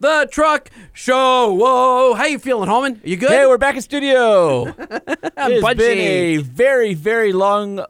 the truck show. Whoa, how you feeling, Holman? Are you good? Hey, we're back in studio. it's Budgie. been a very, very long,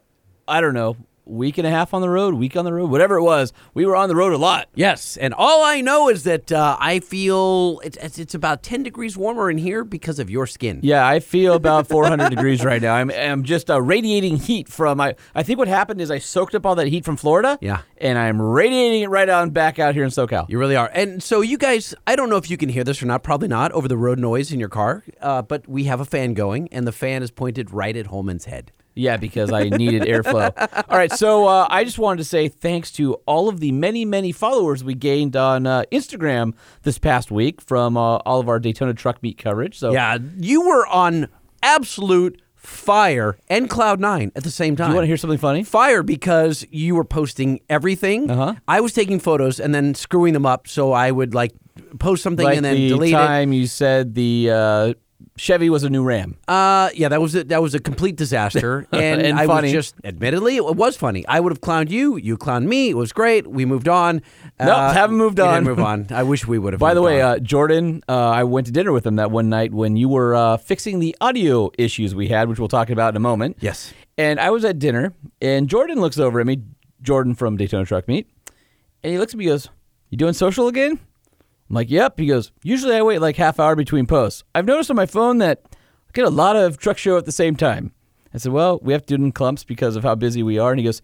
I don't know, week and a half on the road, week on the road, whatever it was. We were on the road a lot. Yes, and all I know is that uh, I feel it's, it's about ten degrees warmer in here because of your skin. Yeah, I feel about 400 degrees right now. I'm, I'm just uh, radiating heat from. I, I think what happened is I soaked up all that heat from Florida. Yeah. And I'm radiating it right on back out here in SoCal. You really are. And so, you guys, I don't know if you can hear this or not, probably not over the road noise in your car, uh, but we have a fan going, and the fan is pointed right at Holman's head. Yeah, because I needed airflow. All right, so uh, I just wanted to say thanks to all of the many, many followers we gained on uh, Instagram this past week from uh, all of our Daytona truck meet coverage. So Yeah, you were on absolute fire and Cloud Nine at the same time. you want to hear something funny? Fire because you were posting everything. Uh-huh. I was taking photos and then screwing them up, so I would like post something like and then the delete it. time you said the uh, Chevy was a new Ram. Uh, yeah, that was a, that was a complete disaster, and, And I funny. was just, admittedly, it was funny. I would have clowned you, you clowned me. It was great. We moved on. Nope, haven't moved we didn't on. move on. I wish we would have. By the way, uh, Jordan, uh, I went to dinner with him that one night when you were uh, fixing the audio issues we had, which we'll talk about in a moment. yes, And I was at dinner, and Jordan looks over at me, Jordan from Daytona Truck Meet, and he looks at me and goes, You doing social again? I'm like, Yep. He goes, Usually I wait like half hour between posts. I've noticed on my phone that I get a lot of truck show at the same time. I said, Well, we have to do it in clumps because of how busy we are. And he goes,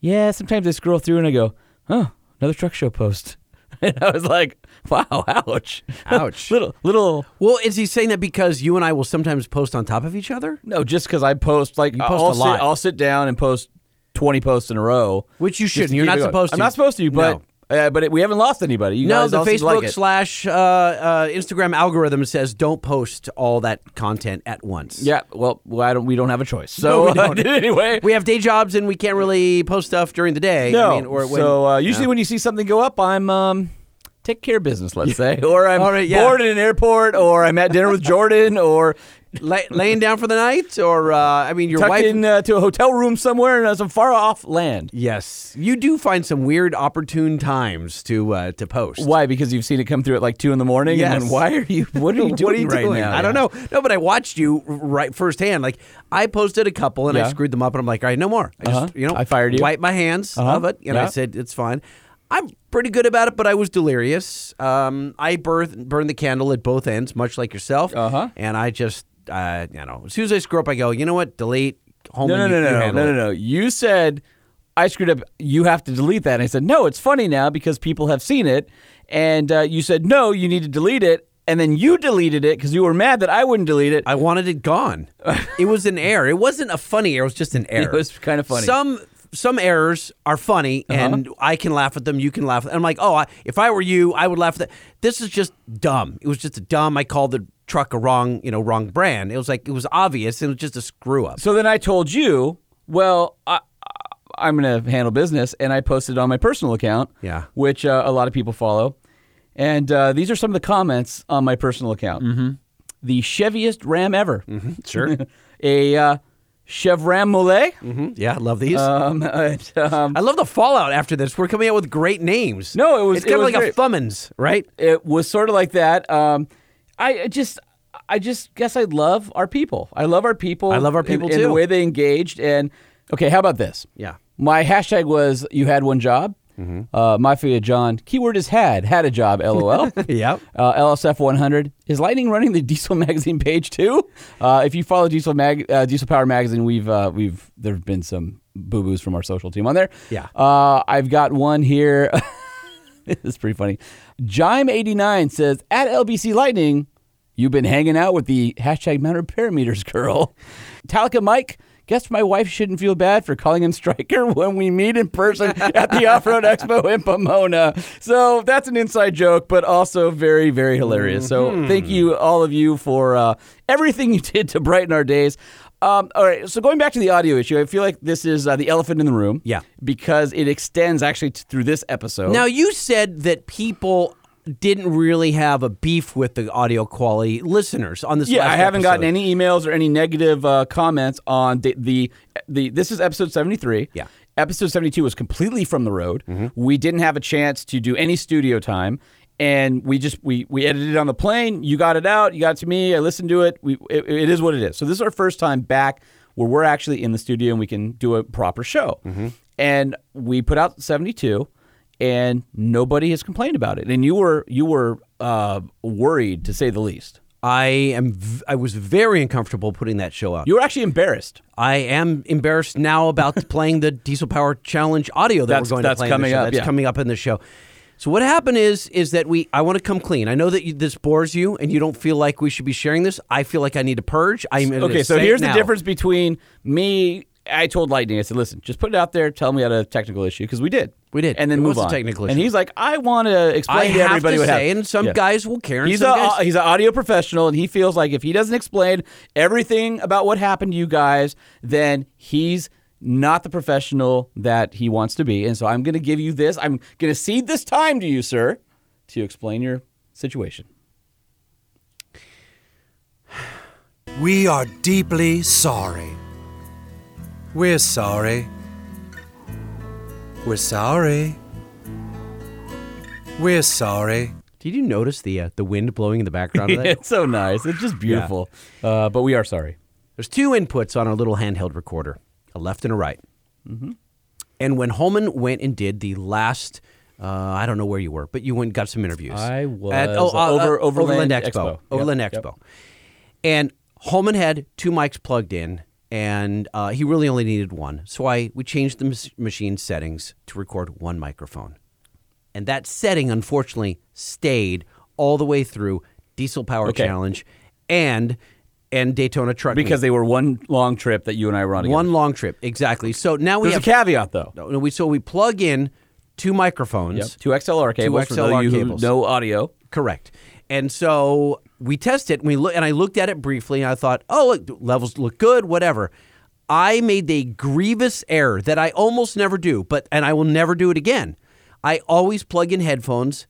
Yeah, sometimes I scroll through and I go, Oh, another truck show post. And I was like, Wow, ouch. Ouch. little, little. Well, is he saying that because you and I will sometimes post on top of each other, No, just because I post like post I'll a lot. Sit, I'll sit down and post twenty posts in a row. which you shouldn't? You're not going. supposed to. I'm not supposed to, but uh, but it, we haven't lost anybody. You No, the to like Facebook slash uh, uh, Instagram algorithm says don't post all that content at once. Yeah, well, don't. We don't have a choice. So we don't. Did anyway. we have day jobs and we can't really post stuff during the day. no. I mean, or when, so uh, usually when you see something go up, I'm um, take care of business. Let's say, or I'm right, yeah. bored in an airport, or I'm at dinner with Jordan, or lay, laying down for the night, or uh, I mean, your tucked wife. in uh, to a hotel room somewhere in uh, some far off land. Yes, you do find some weird, opportune times to uh, to post. Why? Because you've seen it come through at like two in the morning. Yes. And then why are you? What are you doing are you right doing? now? I don't know. No, but I watched you right firsthand. Like I posted a couple and I screwed them up, and I'm like, all right, no more. I just, Uh-huh. you know, I fired you. Wipe my hands Uh-huh. of it, and I said it's fine. I'm pretty good about it, but I was delirious. Um, I birth, burned the candle at both ends, much like yourself. Uh-huh. And I just, uh, you know, as soon as I screw up, I go, you know what? Delete. Home No, no, no, you, no, no, no, no, no. You said I screwed up. You have to delete that. And I said, no, it's funny now because people have seen it. And uh, you said, no, you need to delete it. And then you deleted it because you were mad that I wouldn't delete it. I wanted it gone. it was an error. It wasn't a funny error. It was just an error. It was kinda funny. Some some errors are funny, and I can laugh at them. You can laugh. At, I'm like, oh, I, if I were you, I would laugh at that. This is just dumb. It was just a dumb. I called the truck a wrong, you know, wrong brand. It was like it was obvious. It was just a screw up. so then I told you, well, I, I- I'm going to handle business. And I posted on my personal account, Yeah. which uh, a lot of people follow. And uh, these are some of the comments on my personal account. Mm-hmm. The Cheviest Ram ever. Sure. a uh, Chevram Mole. hmm Yeah, I love these. Um, and, um, I love the fallout after this. We're coming out with great names. No, it was- It's it kind of like great. a Fummins, right? it was sort of like that. Um, I just, I just guess I love our people. I love our people. I love our people, in, too. the way they engaged. And okay, how about this? Yeah. My hashtag was you had one job. Mm-hmm. Uh, Mafia John. Keyword is had. Had a job. LOL. Yep. Uh, LSF 100 is Lightning running the Diesel Magazine page too. Uh, if you follow Diesel Mag, uh, Diesel Power Magazine, we've uh, we've there've been some boo boos from our social team on there. Yeah. Uh, I've got one here. it's pretty funny. Jime89 says at LBC Lightning, you've been hanging out with the hashtag mounted parameters girl. Talica Mike. Guess my wife shouldn't feel bad for calling him Striker when we meet in person at the Off Road Expo in Pomona. So that's an inside joke, but also very, very hilarious. So thank you, all of you, for uh, everything you did to brighten our days. Um, all right, so going back to the audio issue, I feel like this is uh, the elephant in the room. Yeah. Because it extends actually t- through this episode. Now you said that people didn't really have a beef with the audio quality listeners on this. Yeah, I haven't gotten any emails or any negative uh, comments on the, the the. This is episode seventy three. Yeah. Mm-hmm. Episode seventy two was completely from the road. We didn't have a chance to do any studio time, and we just we we edited it on the plane. You got it out. You got it to me. I listened to it. We it, it is what it is. So this is our first time back where we're actually in the studio and we can do a proper show. And we put out 72 and nobody has complained about it. And you were you were uh, worried to say the least. I am. V- I was very uncomfortable putting that show out. You were actually embarrassed. I am embarrassed now about playing the Diesel Power Challenge audio that That's- we're going that's to play. coming up, That's yeah. coming up in the show. So what happened is is that we I want to come clean. I know that you, this bores you and you don't feel like we should be sharing this. I feel like I need to purge. I'm Okay, so here's the difference between me. I told Lightning, I said, listen, just put it out there. Tell me about a technical issue because we did. We did. and then It move was a on. technical And he's like, I want to explain I to have everybody to what say, happened. and some Yeah. guys will care. And He's some a guys, uh, he's an audio professional, and he feels like if he doesn't explain everything about what happened to you guys, then he's not the professional that he wants to be. And so I'm going to give you this. I'm going to cede this time to you, sir, to explain your situation. We are deeply sorry. We're sorry. We're sorry. We're sorry. Did you notice the uh, the wind blowing in the background of that? it's so nice. It's just beautiful. Uh, but we are sorry. There's two inputs on our little handheld recorder, a left and a right. Mm-hmm. And when Holman went and did the last, uh, I don't know where you were, but you went and got some interviews. I was At, oh, uh, over- uh, Overland Expo. Expo. Yep, Overland yep. Expo. And Holman had two mics plugged in, and uh, he really only needed one. So I we changed the machine settings to record one microphone. And that setting, unfortunately, stayed all the way through Diesel Power Okay. Challenge and and Daytona Truck Meet. Because they were one long trip that you and I were on together. One long trip, exactly. So now we There's have a caveat, though. no, no, we so we plug in two microphones. Yep. Two XLR cables for those XLR you cables. know audio. Correct. And so we test it. And we look, and I looked at it briefly, and I thought, oh, look, levels look good. Whatever. I made a grievous error that I almost never do, but and I will never do it again. I always plug in headphones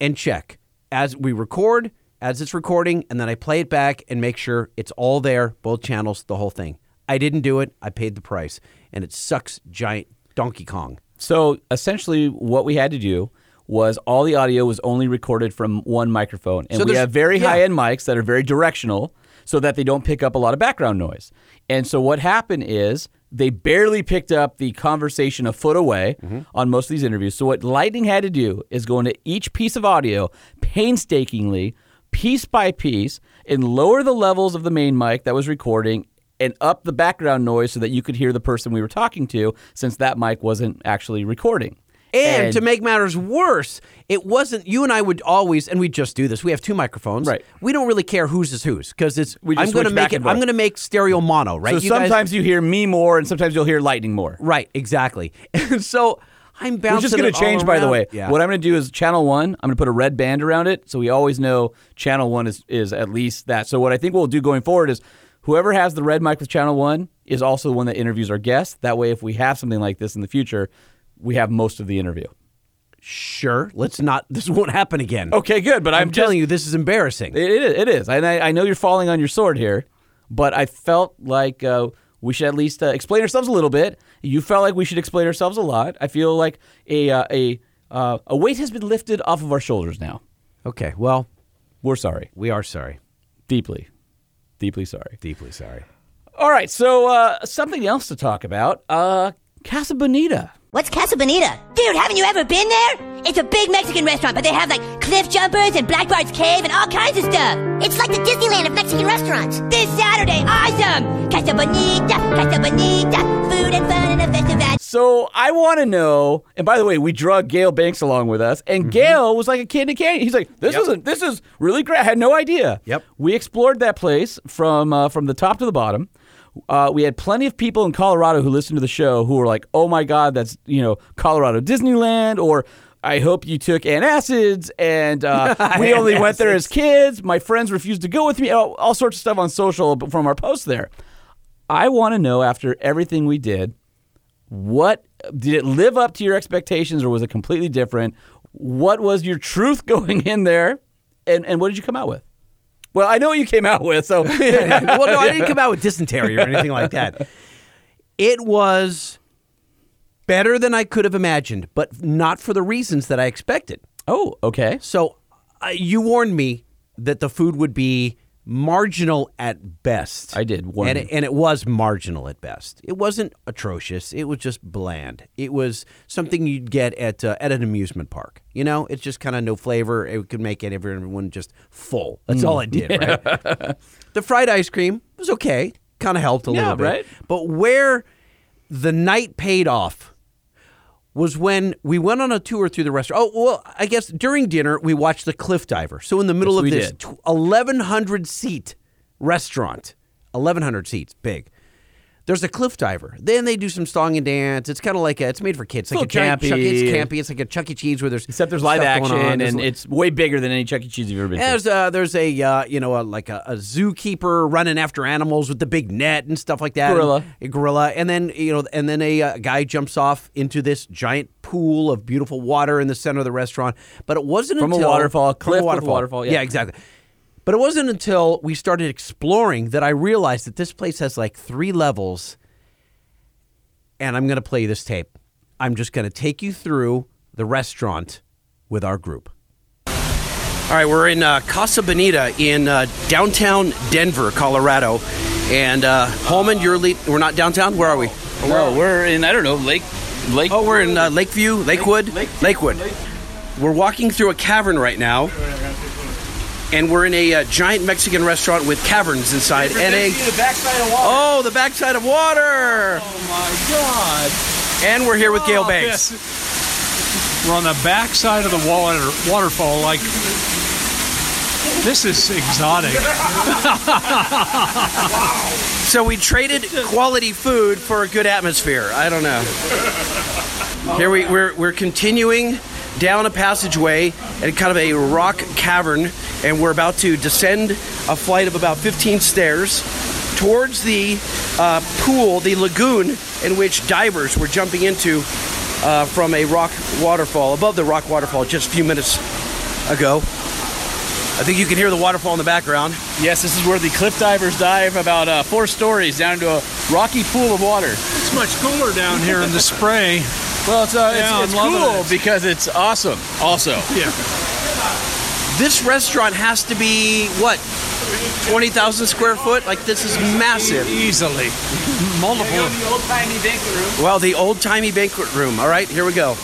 and check as we record, as it's recording, and then I play it back and make sure it's all there, both channels, the whole thing. I didn't do it. I paid the price, and it sucks giant Donkey Kong. So essentially, what we had to do was all the audio was only recorded from one microphone, and So we have very yeah. high end mics that are very directional, so that they don't pick up a lot of background noise. And so what happened is they barely picked up the conversation a foot away Mm-hmm. on most of these interviews. So what Lightning had to do is go into each piece of audio painstakingly, piece by piece, and lower the levels of the main mic that was recording and up the background noise so that you could hear the person we were talking to since that mic wasn't actually recording. And, to make matters worse, it wasn't you and I would always, and we just do this. We have two microphones. Right. We don't really care whose is whose because it's. We just I'm going to make it. I'm going to make stereo mono. Right. So You guys- sometimes you hear me more, and sometimes you'll hear lightning more. right. Exactly. And so I'm bouncing. Which is going to change, by the way. Yeah. What I'm going to do is channel one. I'm going to put a red band around it, so we always know channel one is is at least that. So what I think we'll do going forward is, whoever has the red mic with channel one is also the one that interviews our guests. That way, if we have something like this in the future, we have most of the interview. sure. Let's not. This won't happen again. Okay, good. But I'm, I'm telling you, this is embarrassing. It, is. It is. And I, I know you're falling on your sword here, but I felt like uh, we should at least uh, explain ourselves a little bit. You felt like we should explain ourselves a lot. I feel like a uh, a uh, a weight has been lifted off of our shoulders now. okay. Well, We're sorry, we are sorry. deeply, deeply sorry. Deeply sorry. All right, so uh, something else to talk about. Uh, Casa Bonita. What's Casa Bonita? Dude, haven't you ever been there? It's a big Mexican restaurant, but they have like cliff jumpers and Black Bart's Cave and all kinds of stuff. It's like the Disneyland of Mexican restaurants. This Saturday, awesome! Casa Bonita, Casa Bonita, food and fun and a festival. So I want to know. And by the way, we drug Gale Banks along with us, and Gale was like a kid in a candy. He's like, "This Yep. isn't. This is really great." I had no idea. Yep. We explored that place from uh, from the top to the bottom. Uh, we had plenty of people in Colorado who listened to the show who were like, "Oh my God, that's you know Colorado Disneyland," or "I hope you took antacids," and uh, we only went there as kids. My friends refused to go with me. All, all sorts of stuff on social from our posts there. I want to know after everything we did, what did it live up to your expectations or was it completely different? What was your truth going in there? And and what did you come out with? Well, I know what you came out with, so well, no, I didn't come out with dysentery or anything like that. It was better than I could have imagined, but not for the reasons that I expected. Oh, okay. So uh, you warned me that the food would be marginal at best. I did warn and it, and it was marginal at best. It wasn't atrocious. It was just bland. It was something you'd get at uh, at an amusement park. You know, it's just kind of no flavor. It could make everyone just full. That's all it did. Right? the fried ice cream was okay. Kind of helped a Yeah, little bit. right. But where the night paid off was when we went on a tour through the restaurant. Oh, well, I guess during dinner we watched the Cliff Diver. So in the middle Yes, of this tw- 1100 seat restaurant, 1100 seats, big. There's a cliff diver. Then they do some song and dance. It's kind of like a, it's made for kids. It's like a giant Chuck, it's campy. campy. It's like a Chuck E. Cheese where there's Except there's live action. There's and it's way bigger than any Chuck E. Cheese you've ever been yeah, to. there's a, there's a uh, you know a, like a, a zookeeper running after animals with the big net and stuff like that. Gorilla. a gorilla, and then you know, and then a uh, guy jumps off into this giant pool of beautiful water in the center of the restaurant. But it wasn't From a until waterfall, from cliff with a waterfall, yeah. exactly. But it wasn't until we started exploring that I realized that this place has like three levels. And I'm going to play this tape. I'm just going to take you through the restaurant with our group. All right, we're in uh, Casa Bonita in uh, downtown Denver, Colorado. And uh, Holman, you're lead- we're not downtown. Where are we? no, we're in I don't know Lake Lake. Oh, we're in uh, Lakeview, Lakewood, Lake- Lakewood. We're walking through a cavern right now, and we're in a uh, giant Mexican restaurant with caverns inside and a the backside of water. oh, the backside of water. Oh my God! And we're here with Gale Oh, Banks. yes. We're on the backside of the water waterfall. Like this is exotic. So we traded quality food for a good atmosphere. I don't know. Here we, we're, we're continuing down a passageway and kind of a rock cavern, and we're about to descend a flight of about 15 stairs towards the uh, pool, the lagoon, in which divers were jumping into uh, from a rock waterfall, above the rock waterfall, just a few minutes ago. I think you can hear the waterfall in the background. Yes, this is where the cliff divers dive about uh, four stories down into a rocky pool of water. It's much cooler down here in the spray. Well, it's uh, Yeah, it's, it's cool it. because it's awesome. Also, Yeah. This restaurant has to be what? 20,000 square foot? Like this is massive. Easily. Multiple. old timey banquet room. Well, the old timey banquet room. All right, here we go.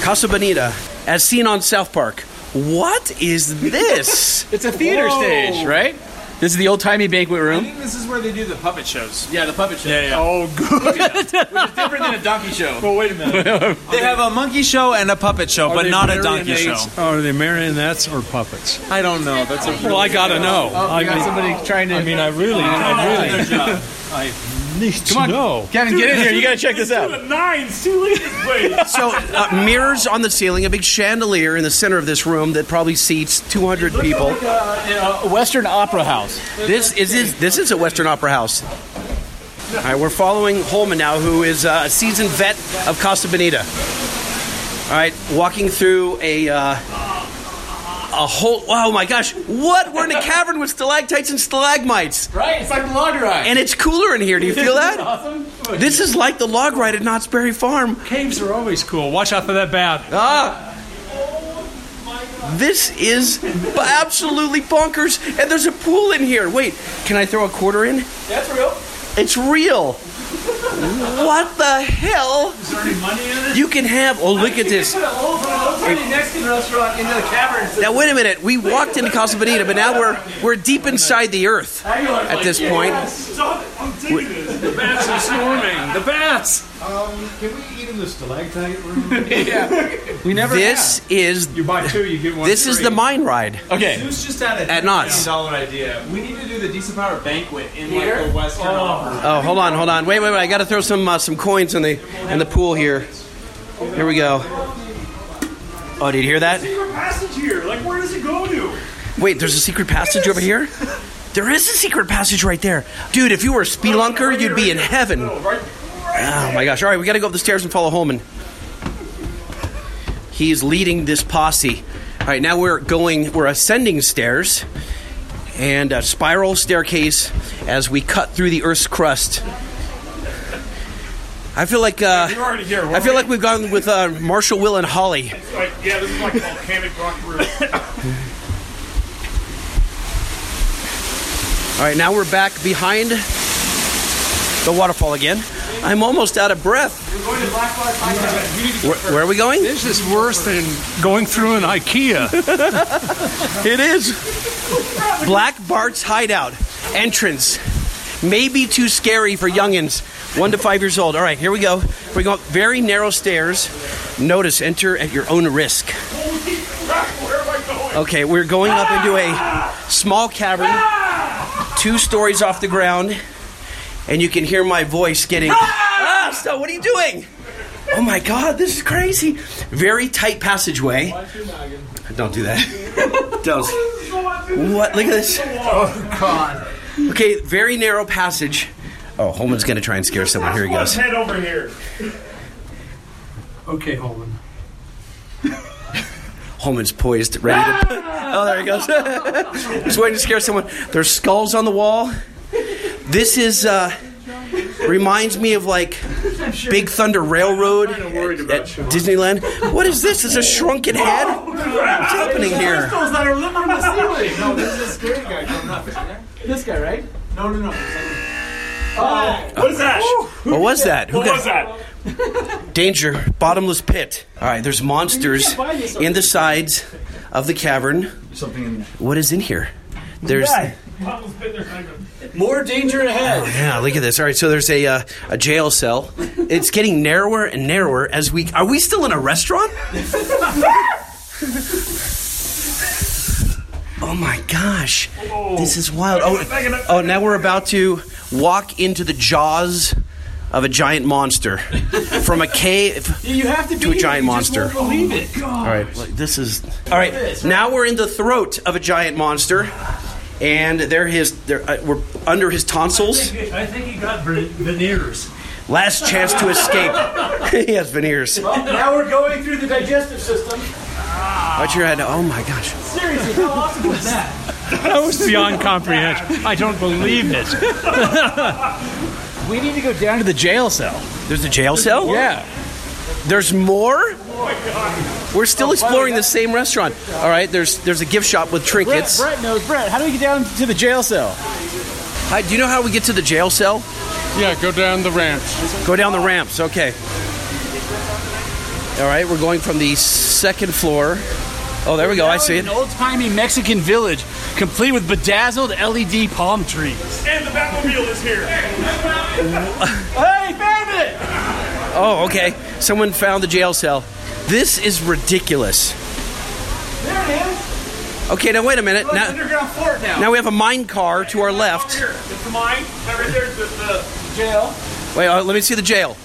Casa Bonita, as seen on South Park. What is this? It's a theater Whoa. stage, right? This is the old timey banquet room. I room. think this is where they do the puppet shows. Yeah, the puppet shows. Yeah, yeah. Oh, good. Which is different than a donkey show. well, wait a minute. They have a monkey show and a puppet show, Are but not a donkey show. marionettes? Oh, are they marionettes or puppets? I don't know. That's a Well, I gotta know. Oh, I mean, somebody trying to. I mean, I really, I oh, really. I need to Come on, know. Kevin, get in here. You gotta check this out. Nines, two liters, wait. So, uh, mirrors on the ceiling, a big chandelier in the center of this room that probably seats 200 people. Uh, Western Opera House. This is this, this is a Western Opera House. All right, we're following Holman now, who is uh, a seasoned vet of Casa Bonita. All right, walking through a uh, a whole. Oh my gosh, what? We're in a cavern with stalactites and stalagmites, Right? It's like the log ride. and it's cooler in here. Do you feel that? awesome? This is like the log ride at Knott's Berry Farm. Caves are always cool. Watch out for that bat. Ah. This is absolutely bonkers, and there's a pool in here. Wait, can I throw a quarter in? That's real. It's real. What the hell? Is there any money in it? You can have. Oh, look at this. Put an old, old Mexican restaurant into the caverns. Now wait a minute. We walked into Casa Bonita, but now we're we're deep inside the earth at this point. This. The bats are swarming. The bats. Can we eat in the stalactite room? Yeah. We never. This is You buy two, you get one. this is the mine ride. have. Okay. Zeus just had a At Knott's. dollar idea. We need to do the Diesel Power banquet in like the Western Opera. Oh, hold on, hold on. Wait, wait, wait. I got to throw some uh, some coins in the in the pool here. Here we go. Oh, did you hear that? A passage here. Like, where does it go to? Wait, there's a secret passage over here. There is a secret passage right there, dude. If you were a spelunker, you'd be in heaven. Oh my gosh! All right, we got to go up the stairs and follow Holman. He's leading this posse. All right, now we're going. We're ascending stairs and a spiral staircase as we cut through the Earth's crust. I feel like uh, here. I feel like we've gone with uh, Marshall, Will, and Holly. Like, yeah, this is like volcanic rock roof. All right, now we're back behind the waterfall again. I'm almost out of breath. You're going to Black Bar where, where are we going? This is worse than going through an IKEA. It is Black Bart's Hideout entrance. Maybe too scary for youngins, one to five years old. All right, here we go. We're going up very narrow stairs. Notice, enter at your own risk. Okay, we're going up into a small cavern, two stories off the ground, and you can hear my voice getting. Ah, stop! What are you doing? Oh my God, this is crazy. Very tight passageway. Don't do that. Don't. What? Look at this. Oh God. Okay, very narrow passage. Oh, Holman's gonna try and scare someone. Here he goes. Head over here. Okay, Holman. Holman's poised, ready to. Oh, there he goes. He's waiting to scare someone. There's skulls on the wall. This is uh, reminds me of like Big Thunder Railroad at Disneyland. What is this? It's a shrunken head. What's happening here? that are living in the ceiling. No, this is a scary guy coming up. This guy, right? No, no, no. Oh, what is that? What was that? Who What got- was that? Danger, bottomless pit. All right, there's monsters in the sides of the cavern. Something in there. What is in here? There's More danger ahead. Oh, yeah. Look at this. All right, so there's a uh, a jail cell. It's getting narrower and narrower as we are we still in a restaurant? Oh my gosh, this is wild. Oh, oh, now we're about to walk into the jaws of a giant monster from a cave You have to, to a giant monster. believe it. All right, like, this is all right. Now we're in the throat of a giant monster, and there his there uh, we're under his tonsils. I think he got veneers. Last chance to escape. he has veneers. Now we're going through the digestive system. Watch your head. Oh my gosh. Seriously, how awesome was that? That was beyond comprehension. I don't believe it. We need to go down to the jail cell. There's a jail cell. Yeah. There's more. We're still exploring the same restaurant. All right. There's there's a gift shop with Brett, trinkets. Brett knows. Brett, how do we get down to the jail cell? Hi, do you know how we get to the jail cell? Yeah, go down the ramps. Go down the ramps. Okay. All right. We're going from the second floor. Oh, there we go. I see it. An old-timey Mexican village, complete with bedazzled LED palm trees. And the Batmobile is here. Hey, found it! Oh, okay. Someone found the jail cell. This is ridiculous. There it is. Okay, now wait a minute. Now, underground fort now. now we have a mine car to our left. Here, it's the mine. That right there's the, the jail. Wait, uh, let me see the jail.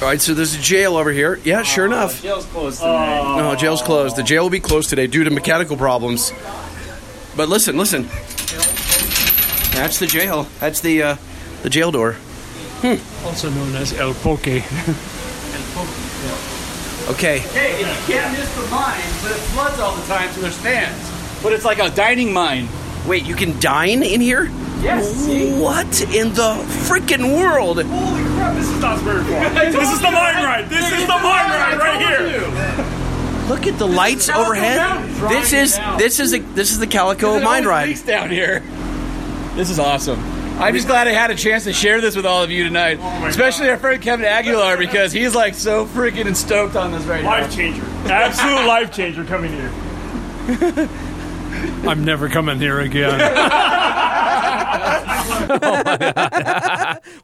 All right, so there's a jail over here. Yeah, sure enough. Jail's closed No, jail's closed. The jail will be closed today due to mechanical problems. But listen, listen. That's the jail. That's the uh, the jail door. Also known as El Poke. Okay. Hey, you can't miss the mine, but it floods all the time, so there's fans. But it's like a dining mine. Wait, you can dine in here? Yes, see? What in the freaking world? Holy crap, this is not very far. this is the mine ride. This is the mine ride right here. Look at the lights overhead. This is this is a, this is the Calico mine ride. down here. This is awesome. I'm just glad I had a chance to share this with all of you tonight, oh especially our friend Kevin Aguilar because he's like so freaking stoked on this right now. Life changer. Absolute life changer coming here. I'm never coming here again.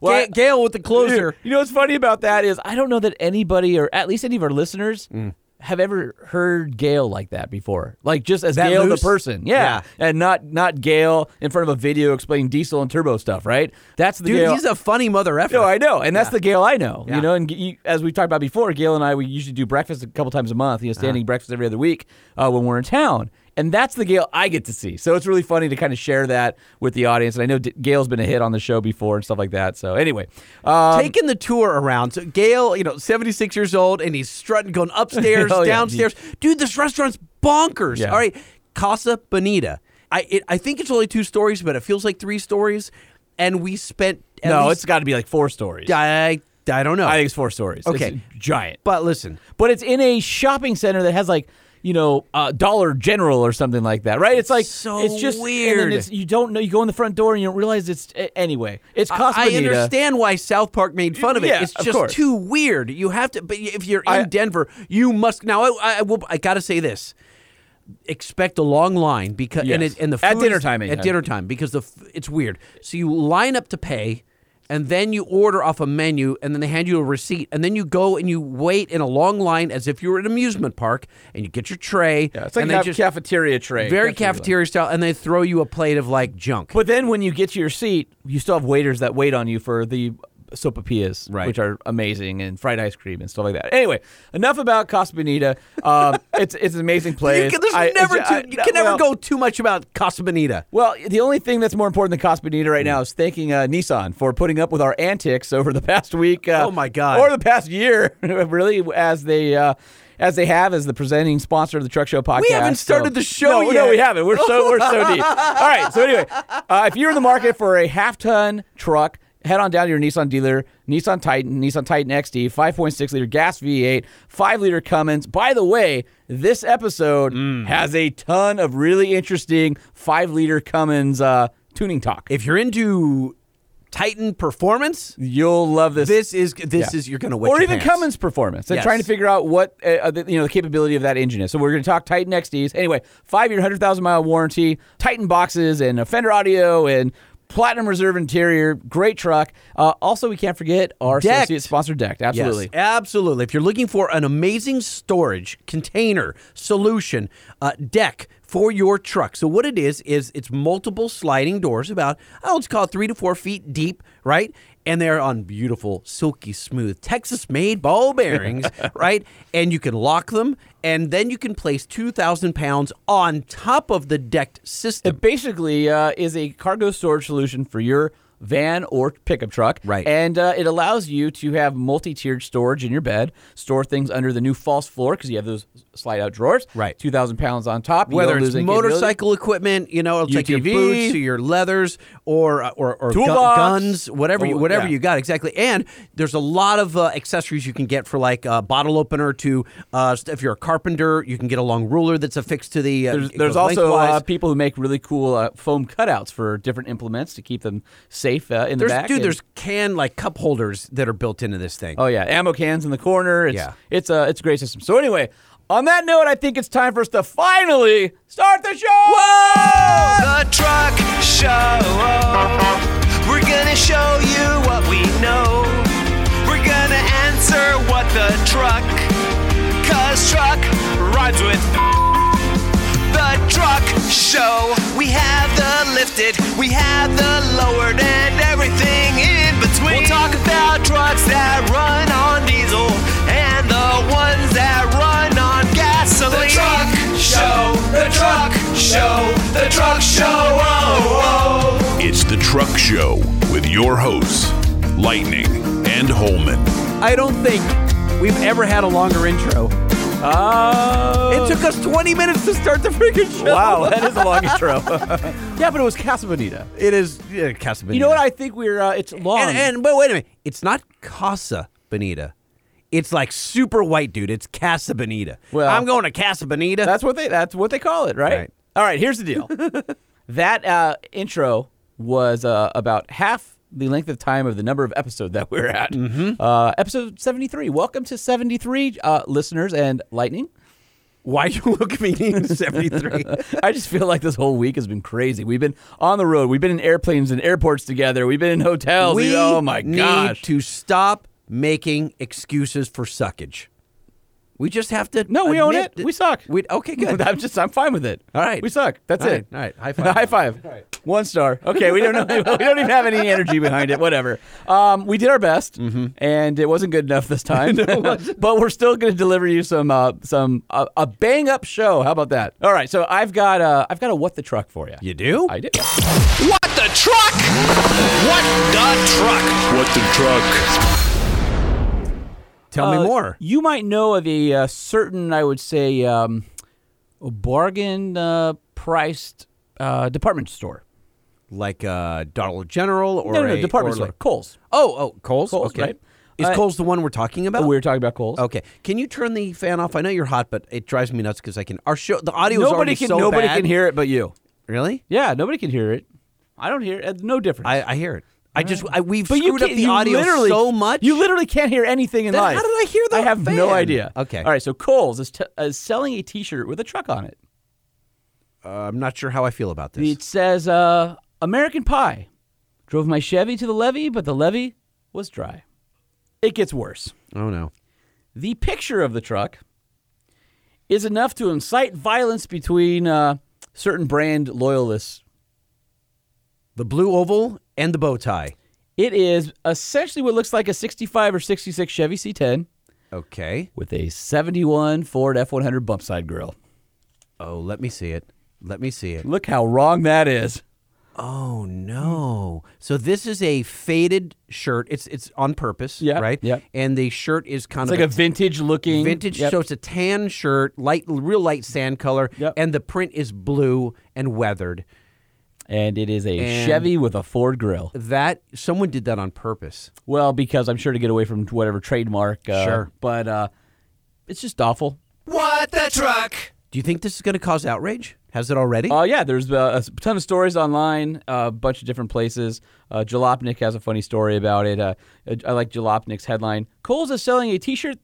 Ga- Gale with the closer. You know what's funny about that is I don't know that anybody or at least any of our listeners Mm. have ever heard Gale like that before. Like just as That Gale loose? the person. Yeah. And not not Gale in front of a video explaining diesel and turbo stuff, right? That's the Dude, Gale. he's a funny mother effer. no, I know, and that's the Gale I know. Yeah. You know, and you, as we talked about before, Gale and I we usually do breakfast a couple times a month. You know, standing Uh-huh. breakfast every other week uh, when we're in town, and that's the Gale I get to see. So it's really funny to kind of share that with the audience. And I know D- Gale's been a hit on the show before and stuff like that. So anyway, um, Taking the tour around. So Gale, you know, 76 years old, and he's strutting, going upstairs, Oh, yeah. downstairs. Dude, this restaurant's bonkers. Yeah. All right, Casa Bonita. I it, I think it's only two stories, but it feels like three stories. And we spent. no, it's got to be like four stories. I I don't know. I think it's four stories. Okay. It's giant. but listen, But it's in a shopping center that has like, you know, uh, Dollar General or something like that, right? It's like so it's just weird. it's, you don't know. You go in the front door and you don't realize it's anyway. It's Casa I Bonita. understand why South Park made fun of it. Yeah, it's just course. too weird. You have to. But if you're in I- Denver, you must. Now, I, I will. I got to say this. Expect a long line because and, it, and the At dinner time, At dinner time because the f- it's weird. So you line up to pay. And then you order off a menu, and then they hand you a receipt, and then you go and you wait in a long line as if you were at an amusement park, and you get your tray. Yeah, it's like and a they just cafeteria tray. very cafeteria style, and they throw you a plate of like junk. But then when you get to your seat, you still have waiters that wait on you for the sopapillas, Right. which are amazing, and fried ice cream and stuff like that. Anyway, enough about Casa Bonita. Um, it's it's an amazing You place. can, there's I- never I- too, you can never go too much about Casa Bonita. Well, the only thing that's more important than Casa Bonita right now is thanking uh, Nissan for putting up with our antics over the past week. Uh, Oh, my God. Or the past year, really, as they. Uh, as they have as the presenting sponsor of the Truck Show podcast. We haven't started So- the show no, yet. No, we haven't. We're so we're so deep. All right. So anyway, uh, if you're in the market for a half ton truck, head on down to your Nissan dealer. Nissan Titan, Nissan Titan XD, 5.6 liter gas V8, 5 liter Cummins. By the way, this episode Mm. has a ton of really interesting 5 liter Cummins uh, tuning talk. If you're into Titan performance, You'll love this. this is this Yeah. is you're gonna wet or your even pants. Cummins performance and Yes. trying to figure out what uh, uh, the, you know the capability of that engine is. So we're going to talk Titan XDs. Anyway, five year, hundred thousand mile warranty, Titan boxes and a Fender audio and platinum reserve interior. Great truck. Uh, also, we can't forget our Decked. associate sponsor, Decked. Absolutely. Yes, absolutely. If you're looking for an amazing storage container solution, uh, deck for your truck. So what it is is it's multiple sliding doors, about oh, let's call it three to four feet deep, right? And they're on beautiful, silky smooth, Texas-made ball bearings, right? And you can lock them, and then you can place two thousand pounds on top of the decked system. It basically uh, is a cargo storage solution for your van or pickup truck. Right. And uh, it allows you to have multi tiered storage in your bed, store things under the new false floor because you have those slide out drawers. Right. 2,000 pounds on top. Whether it's lose any capability. motorcycle equipment, you know, it's like your boots or your leathers or or, or gu- guns, whatever you Oh, whatever yeah. you got exactly. And there's a lot of uh, accessories you can get for like a bottle opener to uh, if you're a carpenter, you can get a long ruler that's affixed to the. Uh, There's, there's also uh, people who make really cool uh, foam cutouts for different implements to keep them safe uh, in the There's, back. dude, and- there's can like cup holders that are built into this thing. Oh yeah, ammo cans in the corner. It's Yeah. it's a it's a great system. So anyway, on that note, I think it's time for us to finally start the show. Whoa! The Truck Show. We're gonna show you what we know. We're gonna answer what the truck. Cause truck rhymes with the truck show. We have the lifted, we have the lowered, and everything in between. We'll talk about trucks that run on diesel and the ones that run on gasoline. The truck show, the truck show, the truck show. Oh, oh. It's the Truck Show with your hosts, Lightning and Holman. I don't think we've ever had a longer intro. Oh, It took us 20 minutes to start the freaking show. wow, that is a long intro. yeah, but it was Casa Bonita. It is yeah, Casa You know what? I think we're uh, it's long. And, and but wait a minute, it's not Casa Bonita. It's like super white, dude. It's Casa Bonita. Well- I'm going to Casa Bonita. That's what they that's what they call it, right? Right. All right, here's the deal. that uh, intro was uh, about half the length of time of the number of episode that we're at. Mm-hmm. Uh, episode 73. Welcome to 73 uh, listeners and lightning. Why you look at me in 73? I just feel like this whole week has been crazy. We've been on the road. We've been in airplanes and airports together. We've been in hotels. we oh my need gosh. to stop making excuses for suckage. We just have to. No, we own admit it. We suck. We okay, good. I'm just I'm fine with it. All right. We suck. That's All it. right, all right. High five. High five. One star. Okay, we don't know. we don't even have any energy behind it. Whatever. Um, we did our best, Mm-hmm. and it wasn't good enough this time. but we're still going to deliver you some uh, some uh, a bang up show. How about that? All right. So I've got uh, I've got a what the truck for you. you do? I do. What the truck? What the truck? What the truck? Tell Uh, me more. You might know of a uh, certain, I would say, um, a bargain uh, priced uh, department store. Like uh, Dollar General or no, no, no, a department or store. like- Kohl's. oh, oh, Coles. Kohl's, okay. right? Is Uh, Kohl's the one we're talking about? we were talking about Kohl's. Okay. Can you turn the fan off? I know you're hot, but it drives me nuts because I can. Our show, the audio is nobody already can so nobody bad. can hear it but you. Really? Yeah, nobody can hear it. I don't hear it. No difference. I, I hear it. I just I, we've but screwed up the audio so much. You literally can't hear anything in Then live. how did I hear the I have no idea. Okay. All right. So Kohl's is, t- is selling a T-shirt with a truck on it. uh, I'm not sure how I feel about this. It says uh, American Pie. Drove my Chevy to the levee, but the levee was dry. It gets worse. oh no. The picture of the truck is enough to incite violence between uh, certain brand loyalists. The blue oval and the bow tie. It is essentially what looks like a 65 or 66 Chevy C10 Okay. with a 71 Ford F100 bump side grill. Oh, let me see it. Let me see it. Look how wrong that is. Oh no! So this is a faded shirt. It's it's on purpose, Yeah, right? yeah. And the shirt is kind It's of like a vintage looking vintage. Yep. So it's a tan shirt, light, real light sand color, Yep. and the print is blue and weathered. And it is a And- Chevy with a Ford grill. That someone did that on purpose. Well, because I'm sure to get away from whatever trademark. Uh, Sure. But uh, it's just awful. What the truck? Do you think this is going to cause outrage? Has it already? Oh yeah, there's uh, a ton of stories online, a bunch of different places. Uh, Jalopnik has a funny story about it. Uh, I like Jalopnik's headline: "Kohl's is selling a T-shirt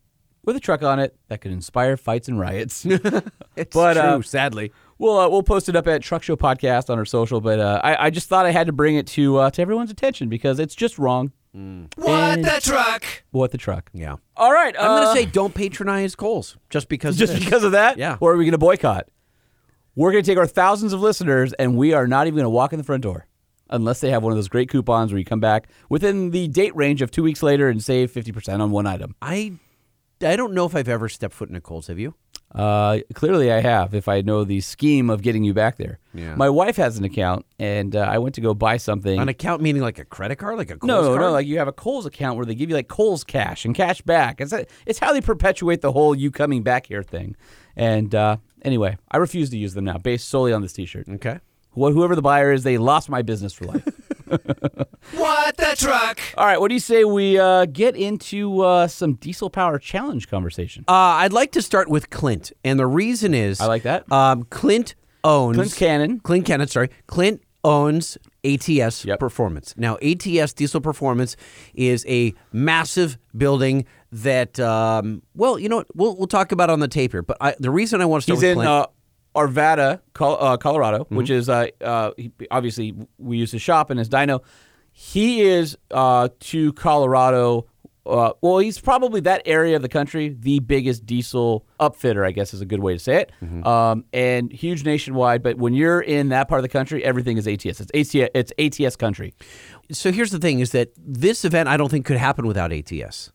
with a truck on it that could inspire fights and riots." it's but, true. uh, sadly, we'll uh, we'll post it up at Truck Show Podcast on our social. But uh, I, I just thought I had to bring it to uh, to everyone's attention because it's just wrong. What And- the truck? What the truck? yeah. All right, I'm uh, going to say don't patronize Kohl's just because. just of because of that. Yeah. Or are we going to boycott? We're going to take our thousands of listeners, and we are not even going to walk in the front door unless they have one of those great coupons where you come back within the date range of two weeks later and save fifty percent on one item. I I don't know if I've ever stepped foot in a Kohl's. Have you? Uh, clearly, I have. If I know the scheme of getting you back there. Yeah. My wife has an account, and uh, I went to go buy something. An account meaning like a credit card, like a Kohl's no, card? no, like you have a Kohl's account where they give you like Kohl's cash and cash back. It's it's how they perpetuate the whole you coming back here thing. And uh, anyway, I refuse to use them now, based solely on this T-shirt. okay. Wh- Whoever the buyer is, they lost my business for life. What the truck? All right, what do you say we uh, get into uh, some diesel power challenge conversation? Uh, I'd like to start with Clint, and the reason is I like that. Um, Clint owns Clint Cannon. Clint Cannon, sorry, Clint owns ATS Yep. Performance. Now, ATS Diesel Performance is a massive building that, um, well, you know, what? we'll we'll talk about it on the tape here. But I, the reason I want to start He's with in Clint, uh, Arvada, Col- uh, Colorado, Mm-hmm. which is uh, uh, he, obviously we used to shop in his dyno. He is uh, to Colorado. Uh, well, he's probably that area of the country the biggest diesel upfitter, I guess is a good way to say it. Mm-hmm. Um, and huge nationwide. But when you're in that part of the country, everything is ATS. It's ATS. It's ATS country. so here's the thing: is that this event I don't think could happen without ATS.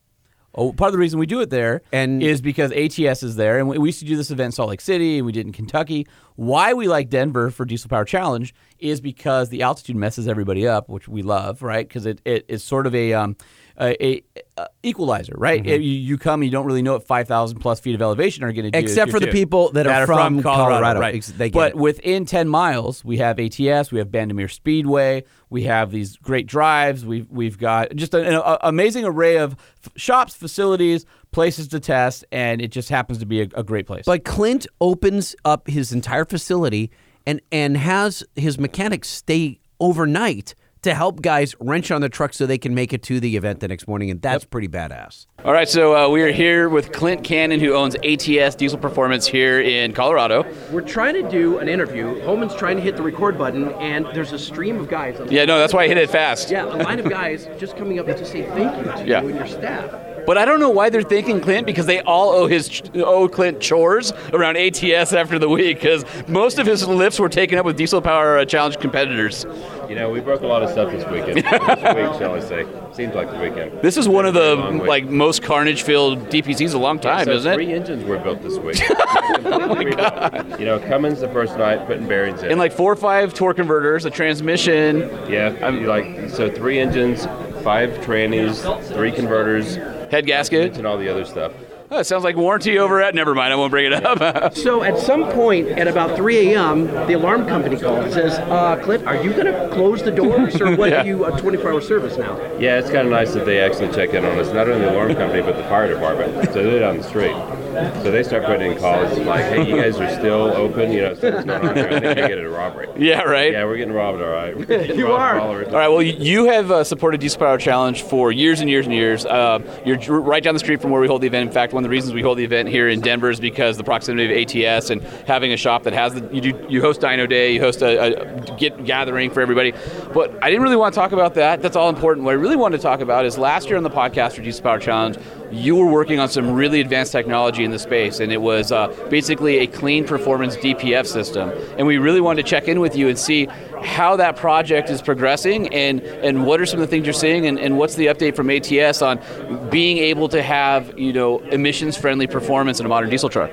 Oh, part of the reason we do it there And- is because ATS is there, and we, we used to do this event in Salt Lake City, and we did in Kentucky. Why we like Denver for Diesel Power Challenge is because the altitude messes everybody up, which we love, right? Because it, it is sort of a um, a, a, equalizer, right? Mm-hmm. You, you come, you don't really know what five thousand plus feet of elevation are going to do, Except for the people that are from Colorado. right? They get but it. within 10 miles, we have ATS, we have Bandimere Speedway, we have these great drives, we've, we've got just an, an amazing array of f- shops, facilities, places to test, and it just happens to be a, a great place. But Clint opens up his entire facility and and has his mechanics stay overnight to help guys wrench on the truck so they can make it to the event the next morning, and that's pretty badass. All right, so uh, we are here with Clint Cannon, who owns ATS Diesel Performance here in Colorado. We're trying to do an interview. Holman's trying to hit the record button, and there's a stream of guys. Yeah, no, that's why I hit it fast. Yeah, a line of guys just coming up to say thank you to Yeah. you and your staff. But I don't know why they're thanking Clint because they all owe his owe Clint chores around ATS after the week because most of his lifts were taken up with Diesel Power uh, Challenge competitors. You know, we broke a lot of stuff this weekend. this week, shall I say? Seems like the weekend. This is one of the long week. like most carnage-filled DPCs a long time, so isn't three it? engines were built this week. oh my god! You know, Cummins the first night putting bearings in. And like four or five torque converters, a transmission. yeah, you like so three engines, five trannies, three converters, Head gasket. and all the other stuff. Oh, it sounds like warranty over at. Never mind, I won't bring it up. So at some point at about 3 a.m., the alarm company calls and says, uh, Clint, are you going to close the doors or what Yeah. are you a 24 hour service now? Yeah, it's kind of nice that they actually check in on us. Not only the alarm company, but the fire department. So they're down the street. So they start putting in calls like, "Hey, you guys are still open? You know, something's going on here. I think they get a robbery." yeah, right. Yeah, we're getting robbed, all right. You are. all. All right. Well, you- you have uh, supported Diesel Power Challenge for years and years and years. Uh, you're right down the street from where we hold the event. In fact, one of the reasons we hold the event here in Denver is because the proximity of ATS and having a shop that has the you do you host Dyno Day, you host a, a get gathering for everybody. But I didn't really want to talk about that. That's all important. What I really wanted to talk about is last year on the podcast for Diesel Power Challenge, you were working on some really advanced technology in the space, and it was uh, basically a clean performance DPF system. And we really wanted to check in with you and see how that project is progressing and, and what are some of the things you're seeing and, and what's the update from ATS on being able to have you know emissions friendly performance in a modern diesel truck.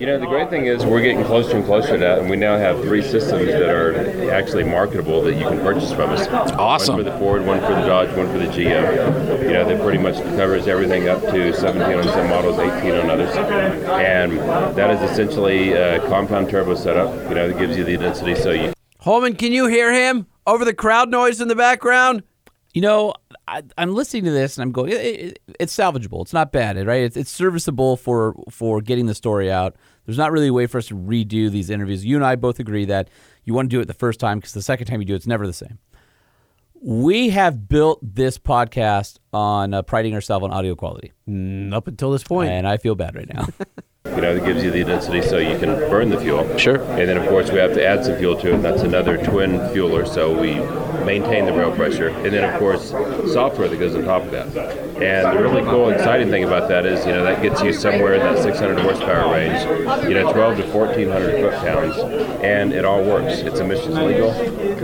You know, the great thing is we're getting closer and closer to that, and we now have three systems that are actually marketable that you can purchase from us. Awesome. One for the Ford, one for the Dodge, one for the GM. You know, that pretty much covers everything up to 17 on some models, 18 on others. And that is essentially a compound turbo setup, you know, that gives you the density so you Holman, can you hear him over the crowd noise in the background? You know, I, I'm listening to this and I'm going, it, it, it's salvageable. It's not bad, right? It's, it's serviceable for for getting the story out. There's not really a way for us to redo these interviews. You and I both agree that you want to do it the first time because the second time you do it, it's never the same. We have built this podcast on uh, priding ourselves on audio quality, Mm, up until this point. and I feel bad right now. you know, it gives you the density so you can burn the fuel. Sure. And then, of course, we have to add some fuel to it, and that's another twin fueler, so we maintain the rail pressure. And then, of course, software that goes on top of that. And the really cool, exciting thing about that is, you know, that gets you somewhere in that 600 horsepower range, you know, 12 to 1400 foot pounds, and it all works. It's emissions legal,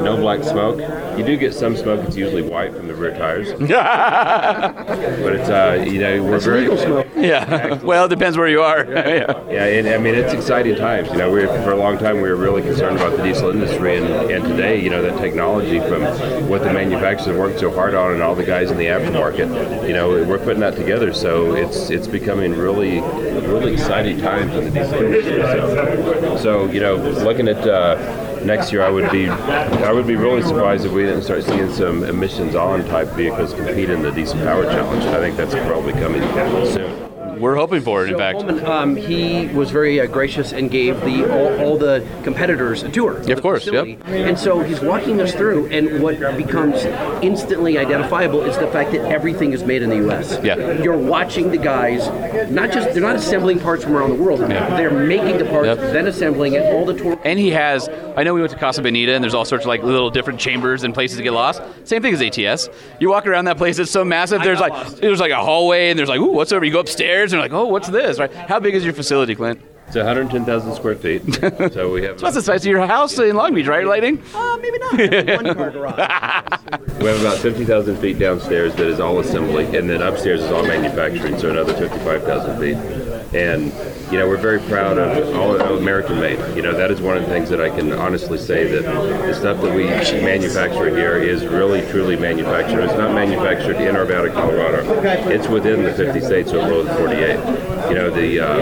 no black smoke. You do get some smoke, it's usually white from the rear tires. but it's, uh, you know, we're very. yeah. Well, it depends where you are. Yeah. Yeah, and I mean it's exciting times. You know, we for a long time we were really concerned about the diesel industry, and, and today, you know, that technology from what the manufacturers have worked so hard on, and all the guys in the aftermarket, you know, we're putting that together. So it's it's becoming really really exciting times in the diesel industry. So, so you know, looking at. Uh, Next year, I would be, I would be really surprised if we didn't start seeing some emissions on type vehicles compete in the diesel power challenge. I think that's probably coming soon. We're hoping for it, in fact. Um, he was very uh, gracious and gave the all, all the competitors a tour. Yeah, of course, facility. yep. And so he's walking us through, and what becomes instantly identifiable is the fact that everything is made in the U.S. Yeah. You're watching the guys, not just they're not assembling parts from around the world. They're making the parts, Yep. then assembling it. All the tour. And he has, I know we went to Casa Bonita and there's all sorts of like little different chambers and places to get lost. Same thing as ATS. You walk around that place, it's so massive. There's like, there's like a hallway and there's like, ooh, what's over? You go upstairs and you're like, oh, what's this? Right? How big is your facility, Clint? It's 110,000 square feet. so we have. What's the size of your house in Long Beach, right, Lightning? Uh, maybe not. One car garage. We have about 50,000 feet downstairs that is all assembly, and then upstairs is all manufacturing, so another 55,000 feet. And, you know, we're very proud of all American made. You know, that is one of the things that I can honestly say that the stuff that we manufacture here is really, truly manufactured. It's not manufactured in Arvada, Colorado. It's within the 50 states or below the 48. You know, the uh,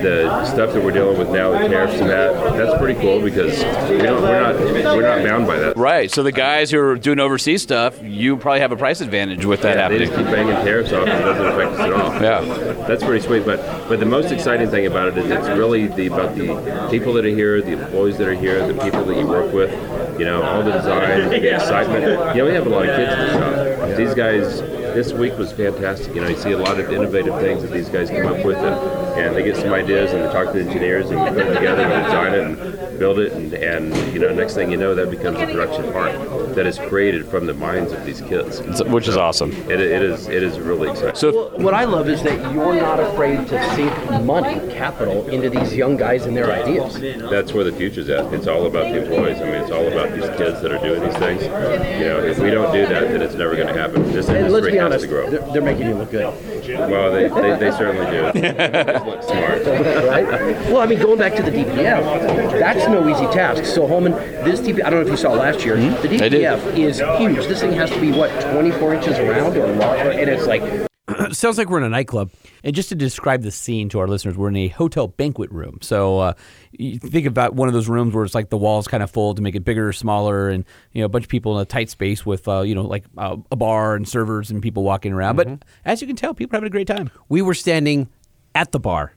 the stuff that we're dealing with now, the tariffs and that, that's pretty cool because we don't, we're not we're not bound by that. Right. So the guys who are doing overseas stuff, you probably have a price advantage with that Yeah, they just keep banging tariffs off and it doesn't affect us at all. Yeah. That's pretty sweet. But but the most exciting thing about it is it's really the about the people that are here, the employees that are here, the people that you work with, you know, all the design, the excitement. You know, we have a lot of kids in the shop. These guys this week was fantastic. You know, you see a lot of innovative things that these guys come up with and, and they get some ideas and they talk to the engineers and we put it together and design it and build it and, and you know, next thing you know that becomes a production part that is created from the minds of these kids. Which is awesome. It, it is it is really exciting. So Well, what I love is that you're not afraid to sink money, capital, into these young guys and their ideas. that's where the future's at. It's all about the employees. I mean, it's all about these kids that are doing these things. You know, if we don't do that, then it's never going to happen. This And let's industry be has honest, to grow. they're, they're making you look good, Well, they, they, they certainly do. They look smart. right? Well, I mean, going back to the DPF, that's no easy task. So, Holman, this DPF, I don't know if you saw last year, the I did. DPF is huge. This thing has to be, what, 24 inches around or longer? And it's like Sounds like we're in a nightclub. And just to describe the scene to our listeners, we're in a hotel banquet room. So uh, you think about one of those rooms where it's like the walls kind of fold to make it bigger or smaller, and you know a bunch of people in a tight space with uh, you know like uh, a bar and servers and people walking around. But as you can tell, people are having a great time We were standing at the bar,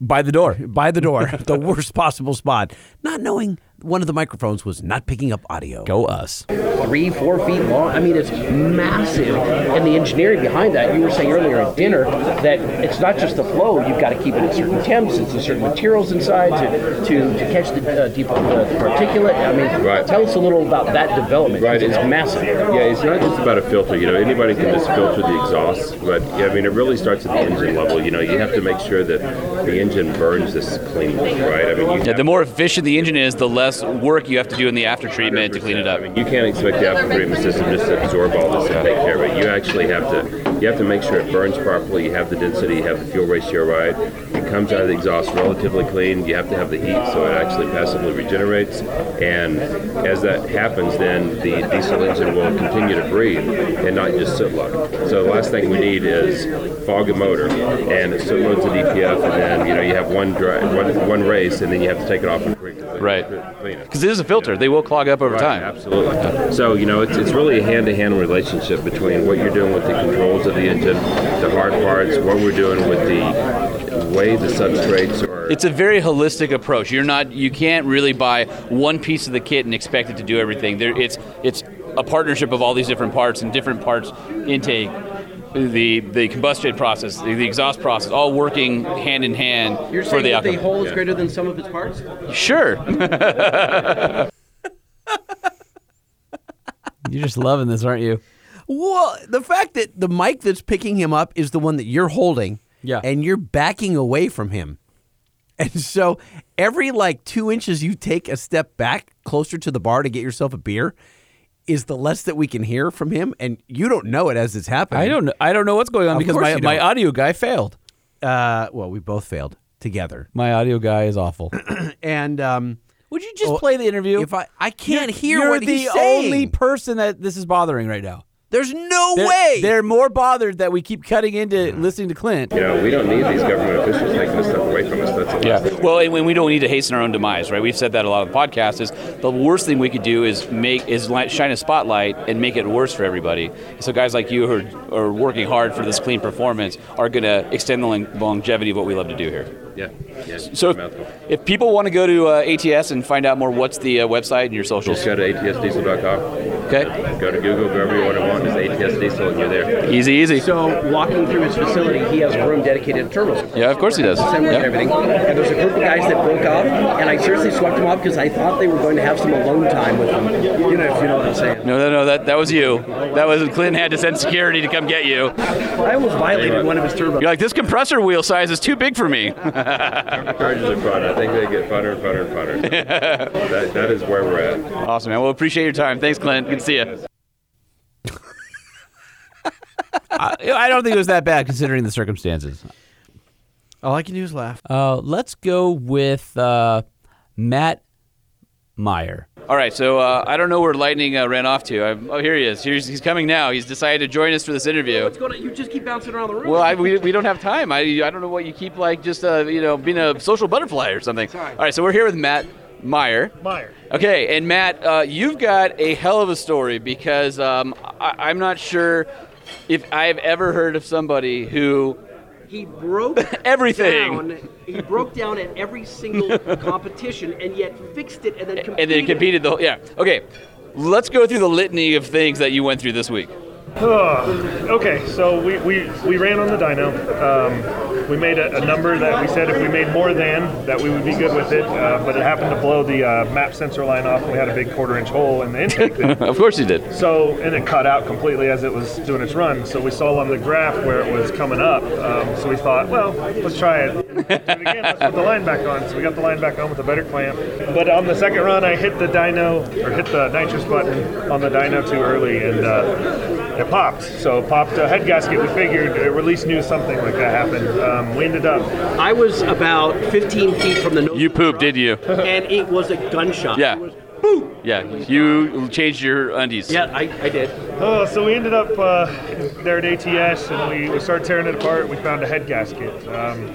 by the door. by the door, the worst possible spot, not knowing one of the microphones was not picking up audio. Go us. three, four feet long. I mean, it's massive. And the engineering behind that, you were saying earlier at dinner that it's not just the flow. You've got to keep it at certain temps, it's a certain materials inside to to, to catch the uh, deep, uh, particulate. I mean, Right. tell us a little about that development. Right, It's it's- massive. Yeah, it's not just about a filter. You know, anybody can just filter the exhaust, but yeah, I mean, it really starts at the engine level. You know, you have to make sure that the engine burns this cleanly, right? I mean, you Yeah, the more efficient the engine is, the less work you have to do in the after treatment to clean it up. I mean, you can't expect the after treatment system just to absorb all this and take care of it. You actually have to you have to make sure it burns properly. You have the density, you have the fuel ratio right. It comes out of the exhaust relatively clean. You have to have the heat so it actually passively regenerates. And as that happens, then the diesel engine will continue to breathe and not just soot load. So the last thing we need is fog a motor and it soot loads the DPF, and then you know you have one dry, one, one race, and then you have to take it off and clean Right. Clean it. Because it is a filter. They will clog up over Right, time. Absolutely. So, you know, it's, it's really a hand to hand relationship between what you're doing with the controls of the engine, the hard parts, what we're doing with the way the substrates are. It's a very holistic approach. You're not. You can't really buy one piece of the kit and expect it to do everything. There, it's it's a partnership of all these different parts and different parts intake. The the combustion process, the, the exhaust process, all working hand in hand You're for saying the that the outcome. whole is greater than some of its parts? Sure. You're just loving this, aren't you? Well, the fact that the mic that's picking him up is the one that you're holding, Yeah. and you're backing away from him, and so every like two inches you take a step back closer to the bar to get yourself a beer, is the less that we can hear from him, and you don't know it as it's happening. I don't know. I don't know what's going on Of because course my, you my don't. audio guy failed. Uh, well, we both failed together, My audio guy is awful. and um, Would you just Well, play the interview? if I I can't hear you're what the he's saying. only person that this is bothering right now. There's no They're, way. They're more bothered that we keep cutting into listening to Clint. You know, we don't need these government officials taking this stuff away from us. That's the last thing. Well, and when we don't need to hasten our own demise, right? We've said that a lot on the podcast. Is the worst thing we could do is make is shine a spotlight and make it worse for everybody. So guys like you who are, are working hard for this clean performance are going to extend the longevity of what we love to do here. Yeah. yeah. So if, if people want to go to uh, ATS and find out more, what's the uh, website and your socials? Just go to atsdiesel.com. Okay, Go to Google, go wherever you want to want. Just ATS Diesel, and you're there. easy, easy. So, walking through his facility, he has a room dedicated to terminals. Yeah, of course he does. Assembly and Yeah. everything. And there's a group of guys that broke off, and I seriously swept them off because I thought they were going to have some alone time with them. You know, if you know what I'm saying. No, no, no. That that was you. That was Clinton had to send security to come get you. I almost violated one of his turbos. You're like this compressor wheel size is too big for me. Charges are fun. I think they get funner and funner and funner. that, that is where we're at. awesome, man. Well, appreciate your time. Thanks, Clint. Good to see you. I, I don't think it was that bad considering the circumstances. All I can do is laugh. Uh, let's go with uh, Matt Meyer. All right, so uh, I don't know where Lightning uh, ran off to. i oh, here he is. Here's, he's coming now. He's decided to join us for this interview. What's going on? You just keep bouncing around the room. Well, I, we, we don't have time. I, I don't know what you keep like just uh, you know being a social butterfly or something. All right, so we're here with Matt Meyer. Meyer. Okay, and Matt, uh, you've got a hell of a story because um, I, I'm not sure if I've ever heard of somebody who he broke Everything. Down, he broke down at every single competition, and yet fixed it, and then competed. and then competed the whole yeah. Okay, let's go through the litany of things that you went through this week. Oh, okay, so we, we, we ran on the dyno. Um, we made a, a number that we said if we made more than, that we would be good with it, uh, but it happened to blow the uh, map sensor line off, and we had a big quarter inch hole in the intake. of course you did. So, and it cut out completely as it was doing its run. So we saw on the graph where it was coming up. Um, so we thought, well, let's try it. Again. Let's put the line back on. So we got the line back on with a better clamp. But on the second run, I hit the dyno or hit the nitrous button on the dyno too early, and uh, it popped. So it popped a head gasket. We figured at least knew something like that happened. Um, we ended up. I was about 15 feet from the nose. You pooped, did you? and it was a gunshot. Yeah. It was Yeah, you changed your undies. Yeah, I, I did. Oh, so we ended up uh, there at ATS and we, we started tearing it apart. We found a head gasket. Um,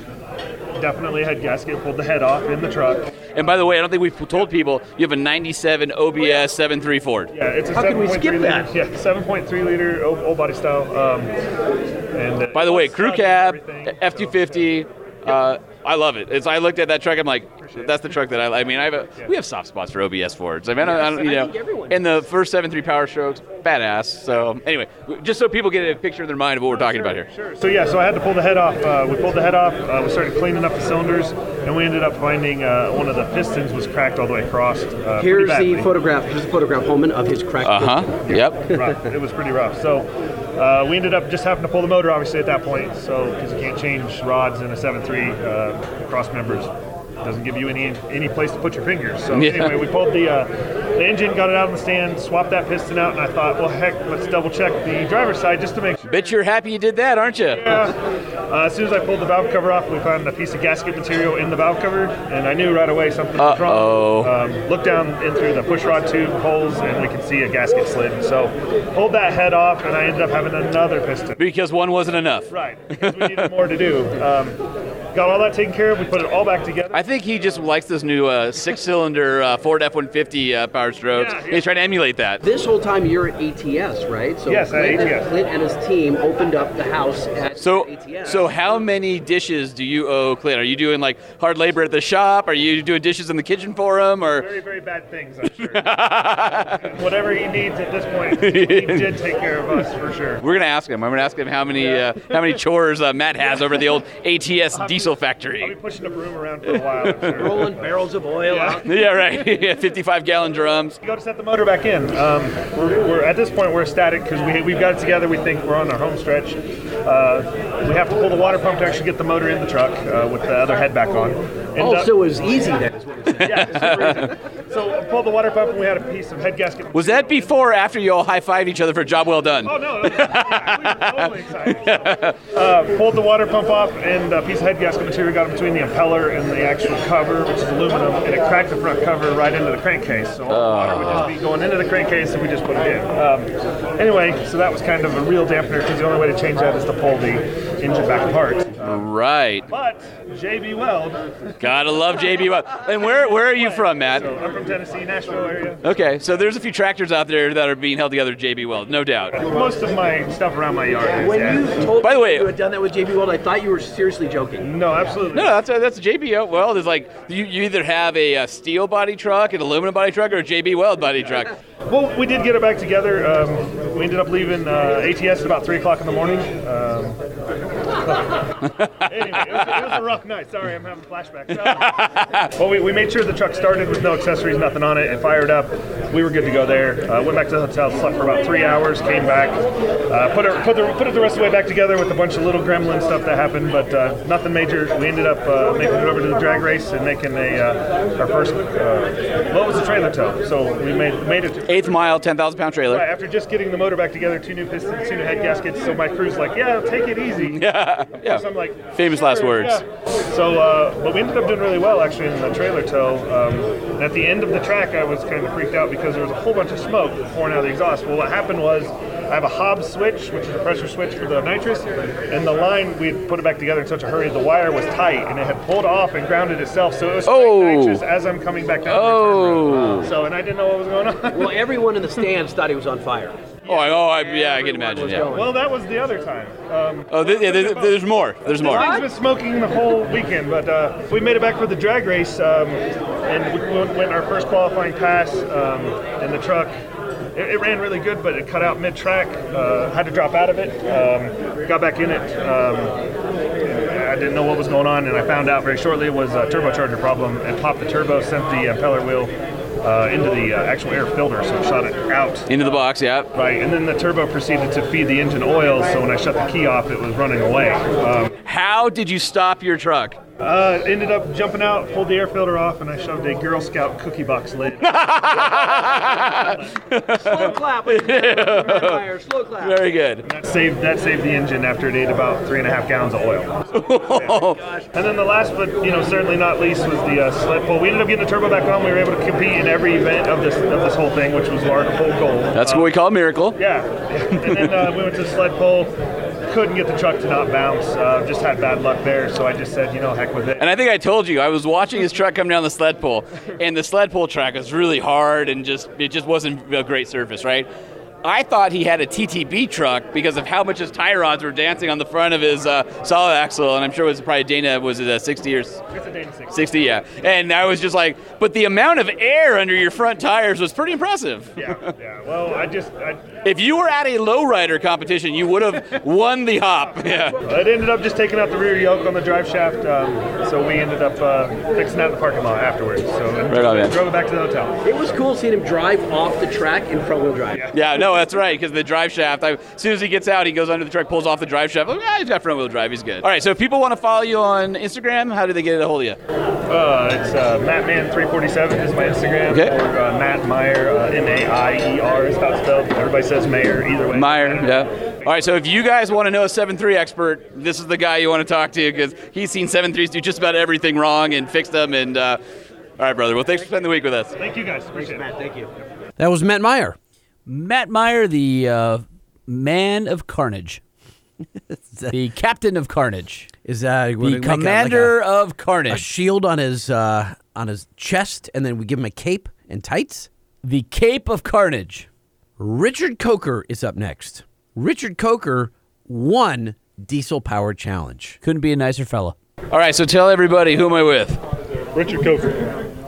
definitely a head gasket. Pulled the head off in the truck. And by the way, I don't think we've told people you have a 97 OBS 7.3 Ford. Yeah, it's a How could we 7.3 skip liter, that? Yeah, 7.3 liter old, old body style. Um, and uh, By the way, crew cab, and everything, F two fifty. Uh, I love it. It's, I looked at that truck. I'm like, that's the truck that I. I mean, I have a, we have soft spots for OBS Fords. I mean, I, don't, you I know, think and the first seven three Power Strokes, badass. So anyway, just so people get a picture in their mind of what we're talking about here. Sure. So yeah, so I had to pull the head off. Uh, we pulled the head off. Uh, we started cleaning up the cylinders, and we ended up finding uh, one of the pistons was cracked all the way across. Uh, Here's the photograph. Here's the photograph, Holman, of his cracked. Uh huh. Yep. It was pretty rough. So uh, we ended up just having to pull the motor, obviously, at that point. So because you can't change rods in a 7.3 uh, cross members, doesn't give you any any place to put your fingers. So Yeah. anyway, we pulled the uh, the engine, got it out on the stand, swapped that piston out, and I thought, well, heck, let's double check the driver's side just to make sure. Bet you're happy you did that, aren't you? Uh, as soon as I pulled the valve cover off, we found a piece of gasket material in the valve cover, and I knew right away something was wrong. Um, looked down in through the push rod tube holes, and we could see a gasket slid. So pulled that head off, and I ended up having another piston. Because one wasn't enough. Right, because we needed more to do. Um, got all that taken care of. We put it all back together. I think he just likes this new uh, six-cylinder uh, Ford F-150 uh, Power Strokes. Yeah, yeah. He's trying to emulate that. This whole time you're at ATS, right? So Yes, at Clint, ATS. Clint and his team opened up the house at So, ATS. so how many dishes do you owe Clint? Are you doing like hard labor at the shop? Are you doing dishes in the kitchen for him? Or very, very bad things, I'm sure. Whatever he needs at this point, he did take care of us for sure. we're gonna ask him. I'm gonna ask him how many uh, how many chores uh, Matt has over the old ATS diesel I'll be pushing the broom around for a while. I'm sure. rolling barrels of oil Yeah. out. Yeah, right. yeah, 55 gallon drums. We go to set the motor back in. Um, we're, we're at this point we're ecstatic because we we've got it together. We think we're on our home stretch. Uh, we have to pull the water pump to actually get the motor in the truck uh, with the other head back on. And, Oh, uh, so it was easy then. Is what you're saying. yeah, it's super easy. So I pulled the water pump and we had a piece of head gasket. Was that before or after you all high five each other for a job well done? Oh no! Was, yeah, we were totally excited. So, uh, pulled the water pump off and a piece of head gasket material got in between the impeller and the actual cover, which is aluminum, and it cracked the front cover right into the crankcase. So all the water would just be going into the crankcase, and we just put it in. Um, anyway, so that was kind of a real dampener because the only way to change that is to pull the engine back apart. Right. But JB Weld, Gotta love JB Weld. And where where are you from, Matt? so I'm from Tennessee, Nashville area. Okay, so there's a few tractors out there that are being held together with JB Weld, no doubt. Most of my stuff around my yard. Is, When yeah. you told By the me way- you had done that with JB Weld, I thought you were seriously joking. no, absolutely. No, that's a, that's a JB Weld is like you, you either have a, uh steel body truck, an aluminum body truck, or a JB Weld body truck. Well, we did get it back together. Um, we ended up leaving uh, ATS at about three o'clock in the morning. Um, anyway, it was, it was a rough night. Sorry, I'm having flashbacks. Well, we, we made sure the truck started with no accessories, nothing on it. It fired up. We were good to go there. Uh, went back to the hotel, slept for about three hours, came back, uh, put it put, the, put it the rest of the way back together with a bunch of little gremlin stuff that happened, but uh, nothing major. We ended up uh, making it over to the drag race and making a uh, our first. Uh, what was the trailer tow? So we made made it. To, Eighth mile, 10,000 pound trailer. Right, after just getting the motor back together, two new pistons, two new head gaskets. So my crew's like, "Yeah, take it easy." Yeah, yeah. So I'm like, Famous last words. yeah." So, uh, but we ended up doing really well actually in the trailer tow. Um, at the end of the track, I was kind of freaked out because there was a whole bunch of smoke pouring out of the exhaust. Well, what happened was. I have a Hobbs switch, which is a pressure switch for the nitrous, and the line we put it back together in such a hurry. The wire was tight, and it had pulled off and grounded itself, so it was spraying Oh. nitrous as I'm coming back down. Oh. So, and I didn't know what was going on. Well, everyone in the stands thought he was on fire. Oh, I, oh, I, yeah, I can imagine. Yeah. Well, that was the other time. Um, Oh, th- yeah, there- there's more. There's more. Things been smoking the whole weekend, but uh, we made it back for the drag race, um, and we went, went our first qualifying pass um, in the truck. It, it ran really good, but it cut out mid-track. Uh, had to drop out of it. Um, got back in it. Um, I didn't know what was going on, and I found out very shortly it was a turbocharger problem. And popped the turbo, sent the impeller wheel uh, into the uh, actual air filter, so it shot it out. Into the box, yeah. Right, and then the turbo proceeded to feed the engine oil. So when I shut the key off, it was running away. Um, How did you stop your truck? Uh, ended up jumping out, pulled the air filter off, and I shoved a Girl Scout cookie box lid. Slow clap. Fire, Slow clap. Very good. That saved that saved the engine after it ate about three and a half gallons of oil. And then the last, but you know certainly not least, was the uh, sled pull. We ended up getting the turbo back on. We were able to compete in every event of this of this whole thing, which was Lark Pull Gold. That's what we call a miracle. Yeah, and then uh, we went to sled pull. Couldn't get the truck to not bounce. Uh, just had bad luck there, so I just said, you know, heck with it. And I think I told you I was watching his truck come down the sled pull, and the sled pull track was really hard and just it just wasn't a great surface, right? I thought he had a TTB truck because of how much his tie rods were dancing on the front of his uh, solid axle, and I'm sure it was probably Dana was it a 60 or It's a Dana 60. 60, yeah. And I was just like, but the amount of air under your front tires was pretty impressive. Yeah, yeah. Well, I just, I, If you were at a lowrider competition, you would have won the hop. Yeah. it ended up just taking out the rear yoke on the drive shaft, um, so we ended up uh, fixing that in the parking lot afterwards. So and Right on, man. drove it back to the hotel. It was cool seeing him drive off the track in front wheel drive. Yeah, yeah, no, that's right. Because the drive shaft, I, as soon as he gets out, he goes under the truck, pulls off the drive shaft. Like, ah, he's got front wheel drive. He's good. All right. So if people want to follow you on Instagram, how do they get a hold of you? Uh, it's uh, MattMan347 is my Instagram. Okay. Or uh, Matt Meyer, uh, M-A-I-E-R is how it's spelled. Everybody says Mayer either way. Meyer. Yeah. All right. So if you guys want to know a 7-3 expert, this is the guy you want to talk to because he's seen 7.3s do just about everything wrong and fix them. And uh, all right, brother. Well, thanks for spending the week with us. Thank you guys. Appreciate Matt, thank you. That was Matt Meyer. Matt Meyer, the uh, man of carnage, the captain of carnage, Is that the commander of Carnage. a, carnage, shield on his uh, on his chest, and then we give him a cape and tights? the cape of carnage. Richard Coker is up next. Richard Coker won Diesel Power Challenge. Couldn't be a nicer fella. All right. So tell everybody who am I with? Richard Coker.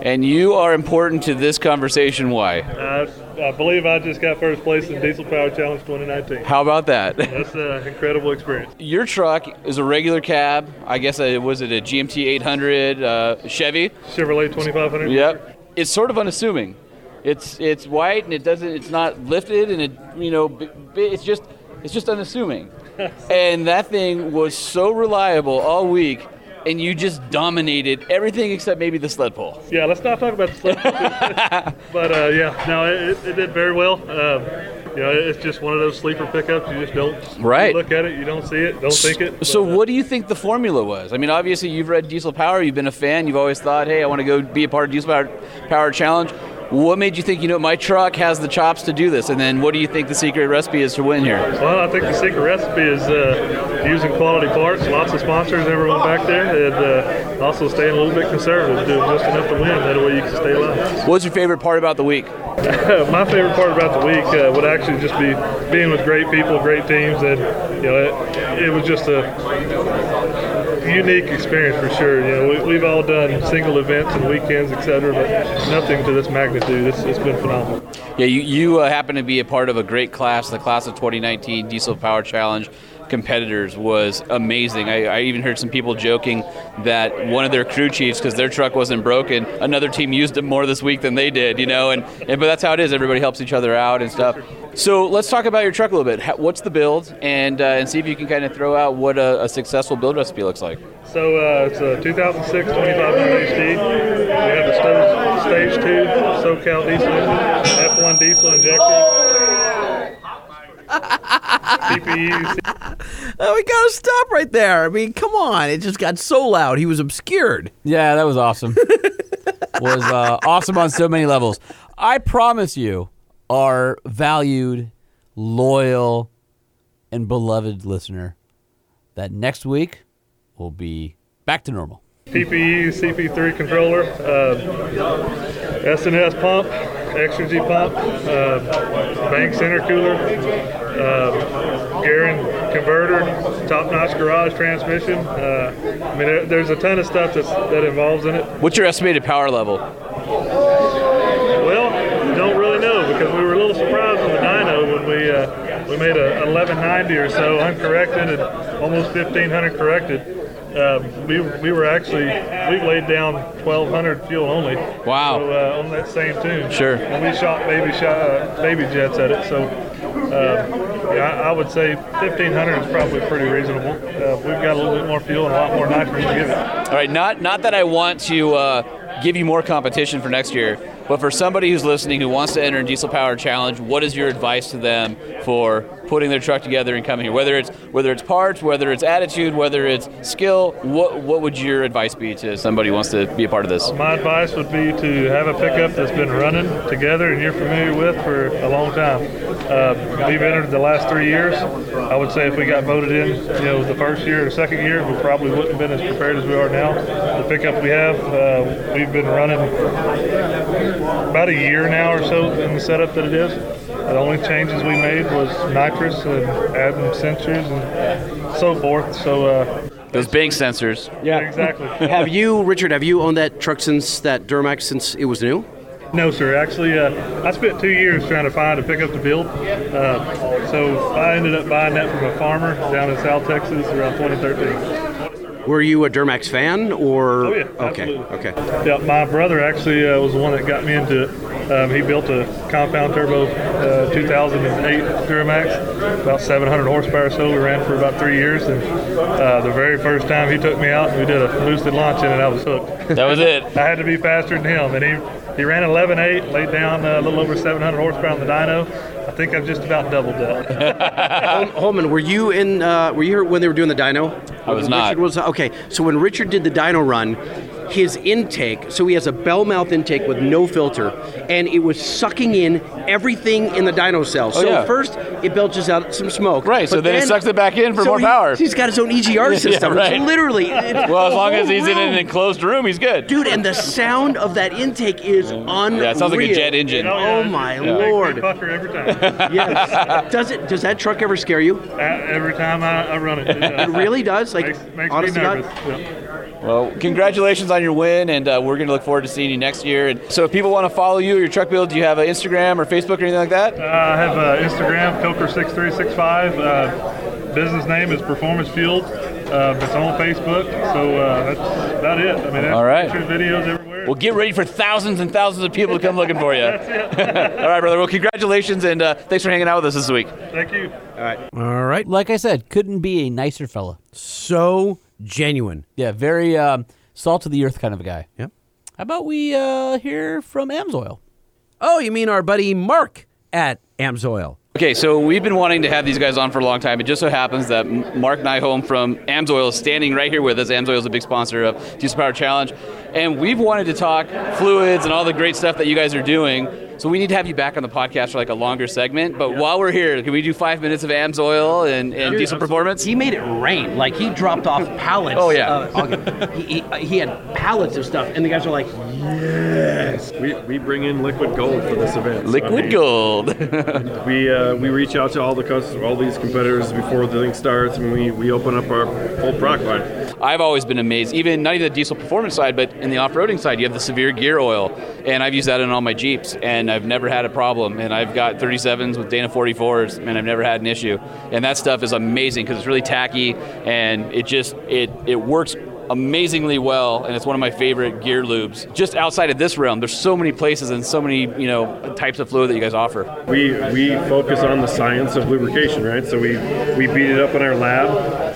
And you are important to this conversation. Why? Uh, I believe I just got first place in Diesel Power Challenge 2019. How about that? That's an incredible experience. Your truck is a regular cab. I guess uh, was it a GMT 800 uh, Chevy? Chevrolet 2500. Yep. It's sort of unassuming. It's it's white and it doesn't. It's not lifted and it you know it's just it's just unassuming. and that thing was so reliable all week, and you just dominated everything except maybe the sled pull. Yeah, let's not talk about the slip. but uh, yeah, no, it, it did very well. Um, you know, it's just one of those sleeper pickups. You just don't Right. look at it, you don't see it, don't think it. So, but, uh, what do you think the formula was? I mean, obviously, you've read Diesel Power, you've been a fan, you've always thought, hey, I want to go be a part of Diesel Power, Power Challenge. What made you think, you know, my truck has the chops to do this? And then, what do you think the secret recipe is to win here? Well, I think the secret recipe is uh, using quality parts, lots of sponsors, everyone back there, and uh, also staying a little bit conservative, doing just enough to win. That way you can stay alive. What's your favorite part about the week? My favorite part about the week uh, would actually just be being with great people, great teams, and you know, it, it was just a unique experience for sure. You know, we, we've all done single events and weekends, etc., but nothing to this magnitude. It's, it's been phenomenal. Yeah, you, you uh, happen to be a part of a great class. The class of 2019 Diesel Power Challenge competitors was amazing. I, I even heard some people joking that one of their crew chiefs, because their truck wasn't broken, another team used it more this week than they did, you know, and, and but that's how it is. Everybody helps each other out and stuff. So let's talk about your truck a little bit. How, what's the build, and uh, and see if you can kind of throw out what a, a successful build recipe looks like. So uh, it's a 2006 2500 HD. We have sto- stage two SoCal diesel engine, F1 diesel injector. PPE, Oh, we gotta stop right there. I mean, come on! It just got so loud. He was obscured. Yeah, that was awesome. was uh, awesome on so many levels. I promise you, our valued, loyal, and beloved listener, that next week will be back to normal. PPE CP3 controller, uh, SNS pump, Exergy pump, uh, Banks intercooler, uh, Goerend converter, top-notch garage transmission. Uh, I mean, there, there's a ton of stuff that's, that involves in it. What's your estimated power level? Well, don't really know because we were a little surprised on the dyno when we uh, we made a 1190 or so uncorrected and almost 1500 corrected. Uh, we, we were actually we laid down 1200 fuel only. Wow. So, uh, on that same tune. Sure. And we shot baby shot uh, baby jets at it. So. Uh, Yeah, I, I would say 1500 is probably pretty reasonable. Uh, we've got a little bit more fuel and a lot more nitrogen to give it. All right, not not that I want to uh, give you more competition for next year, but for somebody who's listening who wants to enter a diesel powered challenge, what is your advice to them for putting their truck together and coming here? Whether it's whether it's parts, whether it's attitude, whether it's skill, what what would your advice be to somebody who wants to be a part of this? My advice would be to have a pickup that's been running together and you're familiar with for a long time. Uh, we've entered the last three years. I would say if we got voted in, you know, the first year or second year, we probably wouldn't have been as prepared as we are now. The pickup we have, uh, we've been running about a year now or so in the setup that it is. The only changes we made was nitrous and adding sensors and so forth. So. Uh, Those bank sensors. Yeah, exactly. have you, Richard? Have you owned that truck since that Duramax since it was new? No, sir. Actually, uh, I spent two years trying to find a pickup to build. Uh, so I ended up buying that from a farmer down in South Texas around 2013. Were you a Duramax fan or? Oh yeah, Okay. absolutely. Okay. Yeah, my brother actually uh, was the one that got me into it. Um, he built a compound turbo uh, 2008 Duramax, about 700 horsepower so. We ran for about three years, and uh, the very first time he took me out, we did a boosted launch in it. I was hooked. That was it. I had to be faster than him, and he he ran 11.8, laid down uh, a little over 700 horsepower on the dyno. I think I've just about doubled that. Holman, were you in? Uh, were you here when they were doing the dyno? I was When not. Richard was okay. So when Richard did the dyno run, his intake. So he has a bell mouth intake with no filter, and it was sucking in everything in the dyno cell. Oh, so yeah. first it belches out some smoke. Right, so but then it sucks it back in for so more he- power. He's got his own EGR Yeah, system. right. Literally. Well, as long as whole he's in an enclosed room, he's good. Dude, and the sound of that intake is unreal. Yeah, it sounds like a jet engine. Oh, my Big lord! fucker every time. Yes. Does it? Does that truck ever scare you? Uh, every time I, I run it. It, It really does. Like, makes, makes honest me to God? nervous. Yeah. Well, congratulations on your win, and uh, we're going to look forward to seeing you next year. And so, if people want to follow you or your truck build, do you have an Instagram or Facebook or anything like that? Uh, I have uh, Instagram, Coker6365. Uh, business name is Performance Fueled. Uh, it's on Facebook, so uh, that's about it. I mean, All right. pictures, videos everywhere. Well, get ready for thousands and thousands of people to come looking for you. That's it. All right, brother. Well, congratulations, and uh, thanks for hanging out with us this week. Thank you. All right. All right. Like I said, couldn't be a nicer fella. So genuine. Yeah, very um, salt of the earth kind of a guy. Yep. How about we uh, hear from Amsoil? Oh, you mean our buddy Mark at Amsoil? Okay, so we've been wanting to have these guys on for a long time. It just so happens that Mark Nyholm from Amsoil is standing right here with us. Amsoil is a big sponsor of Diesel Power Challenge. And we've wanted to talk fluids and all the great stuff that you guys are doing. So we need to have you back on the podcast for like a longer segment. But while we're here, can we do five minutes of Amsoil and, and diesel performance? He made it rain. Like he dropped off pallets. Oh, yeah. uh, he, he, he had pallets of stuff, and the guys are like, "Yes." We, we bring in liquid gold for this event. So, I Liquid mean, gold. We uh, we reach out to all the customers, all these competitors before the thing starts, and we, we open up our whole product line. I've always been amazed, even not even the diesel performance side, but in the off-roading side, you have the severe gear oil, and I've used that in all my Jeeps, and I've never had a problem. And I've got 37s with Dana 44s, and I've never had an issue. And that stuff is amazing because it's really tacky, and it just it it works amazingly well, and it's one of my favorite gear lubes. Just outside of this realm, there's so many places and so many you know types of fluid that you guys offer. We we focus on the science of lubrication, right? So we we beat it up in our lab,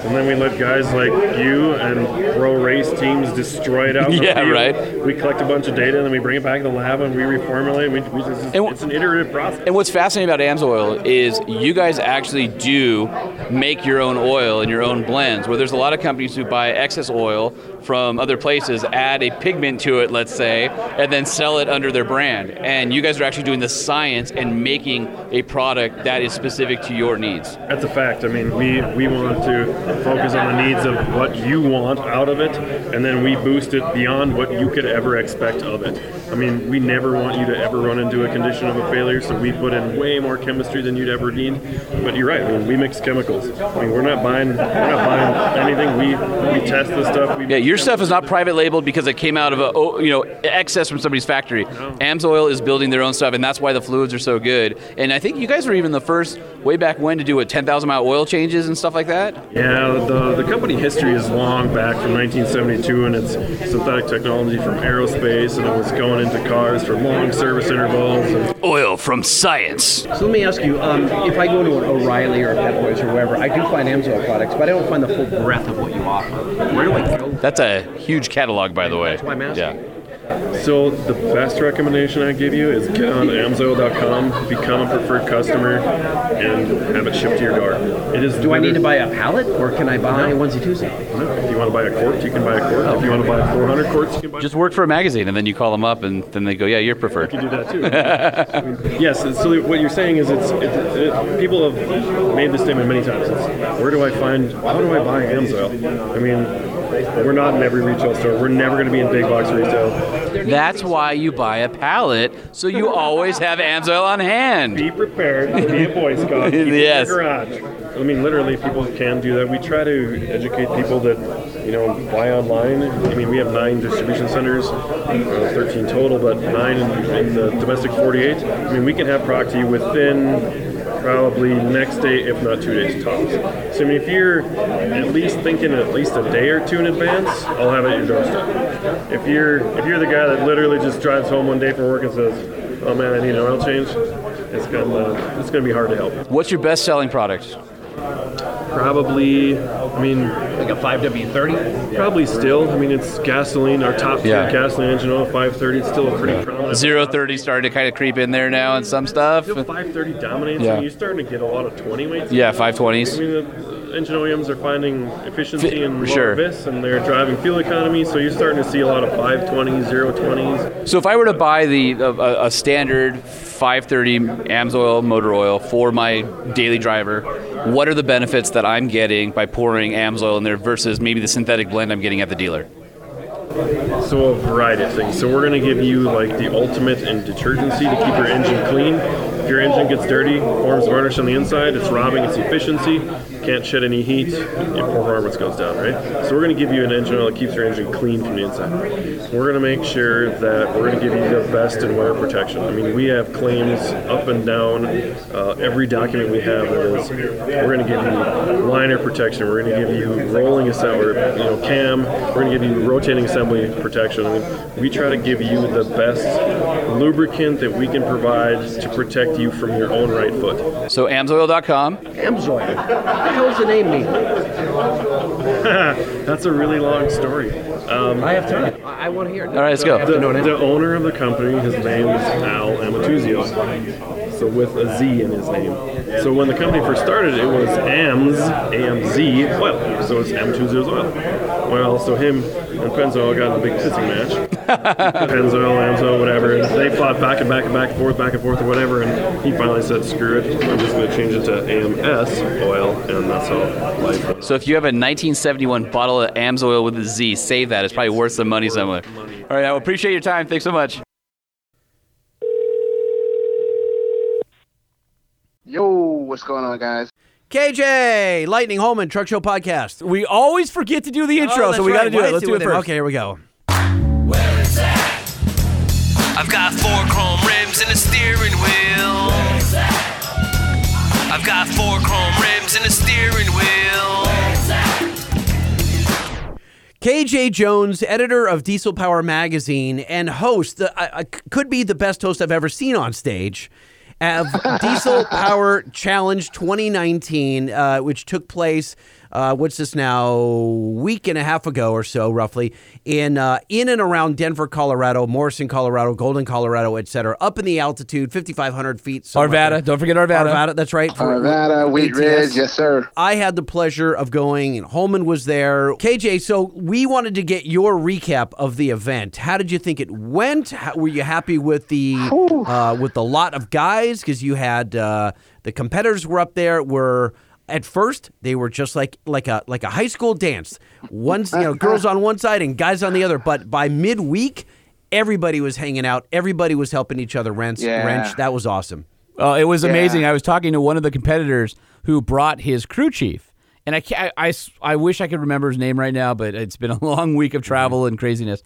and then we let guys like you and pro race teams destroy it out. In Yeah, right. We collect a bunch of data, and then we bring it back to the lab, and we reformulate. We, we just, it's an iterative process. And what's fascinating about Amsoil is you guys actually do make your own oil and your own blends. Where there's a lot of companies who buy excess oil from other places, add a pigment to it, let's say, and then sell it under their brand. And you guys are actually doing the science and making a product that is specific to your needs. That's a fact. I mean, we, we want to focus on the needs of what you want out of it, and then we boost it beyond what you could ever expect of it. I mean, we never want you to ever run into a condition of a failure, so we put in way more chemistry than you'd ever need. But you're right. I mean, we mix chemicals. I mean, we're not buying we're not buying anything. We we test the stuff. We Yeah, your stuff is not private labeled because it came out of a oh, you know excess from somebody's factory. Amsoil is building their own stuff, and that's why the fluids are so good. And I think you guys were even the first way back when to do a 10,000 mile oil changes and stuff like that. Yeah, Yeah, the, the company history is long back from 1972, and it's synthetic technology from aerospace, and it was going into cars for long service intervals. And Oil from science. So let me ask you, um, if I go to an O'Reilly or a Pep Boys or wherever, I do find Amsoil products, but I don't find the full breadth of what you offer. Where do I go? That's a huge catalog, by the way. That's why I'm asking. Yeah. So the best recommendation I give you is get on Amsoil.com, become a preferred customer, and have it shipped to your door. It is. Do I need to buy a pallet or can I buy onesie twosie? No. If you want to buy a quart, you can buy a quart. If you want to buy 400 quarts, you can buy. Just work for a magazine, and then you call them up, and then they go, "Yeah, you're preferred." You can do that too. Yes. So what you're saying is, it's, it, it, people have made this statement many times. It's, where do I find? How do I buy Amsoil? I mean, we're not in every retail store. We're never going to be in big box retail. That's why you buy a pallet, so you always have Amsoil on hand. Be prepared. Be a Boy Scout. Keep it in Yes. your garage. I mean, literally, people can do that. We try to educate people that you know buy online. I mean, we have nine distribution centers, uh, 13 total, but nine in, in the domestic 48. I mean, we can have product to you within probably next day, if not two days tops. So I mean, if you're at least thinking at least a day or two in advance, I'll have it at your doorstep. If you're if you're the guy that literally just drives home one day from work and says, "Oh man, I need an oil change," it's gonna it's gonna be hard to help. What's your best-selling product? Probably, I mean, like a 5W30. Probably still. I mean, it's gasoline. Our top tier Yeah. gasoline engine oil, 530. It's still a pretty prominent. Zero thirty starting to kind of creep in there now, and some stuff. Still 530 dominates. Yeah. I mean, you're starting to get a lot of 20 weights. Yeah, 520s. I mean, the engine OEMs are finding efficiency Fi- and lower sure. VIS, and they're driving fuel economy. So you're starting to see a lot of 520s, 020s. So if I were to buy the a, a- a standard 530 Amsoil motor oil for my daily driver, what are the benefits that I'm getting by pouring Amsoil in there versus maybe the synthetic blend I'm getting at the dealer? So a variety of things. So we're going to give you like the ultimate in detergency to keep your engine clean. If your engine gets dirty, forms varnish on the inside, it's robbing its efficiency. Can't shed any heat, your performance goes down, right? So we're going to give you an engine oil that keeps your engine clean from the inside. We're going to make sure that we're going to give you the best in wear protection. I mean, we have claims up and down. Uh, every document we have is, we're going to give you liner protection. We're going to give you rolling assembly, you know, cam. We're going to give you rotating assembly protection. I mean, we try to give you the best lubricant that we can provide to protect you from your own right foot. So Amsoil.com. Amsoil. What the hell does the name mean? That's a really long story. Um, I have time. I, I want to hear it. All right, let's go. The, the owner of the company, his name is Al Amatuzio. So with a Z in his name. So when the company first started, it was AMS, AMZ oil. So it's Amatuzio's oil. Well, so him and Pennzoil got in a big pissing match. Pennzoil, Amsoil, whatever. And they fought back and back and back and forth, back and forth, or whatever. And he finally said, "Screw it! I'm just going to change it to AMS oil," and that's how life. went. So if you have a 1971 bottle of Amsoil with a Z, save that. It's probably worth some money somewhere. All right, I appreciate your time. Thanks so much. Yo, what's going on, guys? KJ, Lightning Holman, Truck Show Podcast. We always forget to do the intro, Oh, so that's we got to do Why it. Let's do it with him? first. Okay, here we go. I've got four chrome rims and a steering wheel. I've got four chrome rims and a steering wheel. KJ Jones, editor of Diesel Power Magazine and host, the, I, I could be the best host I've ever seen on stage, of Diesel Power Challenge 2019, uh, which took place. Uh, what's this now? Week and a half ago or so, roughly, in uh, in and around Denver, Colorado, Morrison, Colorado, Golden, Colorado, et cetera, up in the altitude, 5,500 feet. somewhere Arvada. there. Don't forget Arvada. Arvada, that's right. for- Arvada, Wheat ATS. Ridge, yes, sir. I had the pleasure of going, and Holman was there. KJ, so we wanted to get your recap of the event. How did you think it went? How, were you happy with the uh, with the lot of guys? Because you had uh, the competitors were up there. Were at first they were just like like a like a high school dance. One you know girls on one side and guys on the other. But by midweek, everybody was hanging out. Everybody was helping each other wrench. Yeah. wrench. That was awesome. Oh, it was Yeah. amazing. I was talking to one of the competitors who brought his crew chief, and I, I, I, I wish I could remember his name right now, but it's been a long week of travel and craziness.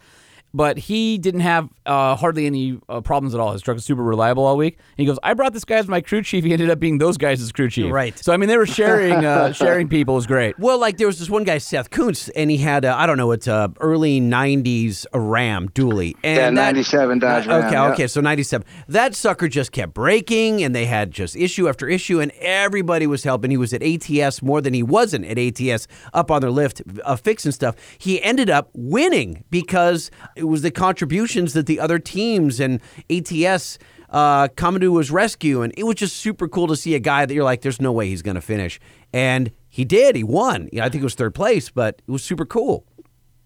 But he didn't have uh, hardly any uh, problems at all. His truck was super reliable all week. And he goes, "I brought this guy as my crew chief. He ended up being those guys as crew chief." Right. So I mean, they were sharing uh, sharing people was great. Well, like there was this one guy, Seth Kuntz, and he had I I don't know, it's a early '90s Ram dually. And Yeah, that- 97 Dodge Ram, Okay, yeah. okay, so '97. That sucker just kept breaking, and they had just issue after issue, and everybody was helping. He was at ATS more than he wasn't at ATS, up on their lift, uh, fixing stuff. He ended up winning because it was the contributions that the other teams and ATS uh, to his rescue, and it was just super cool to see a guy that you're like, there's no way he's going to finish, and he did. He won. I think it was third place, but it was super cool.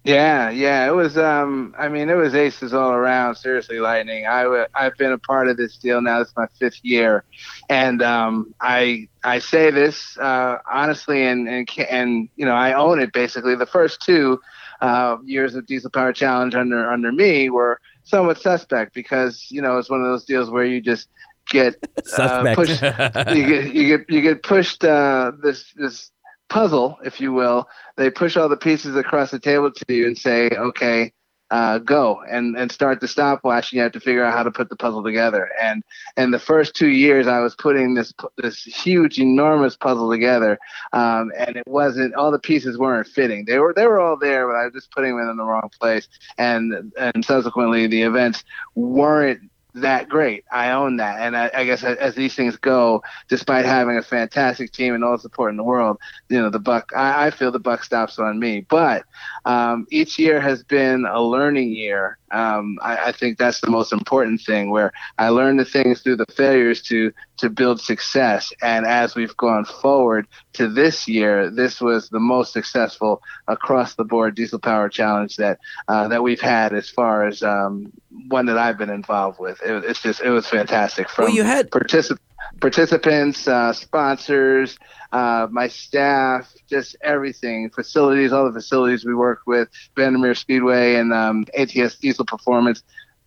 Yeah, yeah, it was. Um, I mean, it was aces all around. Seriously, lightning. I w- I've been a part of this deal now. It's my fifth year, and um, I I say this uh, honestly, and and and you know, I own it basically. The first two uh, years of Diesel Power Challenge under under me were somewhat suspect because you know it's one of those deals where you just get uh, pushed. you get you get you get pushed uh, this this puzzle, if you will. They push all the pieces across the table to you and say, okay, uh, go and, and start the stopwatch. And you have to figure out how to put the puzzle together. And and the first two years, I was putting this this huge, enormous puzzle together, um, and it wasn't all the pieces weren't fitting. They were they were all there, but I was just putting them in the wrong place. And and subsequently, the events weren't that great. I own that, and I, I guess as, these things go, despite having a fantastic team and all the support in the world, you know the buck. I, I feel the buck stops on me. But um, each year has been a learning year. Um, I, I think that's the most important thing, where I learned the things through the failures to to build success. And as we've gone forward to this year, this was the most successful across the board diesel power challenge that uh, that we've had as far as um, one that I've been involved with. It, it's just it was fantastic. From Well, you had- particip- participants, uh, sponsors, uh, my staff, just everything, facilities, all the facilities we worked with, Vandermeer Speedway and um, ATS Diesel Performance.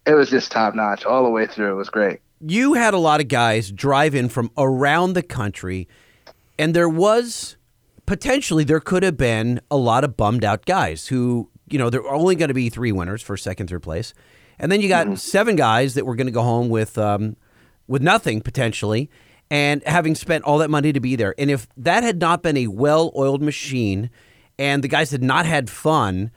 It was just top notch all the way through. It was great. you had a lot of guys drive in from around the country, and there was potentially there could have been a lot of bummed out guys who, you know, there are only going to be three winners for second, third place, and then you got seven guys that were going to go home with um, with nothing potentially, and having spent all that money to be there. And if that had not been a well oiled machine, and the guys had not had fun.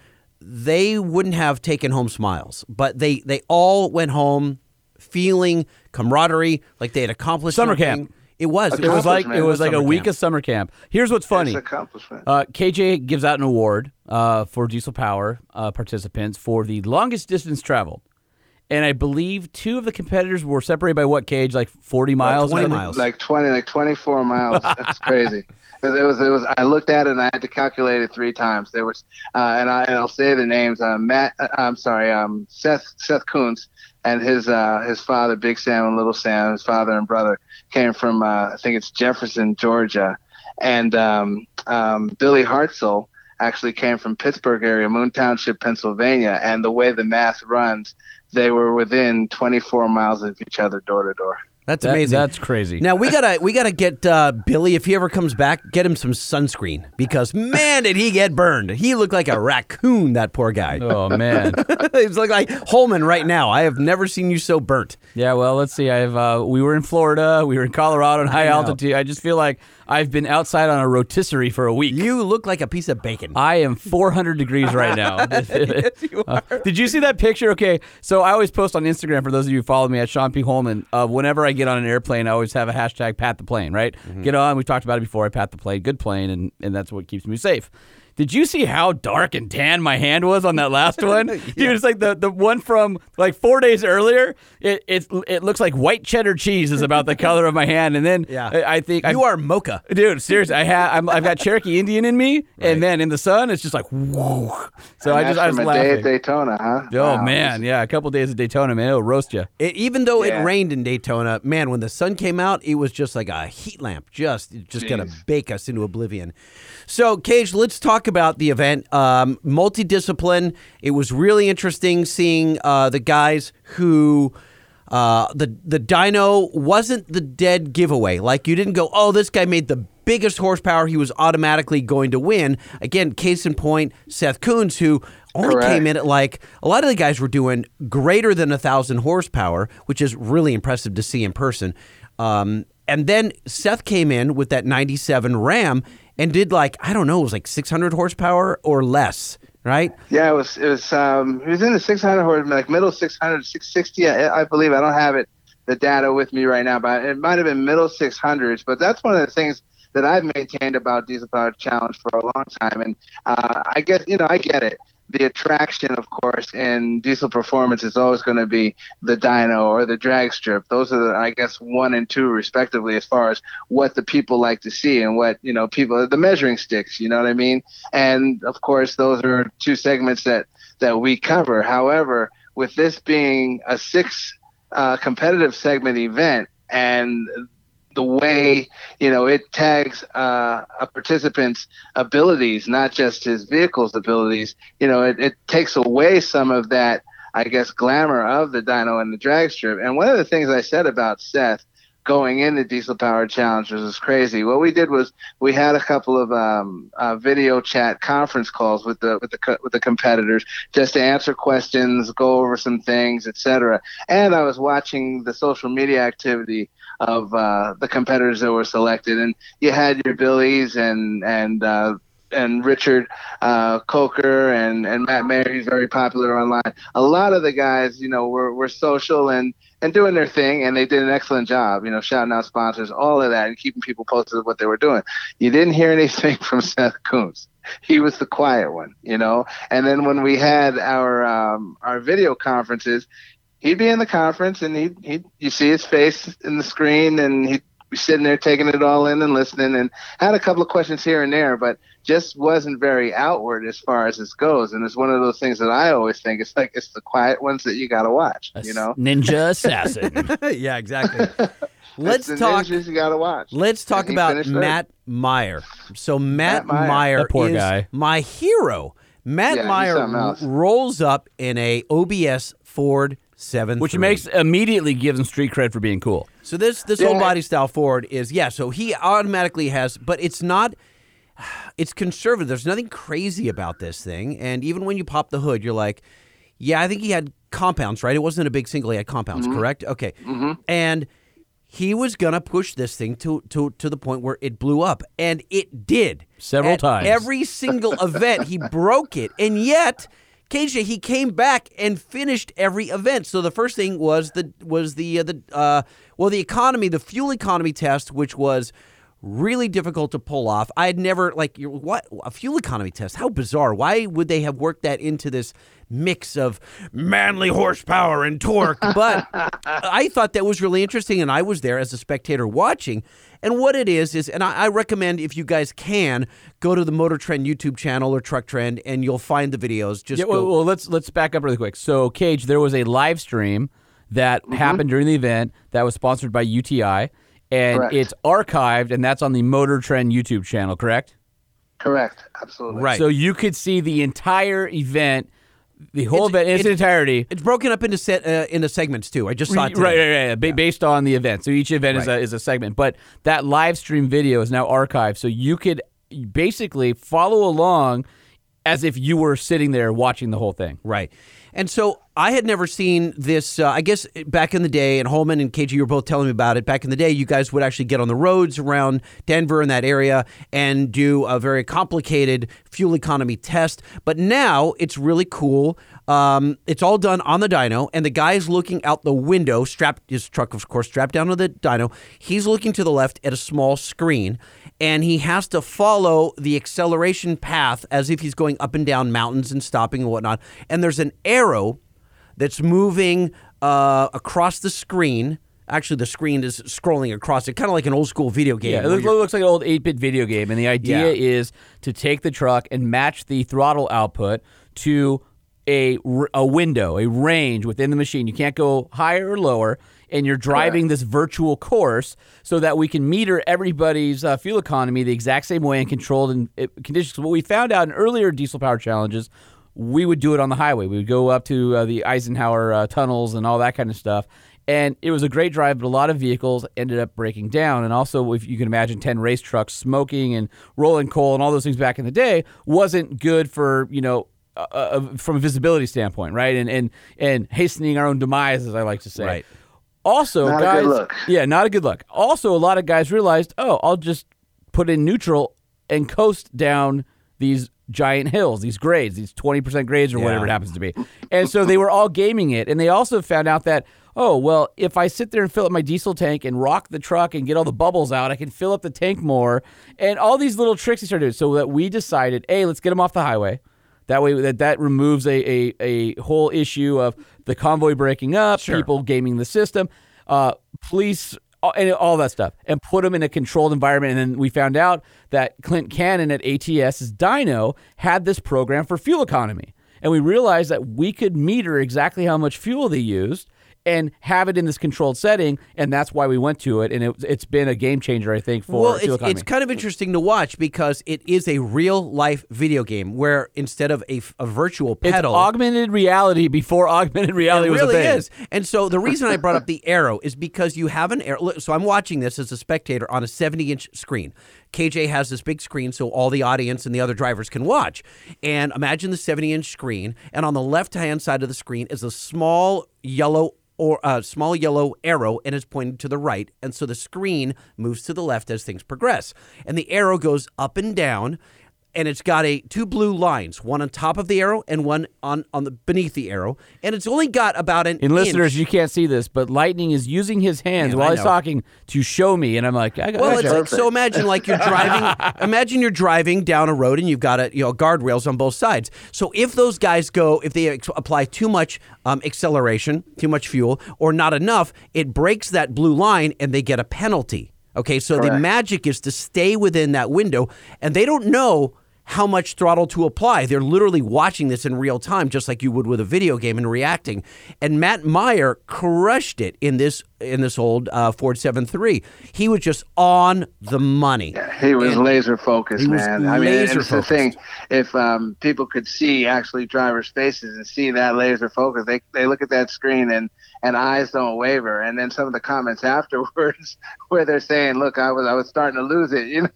They wouldn't have taken home smiles, but they they all went home feeling camaraderie, like they had accomplished Summer something. camp. It was. It was like it was like a Summer week camp. of summer camp. Here's what's funny. It's accomplishment. Uh, KJ gives out an award uh, for Diesel Power uh, participants for the longest distance traveled. And I believe two of the competitors were separated by what KJ, like 40 miles? I think? Like twenty, like twenty-four miles. That's crazy. It was, it was. I looked at it and I had to calculate it three times. There was, uh, and I and I'll say the names. Uh, Matt, uh, I'm sorry, um, Seth Seth Kuntz and his uh, his father, Big Sam and Little Sam, his father and brother came from uh, I think it's Jefferson, Georgia, and um, um, Billy Hartzell actually came from Pittsburgh area, Moon Township, Pennsylvania. And the way the math runs, they were within 24 miles of each other, door to door. That's That- amazing. that's crazy. Now we gotta we gotta get uh, Billy if he ever comes back, get him some sunscreen because man did he get burned. He looked like a raccoon. That poor guy. Oh man. He's like like Holman right now. I have never seen you so burnt. Yeah, well, let's see. I've uh, we were in Florida, we were in Colorado in high know. altitude. I just feel like I've been outside on a rotisserie for a week. You look like a piece of bacon. I am 400 degrees right now. Yes, you Uh, did you see that picture? Okay, so I always post on Instagram for those of you who follow me at Sean P. Holman. Uh, whenever I get on an airplane, I always have a hashtag pat the plane, right? Get on. We talked about it before. I pat the plane. Good plane, and, and that's what keeps me safe. Did you see how dark and tan my hand was on that last one? Dude, it's like the, the one from like four days earlier. It, it it looks like white cheddar cheese is about the color of my hand, and then Yeah. I, I think You are mocha. dude. Seriously, I have I'm, I've got Cherokee Indian in me, and then in the sun, it's just like whoa. So I just that's I was from a day at. Daytona, huh? Oh Wow. man, yeah, a couple days at Daytona, man, it'll roast you. It, even though Yeah. it rained in Daytona, man, when the sun came out, it was just like a heat lamp, just just gonna bake us into oblivion. So, KJ, let's talk about the event. Um, multidiscipline. It was really interesting seeing uh, the guys who. Uh, the the dyno wasn't the dead giveaway. Like you didn't go, oh, this guy made the biggest horsepower, he was automatically going to win. Again, case in point, Seth Coons, who only Correct. came in at like a lot of the guys were doing greater than a thousand horsepower, which is really impressive to see in person. Um, and then Seth came in with that 97 Ram and did like I don't know, it was like 600 horsepower or less, right? Yeah, it was it was um it was in the 600 horse like middle 600 660 I, I believe I don't have it the data with me right now but it might have been middle 600s but that's one of the things that I've maintained about diesel powered challenge for a long time and uh, I guess you know I get it the attraction of course in diesel performance is always going to be the dyno or the drag strip. Those are the, I guess one and two respectively as far as what the people like to see and what you know people the measuring sticks you know what I mean? And of course those are two segments that that we cover. However with this being a six uh, competitive segment event and the way you know it tags uh, a participant's abilities, not just his vehicle's abilities. You know, it, it takes away some of that, I guess, glamour of the dyno and the drag strip. And one of the things I said about Seth going into diesel powered challengers was crazy. What we did was we had a couple of um, uh, video chat conference calls with the with the co- with the competitors just to answer questions, go over some things, etc. And I was watching the social media activity of uh, the competitors that were selected, and you had your Billies and and uh, and Richard uh, Coker and, and Matt Mayer, he's very popular online. A lot of the guys, you know, were, were social and, and doing their thing, and they did an excellent job, you know, shouting out sponsors, all of that, and keeping people posted of what they were doing. You didn't hear anything from Seth Coons. He was the quiet one, you know. And then when we had our um, our video conferences, he'd be in the conference, and he'd, he'd you see his face in the screen, and he'd be sitting there taking it all in and listening, and had a couple of questions here and there, but just wasn't very outward as far as this goes. And it's one of those things that I always think it's like it's the quiet ones that you got to watch, you know. Ninja assassin. yeah, exactly. Let's It's the talk. ninjas you got to watch. Let's talk And about finished third. Matt Meyer. So Matt, Matt Meyer. Meyer, poor is guy. my hero. Matt Yeah, Meyer rolls up in a OBS Ford 7 Which makes immediately gives him street cred for being cool. So this this Yeah. whole body style Ford is yeah. So he automatically has, but it's not. It's conservative. There's nothing crazy about this thing, and even when you pop the hood, you're like, yeah, I think he had compounds, right? It wasn't a big single. He had compounds, Mm-hmm. correct? Okay, and he was gonna push this thing to to to the point where it blew up, and it did Several At times. Every single event, he broke it, and yet. KJ, he came back and finished every event. So the first thing was the was the uh, the uh, well the economy, the fuel economy test, which was really difficult to pull off. I had never like what a fuel economy test. How bizarre! Why would they have worked that into this mix of manly horsepower and torque? But I thought that was really interesting, and I was there as a spectator watching. And what it is is, and I, I recommend if you guys can go to the Motor Trend YouTube channel or Truck Trend, and you'll find the videos. Just Yeah, go. well, well, let's let's back up really quick. So, KJ, there was a live stream that Mm-hmm. happened during the event that was sponsored by UTI, and Correct. it's archived, and that's on the Motor Trend YouTube channel, correct? Correct. Absolutely. Right. So you could see the entire event, the whole It's- event in its it's- entirety. It's broken up into set uh, into segments too. I just saw it. Right, right, right, right. Ba- Based on the event. So each event is, a, is a segment. But that live stream video is now archived. So you could basically follow along as if you were sitting there watching the whole thing. Right. And so I had never seen this. Uh, I guess back in the day, and Holman and KJ, you were both telling me about it. Back in the day, you guys would actually get on the roads around Denver and that area and do a very complicated fuel economy test. But now it's really cool. Um, it's all done on the dyno, and the guy is looking out the window, strapped his truck, of course, strapped down to the dyno. He's looking to the left at a small screen, and he has to follow the acceleration path as if he's going up and down mountains and stopping and whatnot. And there's an arrow that's moving uh, across the screen. Actually, the screen is scrolling across it, kind of like an old school video game. Yeah, it looks, looks like an old 8 bit video game. And the idea Yeah. is to take the truck and match the throttle output to a, a window, a range within the machine. You can't go higher or lower. And you're driving this virtual course so that we can meter everybody's uh, fuel economy the exact same way and controlled in, uh, conditions. What we found out in earlier diesel power challenges, we would do it on the highway. We would go up to uh, the Eisenhower uh, tunnels and all that kind of stuff. And it was a great drive, but a lot of vehicles ended up breaking down. And also, if you can imagine 10 race trucks smoking and rolling coal and all those things back in the day, wasn't good for, you know, uh, uh, from a visibility standpoint, right? And, and, and hastening our own demise, as I like to say. Right. Also, Not a guys, good look. yeah, not a good look. Also, a lot of guys realized, oh, I'll just put in neutral and coast down these giant hills, these grades, these 20% grades or whatever it happens to be. And so they were all gaming it. And they also found out that, oh, well, if I sit there and fill up my diesel tank and rock the truck and get all the bubbles out, I can fill up the tank more. And all these little tricks they started doing. So that we decided, hey, let's get them off the highway. That way, that, that removes a, a, a whole issue of the convoy breaking up, people gaming the system, uh, police, all, and all that stuff, and put them in a controlled environment. And then we found out that Clint Cannon at ATS's dyno had this program for fuel economy. And we realized that we could meter exactly how much fuel they used and have it in this controlled setting. And that's why we went to it. And it, it's been a game changer, I think, for well, it's, it's kind of interesting to watch because it is a real life video game where instead of a, a virtual It's pedal, augmented reality before augmented reality it was really a thing. is. And so the reason I brought up the arrow is because you have an arrow. So I'm watching this as a spectator on a 70 inch screen. KJ has this big screen so all the audience and the other drivers can watch. And imagine the 70 inch screen, and on the left hand side of the screen is a small yellow or a small yellow arrow and it's pointed to the right. And so the screen moves to the left as things progress. And the arrow goes up and down and it's got a two blue lines, one on top of the arrow and one on on the beneath the arrow, and it's only got about an And listeners, inch. you can't see this, but Lightning is using his hands Yeah, while he's talking to show me, and I'm like, I got Well, I it's got like, so imagine like you're driving. imagine you're driving down a road and you've got a you know guardrails on both sides. So if those guys go, if they ex- apply too much um, acceleration, too much fuel, or not enough, it breaks that blue line and they get a penalty. Okay, so the magic is to stay within that window, and they don't know how much throttle to apply. They're literally watching this in real time, just like you would with a video game and reacting. And Matt Meyer crushed it in this in this old uh, Ford 7.3. He was just on the money. He was And- laser focused, man. I mean, it's the thing. If um, people could see actually drivers' faces and see that laser focus, they they look at that screen and and eyes don't waver. And then some of the comments afterwards, where they're saying, "Look, I was I was starting to lose it," you know.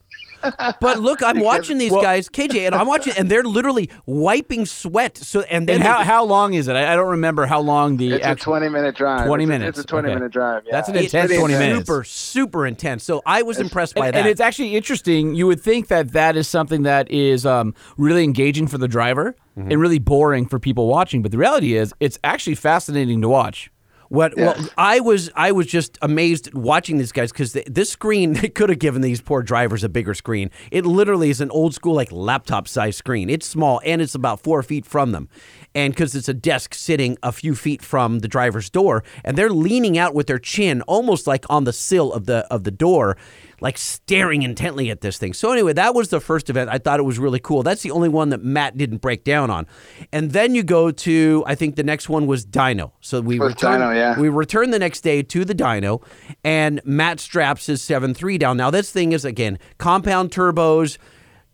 But look, I'm watching these guys, KJ, and I'm watching, and they're literally wiping sweat. So and then And they- how, how long is it? I, I don't remember how long the It's a actual 20 minute drive. 20 It's a- minutes. It's a 20 Okay. minute drive. Yeah. That's an It's intense 20 minutes. Super, super intense. So I was impressed by and, that. and it's actually interesting. You would think that that is something that is um, really engaging for the driver Mm-hmm. and really boring for people watching. But the reality is, it's actually fascinating to watch. What? Well, I was I was just amazed watching these guys because this screen they could have given these poor drivers a bigger screen. It literally is an old school like laptop size screen. It's small and it's about four feet from them, and because it's a desk sitting a few feet from the driver's door, and they're leaning out with their chin almost like on the sill of the of the door. Like staring intently at this thing. So anyway, that was the first event. I thought it was really cool. That's the only one that Matt didn't break down on. And then you go to I think the next one was dyno. So we Was returned, Dyno, yeah. we returned the next day to the dyno, and Matt straps his 7.3 down. Now, this thing is, again, compound turbos.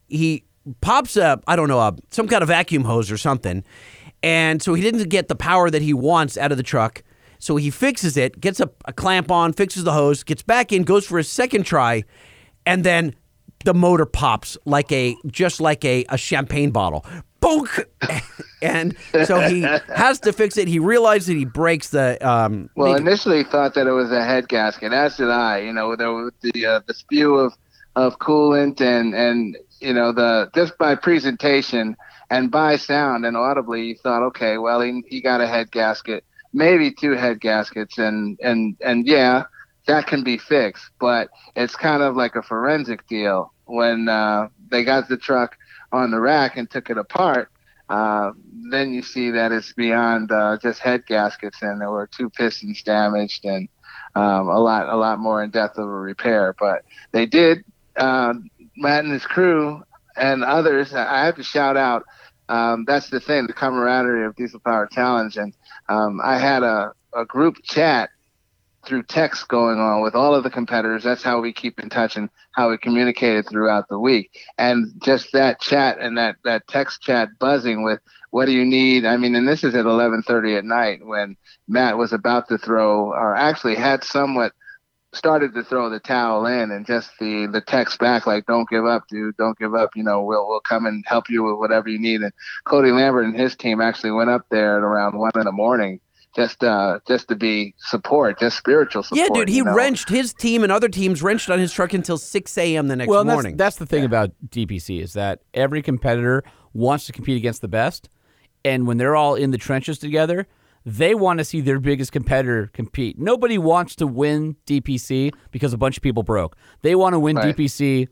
He pops up, I don't know, uh, some kind of vacuum hose or something. And so he didn't get the power that he wants out of the truck. So he fixes it, gets a, a clamp on, fixes the hose, gets back in, goes for his second try, and then the motor pops like a just like a, a champagne bottle. Bonk! and so he has to fix it. He realizes that he breaks the um Well, initially thought that it was a head gasket, as did I. You know, there was the uh, the spew of of coolant and and you know the just by presentation and by sound and audibly, you thought, okay, well, he he got a head gasket, maybe two head gaskets, and and and yeah, that can be fixed. But it's kind of like a forensic deal when uh, they got the truck on the rack and took it apart uh, then you see that it's beyond uh, just head gaskets, and there were two pistons damaged, and um, a lot, a lot more in depth of a repair. But they did. Uh, Matt and his crew and others. I have to shout out. Um, that's the thing, the camaraderie of Diesel Power Challenge, and um, I had a, a group chat through text going on with all of the competitors. That's how we keep in touch and how we communicated throughout the week. And just that chat and that, that text chat buzzing with, what do you need? I mean, and this is at 11:30 at night when Matt was about to throw, or actually had somewhat started to throw the towel in, and just the the text back like, "Don't give up, dude. Don't give up. You know, we'll we'll come and help you with whatever you need." And Cody Lambert and his team actually went up there at around one in the morning. Just, uh, just to be support, just spiritual support. Yeah, dude, he you know? wrenched his team and other teams wrenched on his truck until 6 a.m. the next well, and that's, morning. that's the thing about DPC is that every competitor wants to compete against the best, and when they're all in the trenches together, they want to see their biggest competitor compete. Nobody wants to win DPC because a bunch of people broke. They want to win Right. DPC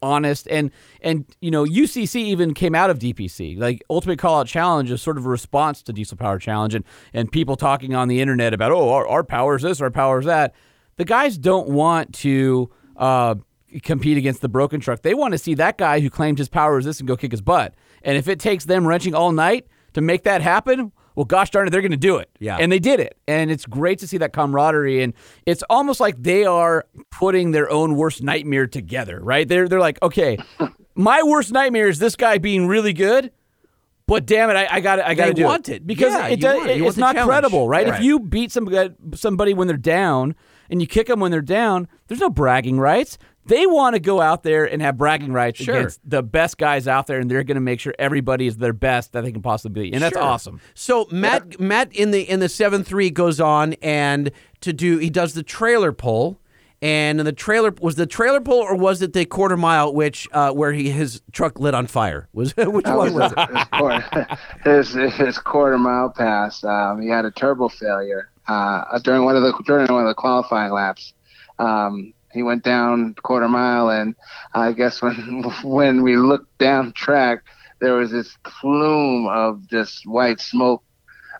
honest and and you know UCC even came out of DPC like Ultimate Call Out Challenge is sort of a response to Diesel Power Challenge and and people talking on the internet about oh our, our power is this our power is that the guys don't want to uh, compete against the broken truck they want to see that guy who claimed his power is this and go kick his butt and if it takes them wrenching all night to make that happen well gosh darn it they're going to do it Yeah. and they did it and it's great to see that camaraderie and it's almost like they are putting their own worst nightmare together right they're they're like okay my worst nightmare is this guy being really good but damn it, I, I got I got to do want it. because Yeah, it does, want it. It's not challenge. credible, right? If you beat somebody somebody when they're down and you kick them when they're down, there's no bragging rights. They want to go out there and have bragging rights Sure. against the best guys out there, and they're going to make sure everybody is their best that they can possibly be, and that's Sure. awesome. So Matt Matt in the in the seven three goes on and to do he does the trailer pull. And in the trailer was the trailer pull or was it the quarter mile which uh, where he his truck lit on fire? Was which That one was was it? his, quarter, his, his quarter mile pass. Um, he had a turbo failure uh, during one of the during one of the qualifying laps. Um, he went down quarter mile, and I guess when when we looked down track, there was this plume of just white smoke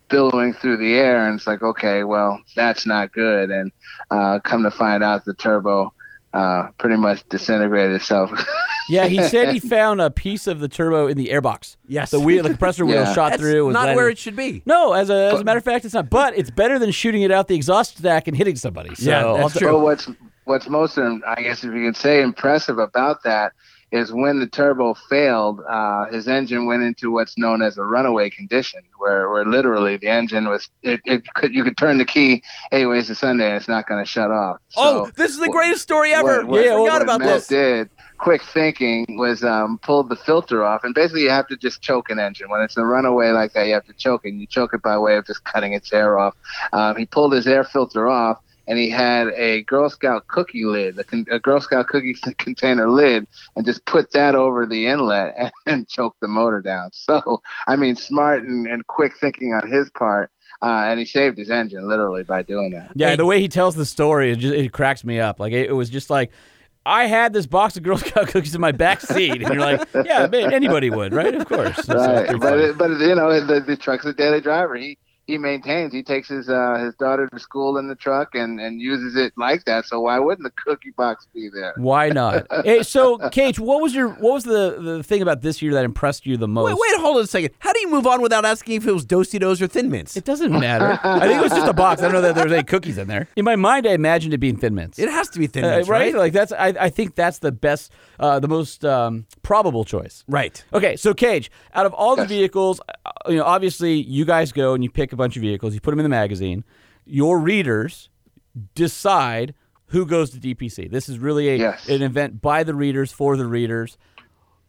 billowing through the air, and it's like, okay, well, that's not good. And uh, come to find out, the turbo uh, pretty much disintegrated itself. Yeah, he said he found a piece of the turbo in the airbox. Yes. the wheel, the compressor wheel Yeah. shot That's through. was not landing- where it should be. No, as a, as a matter of fact, it's not. But it's better than shooting it out the exhaust stack and hitting somebody. So Yeah, that's true. Well, what's what's most, I guess, if you can say, impressive about that is when the turbo failed, uh, his engine went into what's known as a runaway condition, where, where literally the engine was it, it could you could turn the key eight ways to Sunday and it's not going to shut off. Oh, this is the greatest story ever. what, what, yeah, I forgot what about Matt this. did quick thinking was um, pulled the filter off and basically you have to just choke an engine when it's a runaway like that you have to choke it and you choke it by way of just cutting its air off um, he pulled his air filter off and he had a Girl Scout cookie lid, a, con- a Girl Scout cookie container lid, and just put that over the inlet and, and choked the motor down. So, I mean, smart and, and quick thinking on his part, uh, and he saved his engine literally by doing that. Yeah, the way he tells the story, it, just, it cracks me up. Like it, it was just like. I had this box of Girl Scout cookies in my back seat, and you're like, "Yeah, man, anybody would, right? Of course." Right. But it, but you know the, the truck's a daily driver. He he maintains. He takes his uh, his daughter to school in the truck and, and uses it like that. So why wouldn't the cookie box be there? Why not? hey, so, KJ, what was your what was the, the thing about this year that impressed you the most? Wait, wait, hold on a second. How do you move on without asking if it was Do-si-dos or Thin Mints? It doesn't matter. I think it was just a box. I don't know that there was any cookies in there. In my mind, I imagined it being Thin Mints. It has to be Thin Uh, Mints, right? right? Like that's. I, I think that's the best, uh, the most um, probable choice. Right. Okay, so KJ, out of all the vehicles, uh, you know, obviously you guys go and you pick a bunch of vehicles, you put them in the magazine. Your readers decide who goes to DPC. This is really a, Yes. an event by the readers for the readers.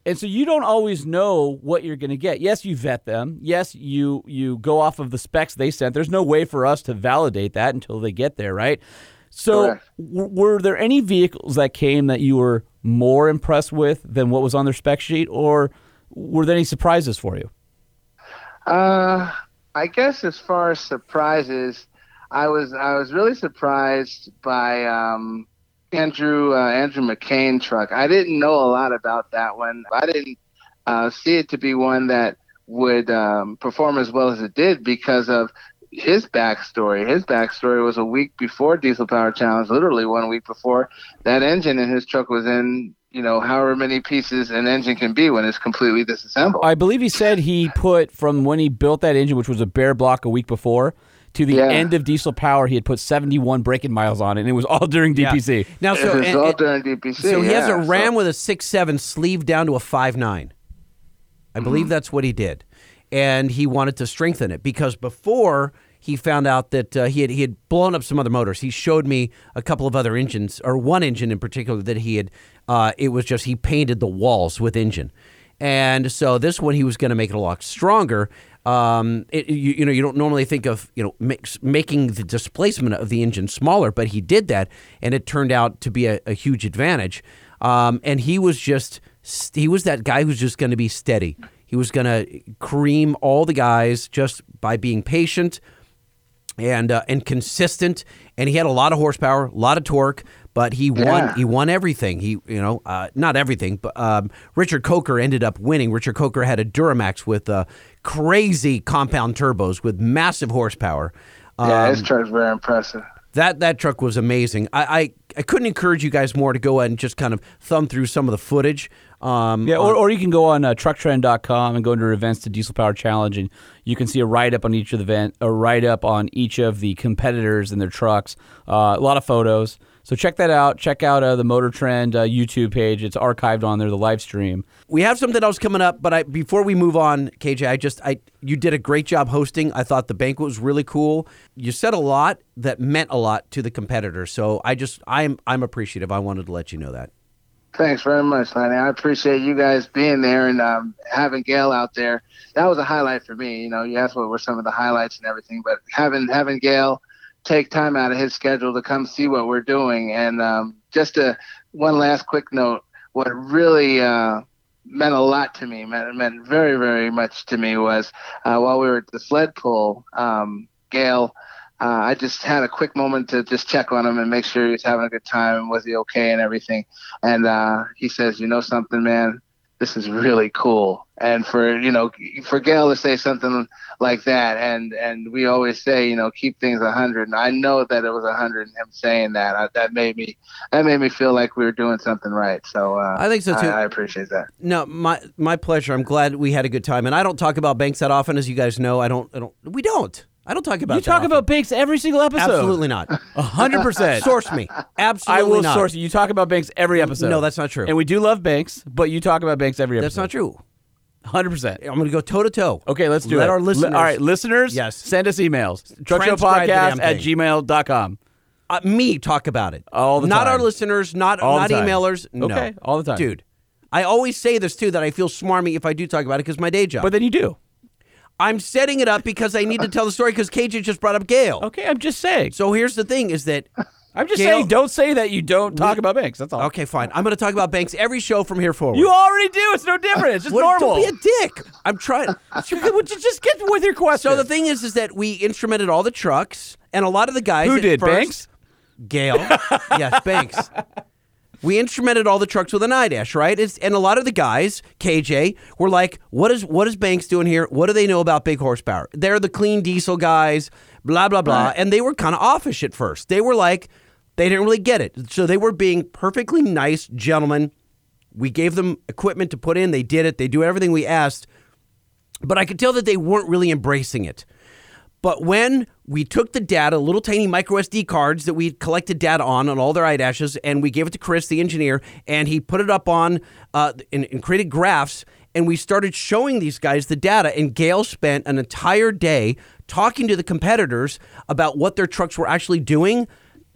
And so you don't always know what you're going to get. Yes, you vet them. Yes, you you go off of the specs they sent. There's no way for us to validate that until they get there, right? So, Correct. were there any vehicles that came that you were more impressed with than what was on their spec sheet, or were there any surprises for you? Uh, I guess as far as surprises, I was I was really surprised by um, Andrew uh, Andrew McCain truck. I didn't know a lot about that one. I didn't uh, see it to be one that would um, perform as well as it did because of his backstory. His backstory was a week before Diesel Power Challenge, literally one week before that engine in his truck was in. You know, however many pieces an engine can be when it's completely disassembled. I believe he said he put from when he built that engine, which was a bare block a week before, to the Yeah. end of Diesel Power, he had put 71 braking miles on it, and it was all during Yeah. DPC. Now, so It was and- all and- during DPC. So he has a yeah, so- Ram with a six seven sleeve down to a five nine. I believe Mm-hmm. that's what he did. and he wanted to strengthen it because before he found out that uh, he had he had blown up some other motors. He showed me a couple of other engines, or one engine in particular that he had. Uh, it was just he painted the walls with engine, and so this one he was going to make it a lot stronger. Um, it, you, you know, you don't normally think of you know mix, making the displacement of the engine smaller, but he did that, and it turned out to be a, a huge advantage. Um, and he was just he was that guy who's just going to be steady. He was going to cream all the guys just by being patient and uh, and consistent. And he had a lot of horsepower, a lot of torque, but he won. Yeah. He won everything. He you know uh, not everything, but um, Richard Coker ended up winning. Richard Coker had a Duramax with uh, crazy compound turbos with massive horsepower. Yeah, his Um, truck's very impressive. that that truck was amazing. I, I I couldn't encourage you guys more to go ahead and just kind of thumb through some of the footage. Um, Yeah, or, or you can go on uh, trucktrend.com and go under events to Diesel Power Challenge, and you can see a write up on each of the event, a write up on each of the competitors and their trucks. Uh, a lot of photos. So check that out. Check out uh, the Motor Trend uh, YouTube page. It's archived on there, the live stream. we have something else coming up, but I before we move on, KJ, I just I you did a great job hosting. I thought the banquet was really cool. You said a lot that meant a lot to the competitors. So I just I'm I'm appreciative. I wanted to let you know that. Thanks very much, Lenny. I appreciate you guys being there and um, having Gale out there. That was a highlight for me. You know, you asked what were some of the highlights and everything, but having having Gale take time out of his schedule to come see what we're doing, and um, just a one last quick note. What really uh, meant a lot to me, meant meant very very much to me was uh, while we were at the sled pull, um, Gale. Uh, I just had a quick moment to just check on him and make sure he was having a good time and was he okay and everything. And uh, he says, "You know something, man, this is really cool." And for you know, for Gale to say something like that, and and we always say, you know, keep things a hundred. And I know that it was a hundred. Him saying that, I, that made me that made me feel like we were doing something right. So uh, I think so, too. I, I appreciate that. No, my my pleasure. I'm glad we had a good time, and I don't talk about banks that often, as you guys know. I don't. I don't. We don't. I don't talk about. Banks. You that talk often. about Banks every single episode. Absolutely not. A hundred percent. Source me. Absolutely I will not. source you. You talk about Banks every episode. No, that's not true. And we do love Banks, but you talk about Banks every episode. That's not true. Hundred percent. I'm going to go toe to toe. Okay, let's do Let it. Let our listeners- all right, listeners. Yes. Send us emails. Truckshowpodcast at gmail.com. Uh, me talk about it All the not time. our listeners, not All not emailers. No. Okay, all the time. dude. I always say this too that I feel smarmy if I do talk about it because my day job. But then you do. I'm setting it up because I need to tell the story because KJ just brought up Gale. Okay, I'm just saying. So here's the thing: is that I'm just Gale- saying, don't say that you don't talk about Banks. That's all. okay? Fine. I'm going to talk about banks every show from here forward. You already do. It's no different. It's just What- normal. Don't be a dick. I'm trying. Would you just get with your question? So the thing is, is that we instrumented all the trucks, and a lot of the guys. Who did? first- Banks? Gale. yes, Banks. We instrumented all the trucks with an iDash, right? It's, and a lot of the guys, KJ, were like, "What is what is Banks doing here? What do they know about big horsepower? They're the clean diesel guys, blah blah blah." And they were kind of offish at first. They were like, they didn't really get it. So they were being perfectly nice gentlemen. We gave them equipment to put in. They did it. They do everything we asked. But I could tell that they weren't really embracing it. But when we took the data, little tiny micro SD cards that we collected data on on all their iDashes, and we gave it to Chris, the engineer, and he put it up on uh, and, and created graphs, and we started showing these guys the data. And Gale spent an entire day talking to the competitors about what their trucks were actually doing.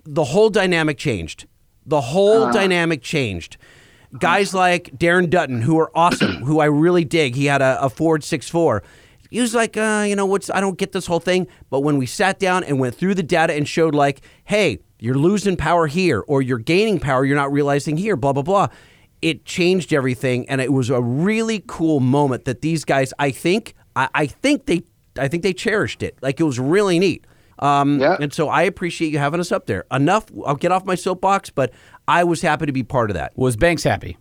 The whole dynamic changed. The whole dynamic changed guys like Darren Dutton, who are awesome, who I really dig. He had a, a Ford 6.4. He was like, uh, you know, what's I don't get this whole thing. But when we sat down and went through the data and showed, like, hey, you're losing power here, or you're gaining power, you're not realizing here, blah blah blah. It changed everything, and it was a really cool moment that these guys, I think, I, I think they, I think they cherished it. Like it was really neat. Um, Yeah. And so I appreciate you having us up there. Enough. I'll get off my soapbox, but I was happy to be part of that. Was Banks happy?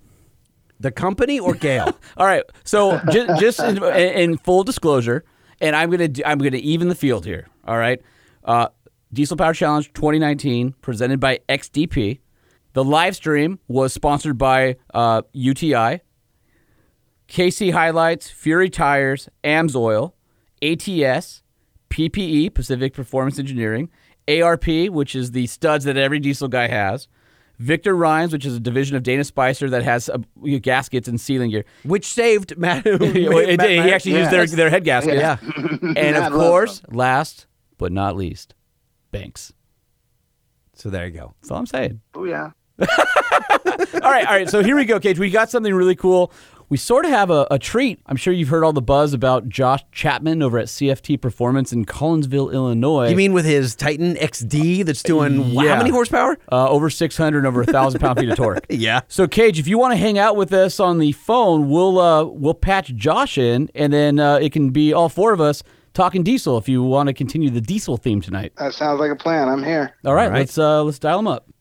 The company or Gale? All right. So just, just in, in full disclosure, and I'm gonna do, I'm gonna even the field here. All right. Uh, Diesel Power Challenge 2019, presented by XDP. The live stream was sponsored by uh, UTI, KC HiLiTES, Fury Tires, AMSOIL, ATS, PPE, Pacific Performance Engineering, ARP, which is the studs that every diesel guy has, Victor Reinz, which is a division of Dana Spicer that has uh, gaskets and sealing gear. Which saved Matt. Well, it did. he actually used their, their head gasket. Yeah. and of loves course, last but not least, Banks. So there you go. That's all I'm saying. Oh yeah. all right, all right. So here we go, KJ. We got something really cool. We sort of have a, a treat. I'm sure you've heard all the buzz about Josh Chapman over at CFT Performance in Collinsville, Illinois. You mean with his Titan XD that's doing wow, how many horsepower? Uh, over 600, over 1,000 pound feet of torque. Yeah. So, KJ, if you want to hang out with us on the phone, we'll uh, we'll patch Josh in, and then uh, it can be all four of us talking diesel. If you want to continue the diesel theme tonight. That sounds like a plan. I'm here. All right, All right. let's uh, let's dial them up.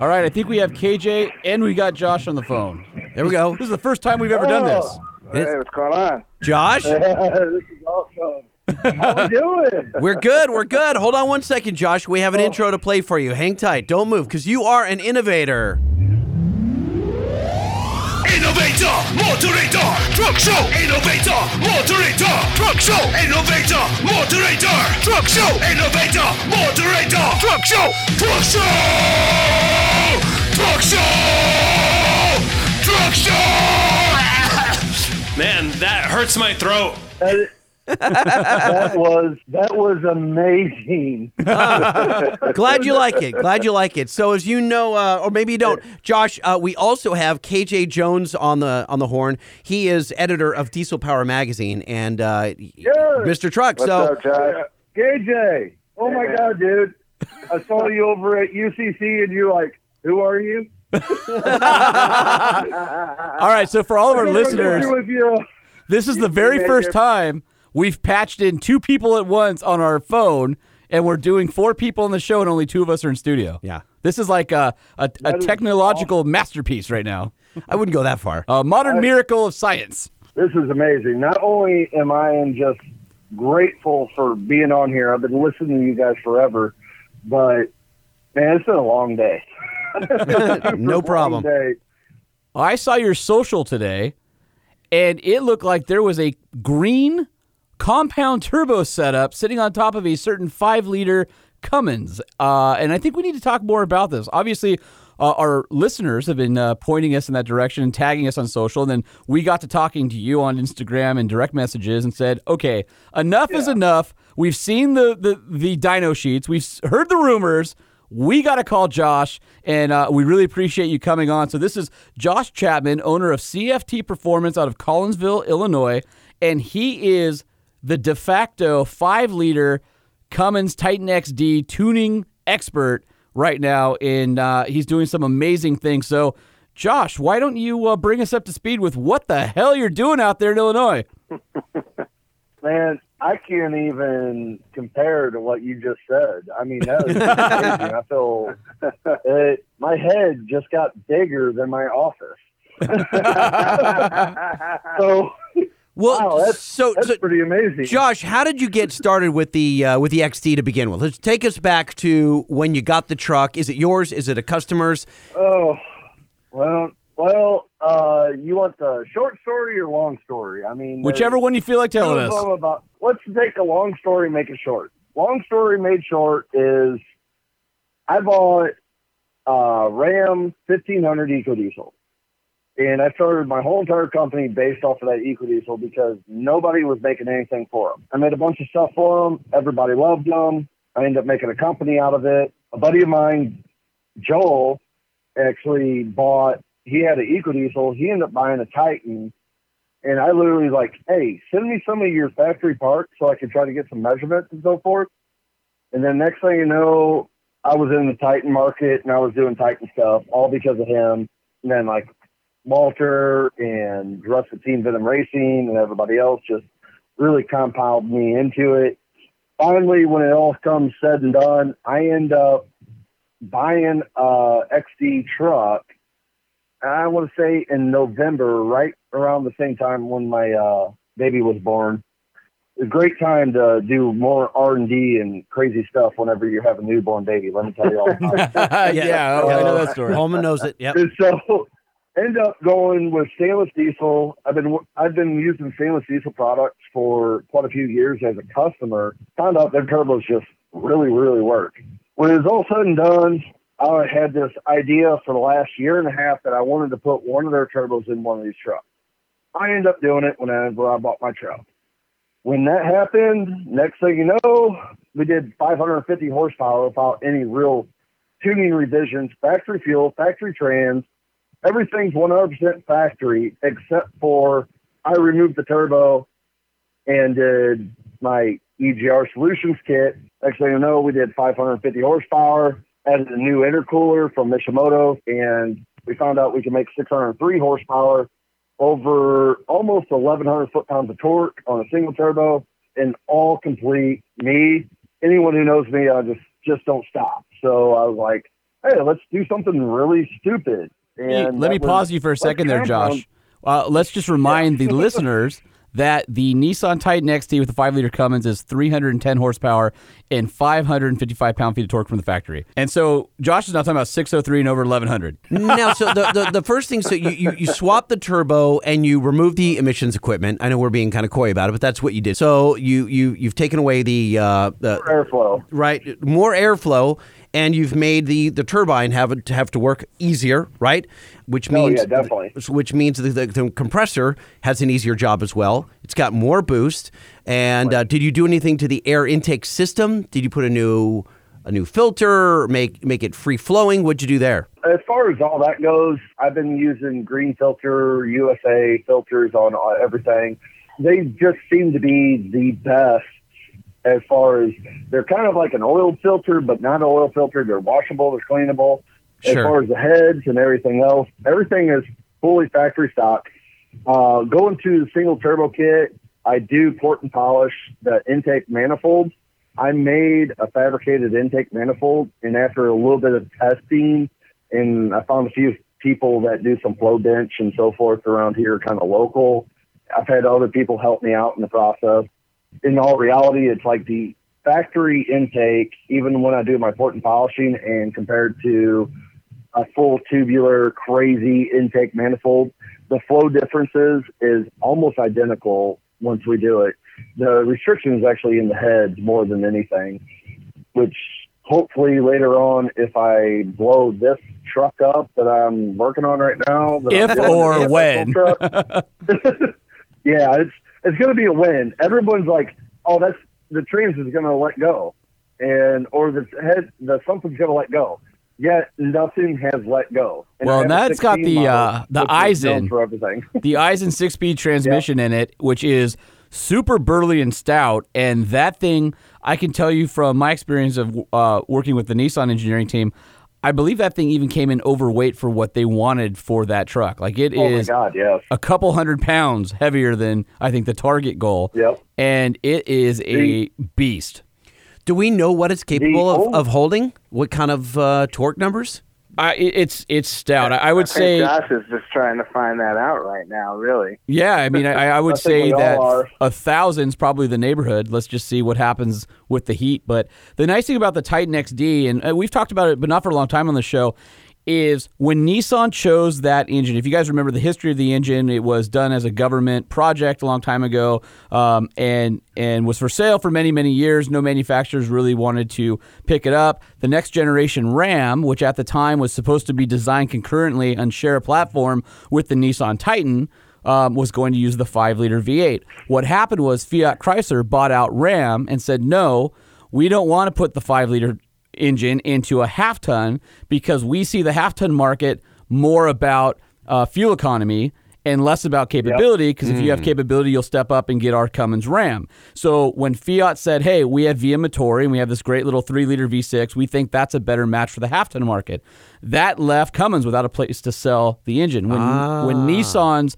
All right, I think we have KJ and we got Josh on the phone. There we go. This is the first time we've ever done this. Oh, hey, what's going on? Josh, this is awesome. How we doing? we're good. We're good. Hold on one second, Josh. We have an oh. intro to play for you. Hang tight. Don't move because you are an innovator. Innovator, moderator, truck show. Innovator, moderator, truck show. Innovator, moderator, truck show. Innovator, moderator, truck show. Truck show. Truck show. Truck show. Man, that hurts my throat. Uh, that was that was amazing. Glad you like it. Glad you like it. So as you know, uh, or maybe you don't, Josh, uh, we also have KJ Jones on the on the horn. He is editor of Diesel Power Magazine and uh, Mr. Truck. What's so up, KJ, oh my God, dude! I saw you over at UCC, and you're like, "Who are you?" All right, so for all of our listeners, this is the very first time we've patched in two people at once on our phone, and we're doing four people in the show, and only two of us are in studio. Yeah. This is like a, a, a That is technological masterpiece right now. I wouldn't go that far. A modern miracle of science. This is amazing. Not only am I in just grateful for being on here, I've been listening to you guys forever, but man, it's been a long day. no problem. day. I saw your social today, and it looked like there was a green compound turbo setup sitting on top of a certain five liter Cummins. Uh, and I think we need to talk more about this. Obviously, uh, our listeners have been uh, pointing us in that direction and tagging us on social. And then we got to talking to you on Instagram and direct messages and said, okay, enough is enough. We've seen the, the, the dyno sheets, we've heard the rumors. We got to call Josh, and uh, we really appreciate you coming on. So, this is Josh Chapman, owner of CFT Performance out of Collinsville, Illinois, and he is the de facto five liter Cummins Titan XD tuning expert right now, and uh, he's doing some amazing things. So, Josh, why don't you uh, bring us up to speed with what the hell you're doing out there in Illinois? Man, I can't even compare to what you just said. I mean, that was. I feel it, my head just got bigger than my office. so, Well, wow, that's, so, that's so- pretty amazing. Josh, how did you get started with the uh, with the XD to begin with? Let's take us back to when you got the truck. Is it yours? Is it a customer's? Oh, well, well, uh, you want the short story or long story? I mean, Whichever one you feel like telling us. blah. Let's take a long story, and make it short. Long story made short is I bought uh, Ram 1500 EcoDiesel. And I started my whole entire company based off of that EcoDiesel because nobody was making anything for them. I made a bunch of stuff for them. Everybody loved them. I ended up making a company out of it. A buddy of mine, Joel, actually bought, he had an EcoDiesel. He ended up buying a Titan. And I literally like, hey, send me some of your factory parts so I can try to get some measurements and so forth. And then next thing you know, I was in the Titan market and I was doing Titan stuff all because of him. And then like Walter and the rest of the team, Venom Racing and everybody else just really compiled me into it. Finally, when it all comes said and done, I end up buying a XD truck. I want to say in November, right around the same time when my uh, baby was born. It's a great time to do more R and D and crazy stuff whenever you have a newborn baby. Let me tell you all. About it. yeah, I know that story. Holman knows it. Yep. So end up going with stainless diesel. I've been I've been using stainless diesel products for quite a few years as a customer. Found out their turbos just really really work. when it was all said and done, I had this idea for the last year and a half that I wanted to put one of their turbos in one of these trucks. I ended up doing it whenever I bought my truck. When that happened, next thing you know, we did 550 horsepower without any real tuning revisions, factory fuel, factory trans, everything's 100% factory except for I removed the turbo and did my EGR Solutions kit. Next thing you know, we did 550 horsepower, added a new intercooler from Mishimoto, and we found out we can make 603 horsepower over almost 1,100 foot pounds of torque on a single turbo, and all complete. Me, anyone who knows me, I just just don't stop. So I was like, hey, let's do something really stupid. And Let me that was- pause you for a second there, Josh. Uh, let's just remind the listeners that the Nissan Titan XD with the 5 liter Cummins is 310 horsepower and 555 pound feet of torque from the factory. And so Josh is now talking about 603 and over 1100. now, so the, the, the first thing, so you, you, you swap the turbo and you remove the emissions equipment. I know we're being kind of coy about it, but that's what you did. So you you you've taken away the uh, the airflow, right? More airflow, and you've made the the turbine have to have to work easier, right? Which Oh, means yeah, definitely. which means the, the, the compressor has an easier job as well. It's got more boost. And uh, did you do anything to the air intake system? Did you put a new a new filter? Make make it free flowing? What'd you do there? As far as all that goes, I've been using Green Filter, USA filters on uh, everything. They just seem to be the best as far as they're kind of like an oil filter, but not an oil filter. They're washable, they're cleanable. As far as the heads and everything else, everything is fully factory stock. Uh, going to the single turbo kit, I do port and polish the intake manifolds. I made a fabricated intake manifold, and after a little bit of testing, and I found a few people that do some flow bench and so forth around here, kind of local. I've had other people help me out in the process. In all reality, it's like the factory intake, even when I do my port and polishing, and compared to a full tubular crazy intake manifold, the flow differences is almost identical once we do it. The restriction is actually in the heads more than anything, which hopefully later on, if I blow this truck up that I'm working on right now, If or when. yeah, it's it's going to be a win. Everyone's like, "Oh, that's the trans is going to let go," and or the head, the something's going to let go. Yet nothing has let go. And well, and that's got the model, uh, the Aisin for everything. the Aisin six speed transmission in it, which is super burly and stout. And that thing, I can tell you from my experience of uh, working with the Nissan engineering team, I believe that thing even came in overweight for what they wanted for that truck. Like it Oh is God, yes. a couple hundred pounds heavier than I think the target goal. Yep. And it is a beast. Do we know what it's capable of, of holding? What kind of uh, torque numbers? I, it's it's stout. I, I would I say Josh is just trying to find that out right now. Really. Yeah, I mean, I, I would say that are. a thousand's probably the neighborhood. Let's just see what happens with the heat. But the nice thing about the Titan XD, and uh, we've talked about it, but not for a long time on the show, is when Nissan chose that engine. If you guys remember the history of the engine, it was done as a government project a long time ago, um, and and was for sale for many many years. No manufacturers really wanted to pick it up. The next generation Ram, which at the time was supposed to be designed concurrently and share a platform with the Nissan Titan um, was going to use the 5 liter V8. What happened was Fiat Chrysler bought out Ram and said, no, we don't want to put the 5 liter engine into a half ton because we see the half ton market more about uh, fuel economy and less about capability because if you have Mm. capability you'll step up and get our Cummins Ram. So when Fiat said, "Hey, we have VM Motori and we have this great little 3 liter V6, we think that's a better match for the half ton market." That left Cummins without a place to sell the engine. When when Ah. Nissan's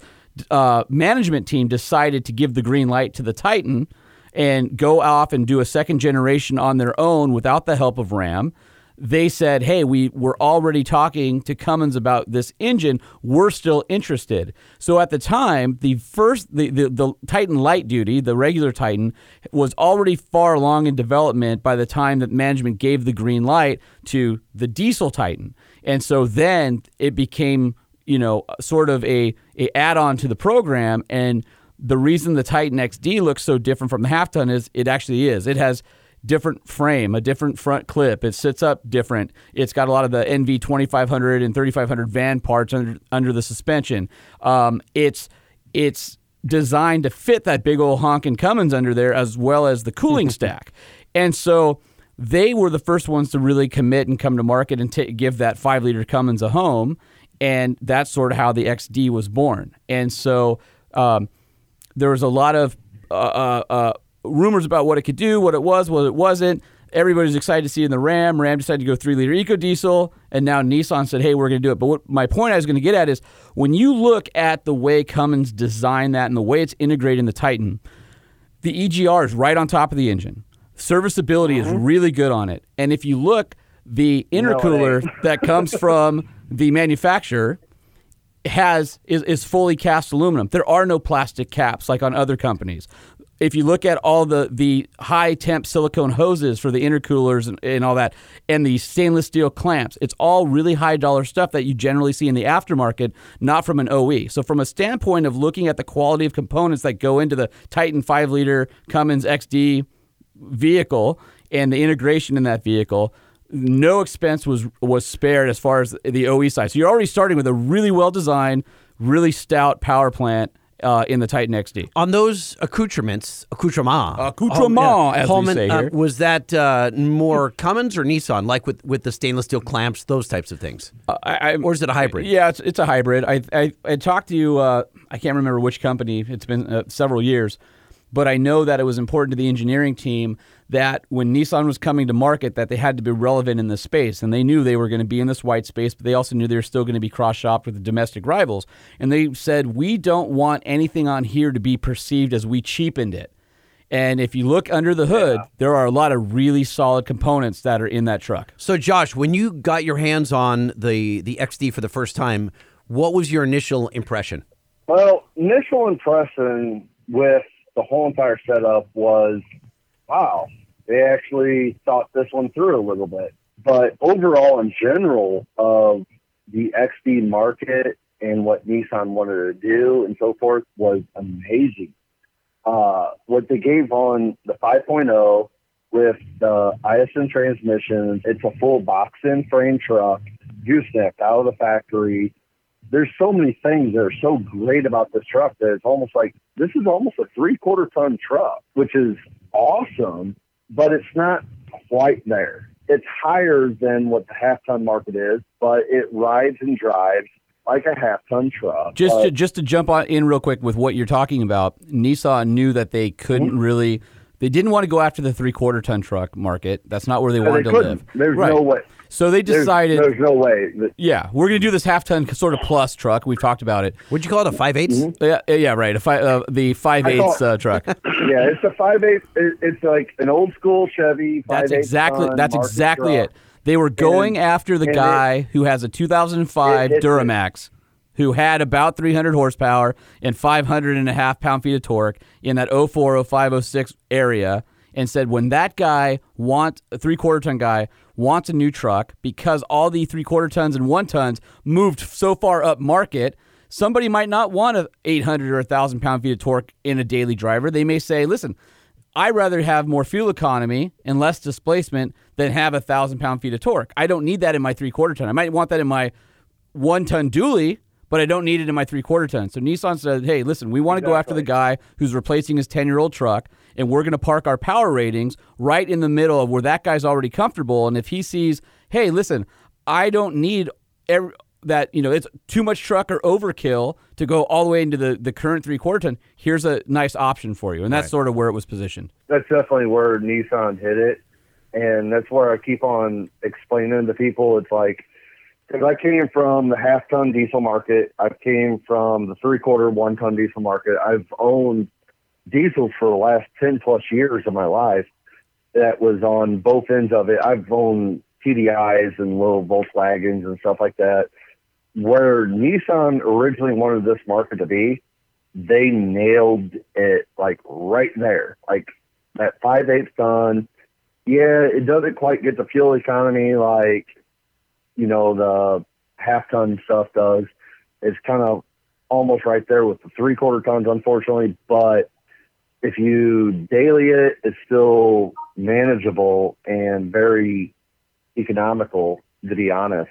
uh, management team decided to give the green light to the Titan and go off and do a second generation on their own without the help of Ram. They said, "Hey, we were already talking to Cummins about this engine. We're still interested." So at the time, the first the, the the Titan Light Duty, the regular Titan, was already far along in development by the time that management gave the green light to the diesel Titan. And so then it became you know, sort of a, a add-on to the program. And the reason the Titan XD looks so different from the half ton is it actually is. It has different frame, a different front clip. It sits up different. It's got a lot of the NV 2500 and 3500 van parts under under the suspension. Um, it's it's designed to fit that big old honking Cummins under there as well as the cooling stack. And so they were the first ones to really commit and come to market and ta give that five liter Cummins a home. And that's sort of how the XD was born. And so um, there was a lot of uh, uh, uh, rumors about what it could do, what it was, what it wasn't. Everybody's excited to see it in the Ram. Ram decided to go three liter eco diesel, and now Nissan said, "Hey, we're going to do it." But what my point I was going to get at is when you look at the way Cummins designed that and the way it's integrated in the Titan, the EGR is right on top of the engine. Serviceability is really good on it, and if you look, the intercooler ain't. that comes from the manufacturer has is, is fully cast aluminum. There are no plastic caps like on other companies. If you look at all the the high temp silicone hoses for the intercoolers and, and all that, and the stainless steel clamps, it's all really high dollar stuff that you generally see in the aftermarket, not from an OE. So from a standpoint of looking at the quality of components that go into the Titan five liter Cummins XD vehicle and the integration in that vehicle, no expense was was spared as far as the OE side. So you're already starting with a really well designed, really stout power plant uh, in the Titan XD. On those accoutrements, accoutrement, Accoutrement, as we say uh, here. was that uh, more Cummins or Nissan, like with, with the stainless steel clamps, those types of things? I, or is it a hybrid? Yeah, it's, it's a hybrid. I, I, I talked to you, uh, I can't remember which company, it's been uh, several years, but I know that it was important to the engineering team that when Nissan was coming to market that they had to be relevant in this space and they knew they were going to be in this white space but they also knew they were still going to be cross-shopped with the domestic rivals and they said we don't want anything on here to be perceived as we cheapened it. And if you look under the hood there are a lot of really solid components that are in that truck. So, Josh, when you got your hands on the, the XD for the first time, what was your initial impression? Well, initial impression with the whole entire setup was, wow, they actually thought this one through a little bit. But overall, in general, of the XD market and what Nissan wanted to do and so forth was amazing. Uh, what they gave on the 5.0 with the ISN transmission, it's a full box-in frame truck, gooseneck out of the factory, there's so many things that are so great about this truck that it's almost like this is almost a three quarter ton truck, which is awesome, but it's not quite there. It's higher than what the half ton market is, but it rides and drives like a half ton truck. Just to, just to jump on in real quick with what you're talking about, Nissan knew that they couldn't Mm-hmm. really, they didn't want to go after the three quarter ton truck market. That's not where they Yeah, they wanted to live. There's Right. no way. So they decided. There's, no way. that- yeah, we're going to do this half ton sort of plus truck. We've talked about it. Would you call it a five eighths? Yeah, yeah, right. A fi- uh, the five I call eighths uh, truck. yeah, it's a five eight. It's like an old school Chevy. That's exactly that's exactly truck. it. They were going And- after the and it- guy who has a 2005 It- it- Duramax, who had about 300 horsepower and 500 and a half pound feet of torque in that 04, 05, 06 area, and said when that guy wants a three quarter ton guy wants a new truck because all the three quarter tons and one tons moved so far up market. Somebody might not want a 800 or 1,000 pound feet of torque in a daily driver. They may say, listen, I'd rather have more fuel economy and less displacement than have a thousand pound feet of torque. I don't need that in my three quarter ton. I might want that in my one ton dually, but I don't need it in my three quarter ton. So Nissan said, hey, listen, we want to go after the guy who's replacing his 10 year old truck, and we're going to park our power ratings right in the middle of where that guy's already comfortable. And if he sees, hey, listen, I don't need every, that, you know, it's too much truck or overkill to go all the way into the, the current three quarter ton, here's a nice option for you. And that's Right. sort of where it was positioned. that's definitely where Nissan hit it, and that's where I keep on explaining to people. It's like because I came from the half ton diesel market, I came from the three quarter one ton diesel market. I've owned diesels for the last ten plus years of my life. That was on both ends of it. I've owned TDIs and little Volkswagens and stuff like that. Where Nissan originally wanted this market to be, they nailed it like right there. Like that five eighths ton. Yeah, it doesn't quite get the fuel economy like you know the half ton stuff does. It's kind of almost right there with the three quarter tons, unfortunately. But if you daily it, it's still manageable and very economical, to be honest.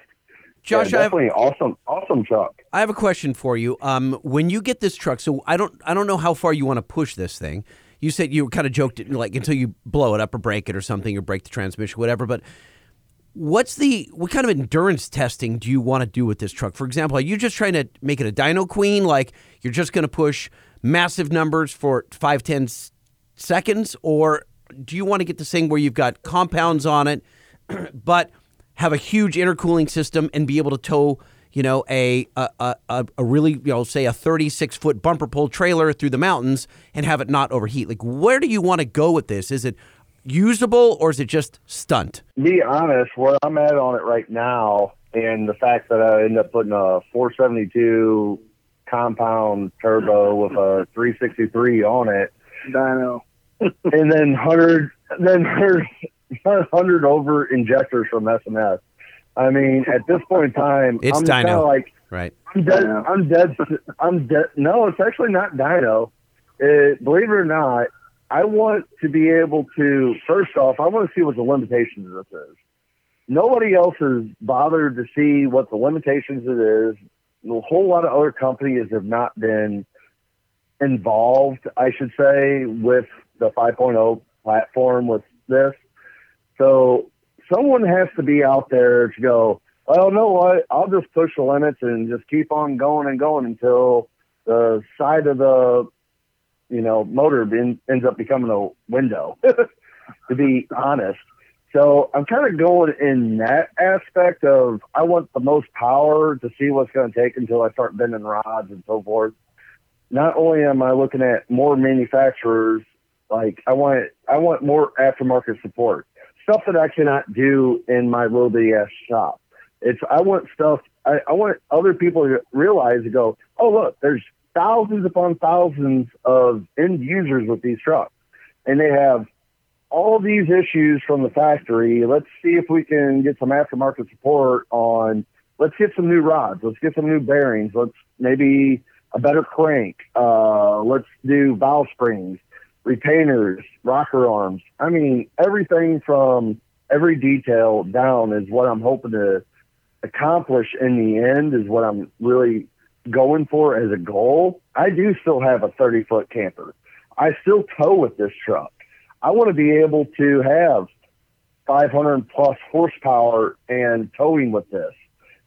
Josh, Yeah, I have- definitely awesome, awesome truck. I have a question for you. Um, when you get this truck, so I don't, I don't know how far you want to push this thing. You said you kind of joked it like until you blow it up or break it or something or break the transmission, whatever. But what's the what kind of endurance testing do you want to do with this truck? For example, are you just trying to make it a dyno queen? Like you're just going to push massive numbers for five, ten s- seconds, or do you want to get this thing where you've got compounds on it, but have a huge intercooling system and be able to tow, you know, a a, a, a a really, you know, say a 36 foot bumper pull trailer through the mountains and have it not overheat? Like, where do you want to go with this? Is it usable or is it just stunt? be honest, where I'm at on it right now, and the fact that I end up putting a 472 compound turbo with a 363 on it, dyno, and then hundred, then there's hundred over injectors from S&S. I mean, at this point in time, It's I'm kind dyno. of like Right. I'm dead. I'm dead. I'm dead. No, it's actually not dyno. It, believe it or not, I want to be able to. First off, I want to see what the limitations of this is. Nobody else has bothered to see what the limitations it is. A whole lot of other companies have not been involved, I should say, with the 5.0 platform with this. So someone has to be out there to go, well, know what? I'll just push the limits and just keep on going and going until the side of the, you know, motor ends up becoming a window, to be honest. So I'm kind of going in that aspect of I want the most power to see what's going to take until I start bending rods and so forth. Not only am I looking at more manufacturers, like I want I want more aftermarket support, stuff that I cannot do in my little ass shop. It's I want stuff I, I want other people to realize to go, oh look, there's thousands upon thousands of end users with these trucks, and they have all these issues from the factory. Let's see if we can get some aftermarket support on. Let's get some new rods. Let's get some new bearings. Let's maybe a better crank. Uh, let's do valve springs, retainers, rocker arms. I mean, everything from every detail down is what I'm hoping to accomplish in the end is what I'm really going for as a goal. I do still have a 30 foot camper. I still tow with this truck. I want to be able to have 500 plus horsepower and towing with this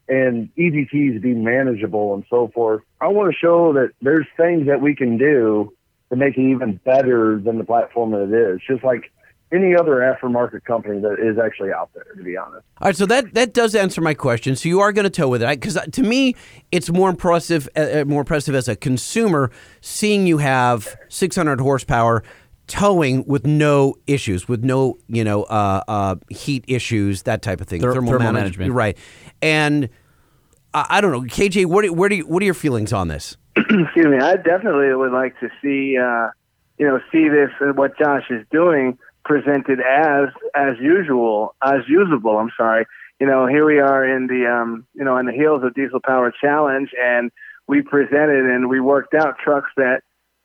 and EGTs be manageable and so forth. I want to show that there's things that we can do to make it even better than the platform that it is, just like any other aftermarket company that is actually out there, to be honest. All right, so that that does answer my question. So you are going to tow with it because to me, it's more impressive, uh, uh, more impressive as a consumer seeing you have 600 horsepower towing with no issues, with no you know uh, uh, heat issues, that type of thing, Ther- thermal manage- management. right? And I, I don't know, KJ, what do, where do you, what are your feelings on this? excuse me, I definitely would like to see, uh, you know, see this and what Josh is doing presented as as usual, as usable. I'm sorry. You know, here we are in the um, you know, on the heels of Diesel Power Challenge, and we presented and we worked out trucks that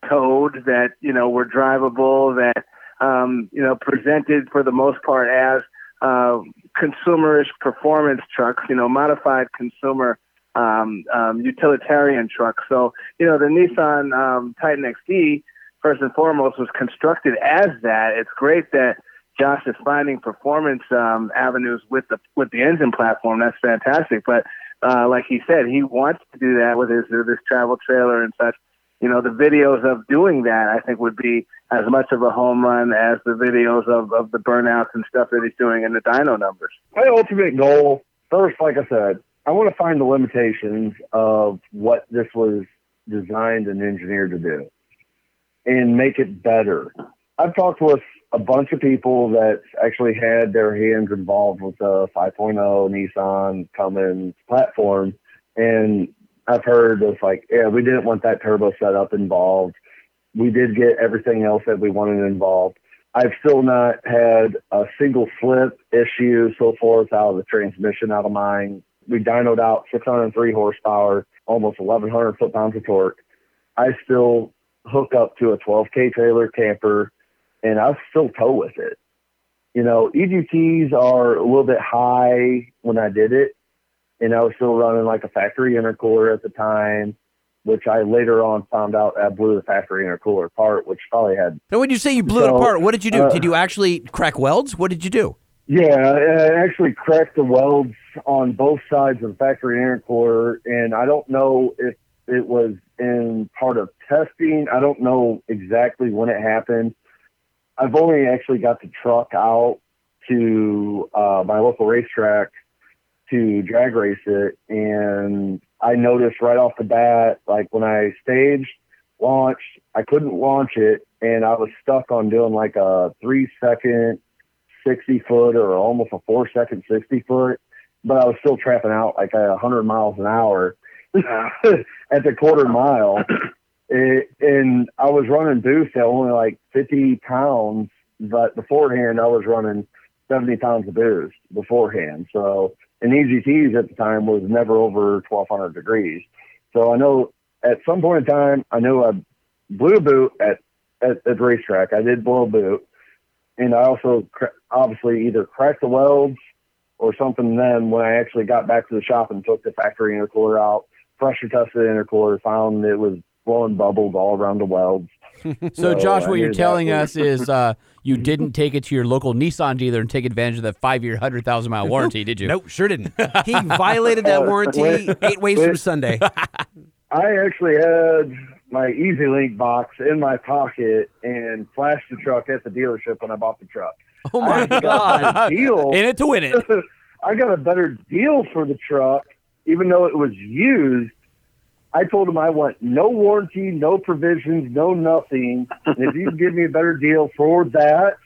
towed, that you know were drivable, that um, you know presented for the most part as uh, consumerish performance trucks. You know, modified consumer um, um, utilitarian truck. So, you know, the Nissan um, Titan XD, first and foremost, was constructed as that. It's great that Josh is finding performance um, avenues with the with the engine platform. That's fantastic. But uh, like he said, he wants to do that with his with his travel trailer and such. You know, the videos of doing that, I think, would be as much of a home run as the videos of, of the burnouts and stuff that he's doing in the dyno numbers. My ultimate goal, first, like I said, I want to find the limitations of what this was designed and engineered to do and make it better. I've talked with a bunch of people that actually had their hands involved with the 5.0 Nissan Cummins platform, and I've heard it's like, yeah, we didn't want that turbo setup involved. We did get everything else that we wanted involved. I've still not had a single slip issue so forth out of the transmission out of mine. We dynoed out 603 horsepower, almost 1,100 foot pounds of torque. I still hook up to a 12K trailer camper and I still tow with it. you know, EGTs are a little bit high when I did it, and I was still running like a factory intercooler at the time, which I later on found out I blew the factory intercooler apart, which probably had. Now, when you say you blew it apart, what did you do? uh, did you actually crack welds? What did you do? Yeah, I actually cracked the welds on both sides of the factory intercooler, and I don't know if it was in part of testing. I don't know exactly when it happened. I've only actually got the truck out to uh, my local racetrack to drag race it, and I noticed right off the bat, like when I staged, launched, I couldn't launch it, and I was stuck on doing like a three second 60 foot or almost a four second 60 foot, but I was still trapping out like a 100 miles an hour at the quarter mile. It, and I was running boost at only like 50 pounds, but beforehand I was running 70 pounds of boost beforehand. So, and easy EGTs at the time was never over 1200 degrees. So I know at some point in time, I know I blew a boot at, at, at the racetrack. I did blow a boot and I also cra- obviously either cracked the welds or something. Then when I actually got back to the shop and took the factory intercooler out, pressure tested the intercooler, found it was blowing bubbles all around the welds. So, Josh, I what you're knew that telling us is uh, you didn't take it to your local Nissan dealer and take advantage of that five-year, hundred thousand mile warranty, did you? Nope, sure didn't. He violated that Uh, warranty wait, eight ways from. Sunday. I actually had my Easy Link box in my pocket and flashed the truck at the dealership when I bought the truck. Oh my actually got a God. deal. In it to win it. I got a better deal for the truck, even though it was used. I told them I want no warranty, no provisions, no nothing. And if you can give me a better deal for that,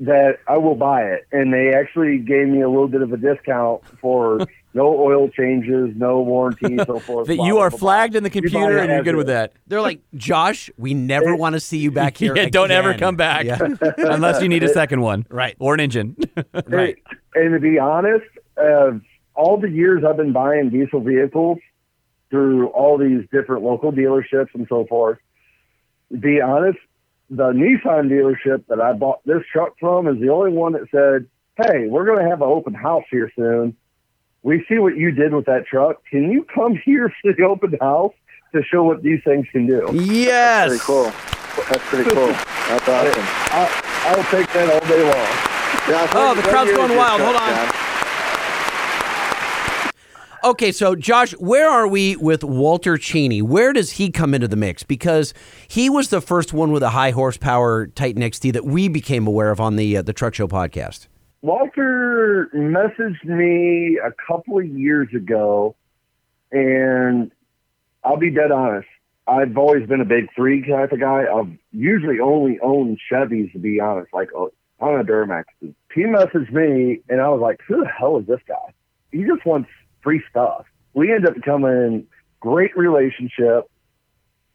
that I will buy it. And they actually gave me a little bit of a discount for no oil changes, no warranty, so forth. That blah, you blah, are blah, blah. flagged in the computer it and you're good is. with that. They're like, Josh, we never want to see you back here. Yeah, don't ever come back Yeah. unless you need a second one, Right. Or an engine. right. And to be honest, uh, all the years I've been buying diesel vehicles through all these different local dealerships and so forth, to be honest, the Nissan dealership that I bought this truck from is the only one that said, Hey, we're going to have an open house here soon. We see what you did with that truck. Can you come here to the open house to show what these things can do? Yes. That's Pretty cool. That's pretty cool. That's awesome. I, I'll take that all day long. Now, Oh, the crowd's going is your wild. Hold on. John? Okay, so Josh, where are we with Walter Cheney? Where does he come into the mix? Because he was the first one with a high horsepower Titan XD that we became aware of on the uh, the Truck Show podcast. Walter messaged me a couple of years ago, and I'll be dead honest. I've always been a big three type of guy. I've usually only owned Chevys, to be honest, like on a Duramax. He messaged me, and I was like, "Who the hell is this guy? He just wants free stuff." We ended up becoming in great relationship.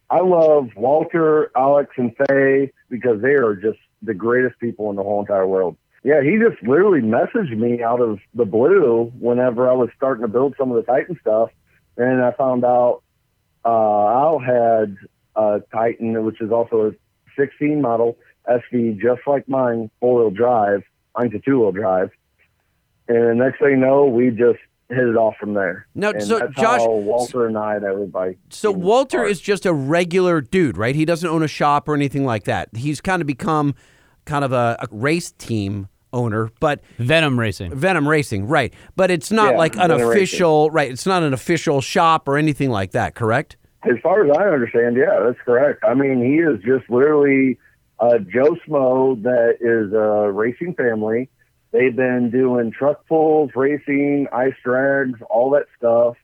I love Walter, Alex, and Faye because they are just the greatest people in the whole entire world. Yeah, he just literally messaged me out of the blue whenever I was starting to build some of the Titan stuff, and I found out uh, Al had a Titan, which is also a 16 model SV, just like mine, four wheel drive. Mine's a two wheel drive, and next thing you know, we just hit it off from there. Now, and so, that's Josh- how Walter and I, and everybody. So Walter is just a regular dude, right? He doesn't own a shop or anything like that. He's kind of become kind of a, a race team owner, but Venom Racing. Venom Racing, right? But it's not Yeah, like an Venom Racing. official, right? It's not an official shop or anything like that, correct? As far as I understand, yeah, that's correct. I mean, he is just literally uh, Joe Smo that is a racing family. They've been doing truck pulls, racing, ice drags, all that stuff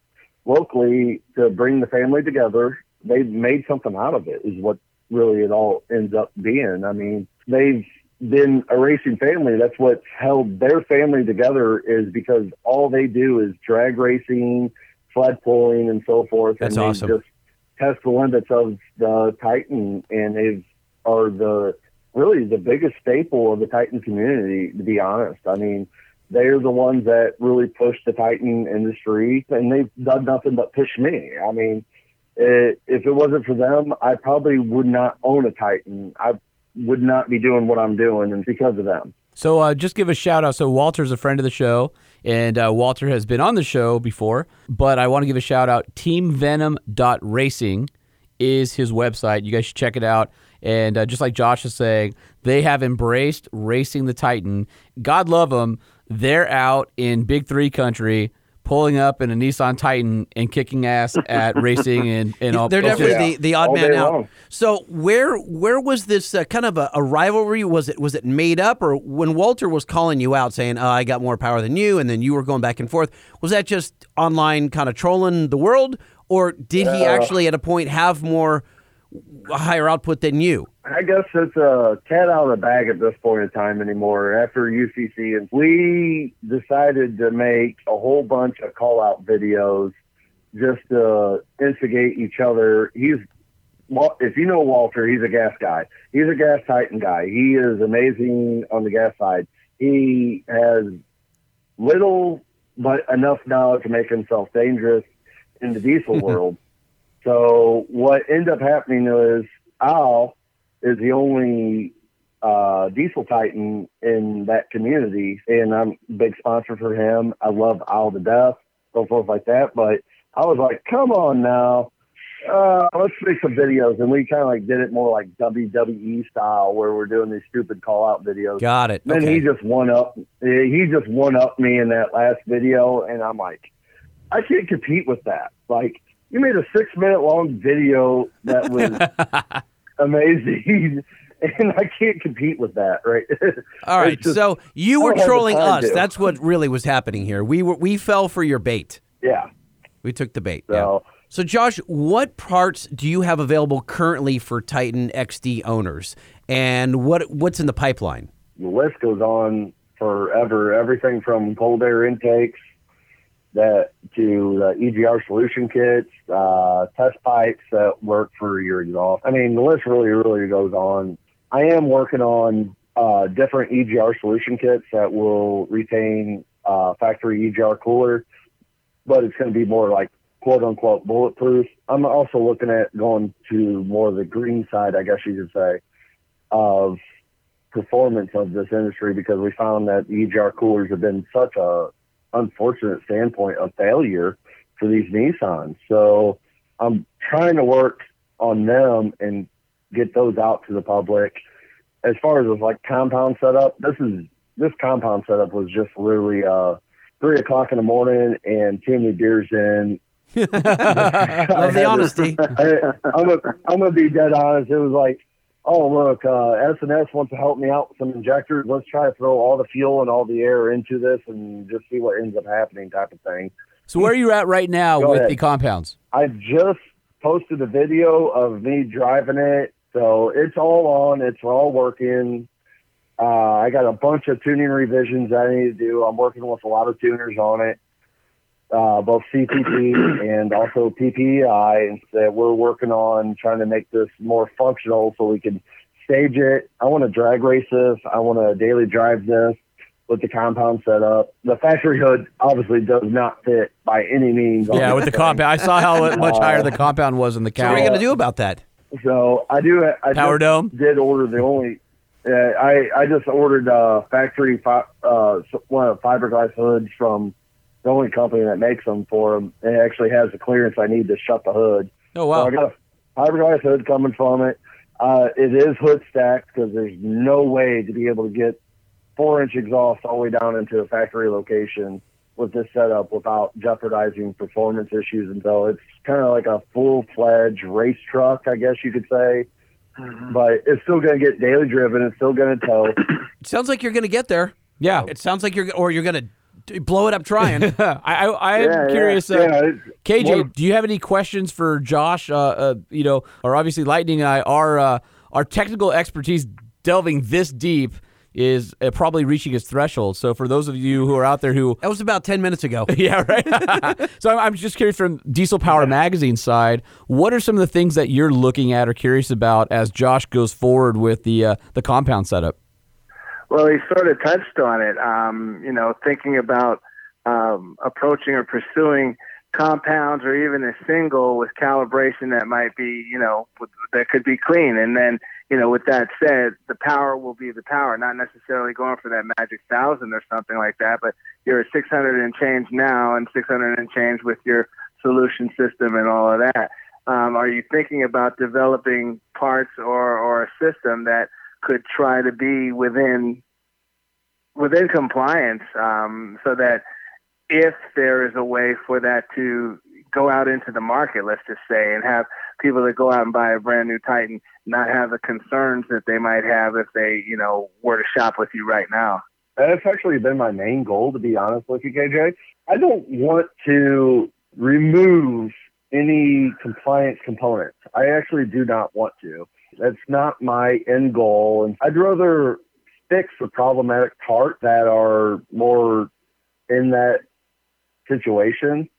locally to bring the family together. They've made something out of it, is what really it all ends up being. I mean, they've been a racing family. That's what's held their family together is because all they do is drag racing, sled pulling, and so forth. That's and they awesome. Just test the limits of the Titan, and they are the really the biggest staple of the Titan community. To be honest, I mean, they're the ones that really push the Titan industry, and they've done nothing but push me. I mean, it, if it wasn't for them, I probably would not own a Titan. I would not be doing what I'm doing, and because of them. So uh, just give a shout out. So Walter's a friend of the show, and uh, Walter has been on the show before. But I want to give a shout out. TeamVenom.racing is his website. You guys should check it out. And uh, just like Josh is saying, they have embraced racing the Titan. God love them. They're out in Big Three country. Pulling up in a Nissan Titan and kicking ass at racing and, and all. They're all- definitely the, the odd All man out. long. So where where was this uh, kind of a, a rivalry? Was it was it made up, or when Walter was calling you out saying, oh, "I got more power than you," and then you were going back and forth? Was that just online kind of trolling the world, or did he Uh, actually at a point have more higher output than you? I guess it's a cat out of the bag at this point in time anymore. After UCC, and we decided to make a whole bunch of call out videos just to instigate each other. He's if you know Walter, he's a gas guy. He's a gas Titan guy. He is amazing on the gas side. He has little but enough knowledge to make himself dangerous in the diesel world. So what ended up happening is Al is the only uh, diesel titan in that community, and I'm a big sponsor for him. I love Al to death, so forth like that. But I was like, come on now, uh, let's make some videos, and we kind of like did it more like WWE style, where we're doing these stupid call out videos. Got it. Then Okay. he just one up. He just one up me in that last video, and I'm like, I can't compete with that. Like, you made a six minute long video that was amazing, and I can't compete with that. Right? All right. Just- so you were don't have the trolling us. to. That's what really was happening here. We were we fell for your bait. Yeah. We took the bait. So- yeah. So Josh, what parts do you have available currently for Titan XD owners, and what what's in the pipeline? the list goes on forever. Everything from cold air intakes that to the EGR solution kits, uh, test pipes that work for your exhaust. I mean, the list really, really goes on. I am working on uh, different EGR solution kits that will retain uh, factory EGR cooler, but it's going to be more like quote unquote bulletproof. I'm also looking at going to more of the green side, I guess you could say, of performance of this industry because we found that EGR coolers have been such a unfortunate standpoint of failure for these Nissans. So I'm trying to work on them and get those out to the public. As far as this like compound setup, this is this compound setup was just literally uh three o'clock in the morning and too many beers in. Love the honesty. I, I'm gonna I'm gonna be dead honest. It was like, oh look, uh, S&S wants to help me out with some injectors. Let's try to throw all the fuel and all the air into this and just see what ends up happening, type of thing. So where are you at right now Go with ahead. the compounds? I just posted a video of me driving it, so it's all on. It's all working. Uh, I got a bunch of tuning revisions that I need to do. I'm working with a lot of tuners on it, uh, both CPP and also PPEI, and so we're working on trying to make this more functional so we can stage it. I want to drag race this. I want to daily drive this with the compound setup. The factory hood obviously does not fit by any means. Yeah, with the thing. compound. I saw how much Uh, higher the compound was in the So what are you going to do about that? So I do. I Power dome? did order the only. Uh, I I just ordered uh, factory fi- uh, one of fiberglass hoods from the only company that makes them for them. It actually has the clearance I need to shut the hood. Oh wow! So I got a fiberglass hood coming from it. Uh, it is hood stacked because there's no way to be able to get four inch exhaust all the way down into a factory location with this setup without jeopardizing performance issues. And so it's kind of like a full fledged race truck, I guess you could say. But it's still going to get daily driven. It's still going to tow. It sounds like you're going to get there. Yeah. It sounds like you're, or you're going to blow it up trying. I, I, I am Yeah, yeah, curious, uh, yeah, KJ. what- do you have any questions for Josh? Uh, uh, you know, or obviously Lightning and I, our uh, our technical expertise delving this deep is uh, probably reaching its threshold. So for those of you who are out there who that was about ten minutes ago. yeah, right. so I'm, I'm just curious from Diesel Power Magazine side, what are some of the things that you're looking at or curious about as Josh goes forward with the uh, the compound setup? Well, he sort of touched on it. Um, you know, thinking about um, approaching or pursuing compounds or even a single with calibration that might be, you know, that could be clean. And then, you know, with that said, the power will be the power, not necessarily going for that magic thousand or something like that, but you're at 600 and change now and 600 and change with your solution system and all of that. Um, are you thinking about developing parts or, or a system that could try to be within within compliance um, so that if there is a way for that to go out into the market, let's just say, and have people that go out and buy a brand new Titan not have the concerns that they might have if they, you know, were to shop with you right now. That's actually been my main goal, to be honest with you, KJ. I don't want to remove any compliance components. I actually do not want to. That's not my end goal. And I'd rather fix the problematic parts that are more in that situation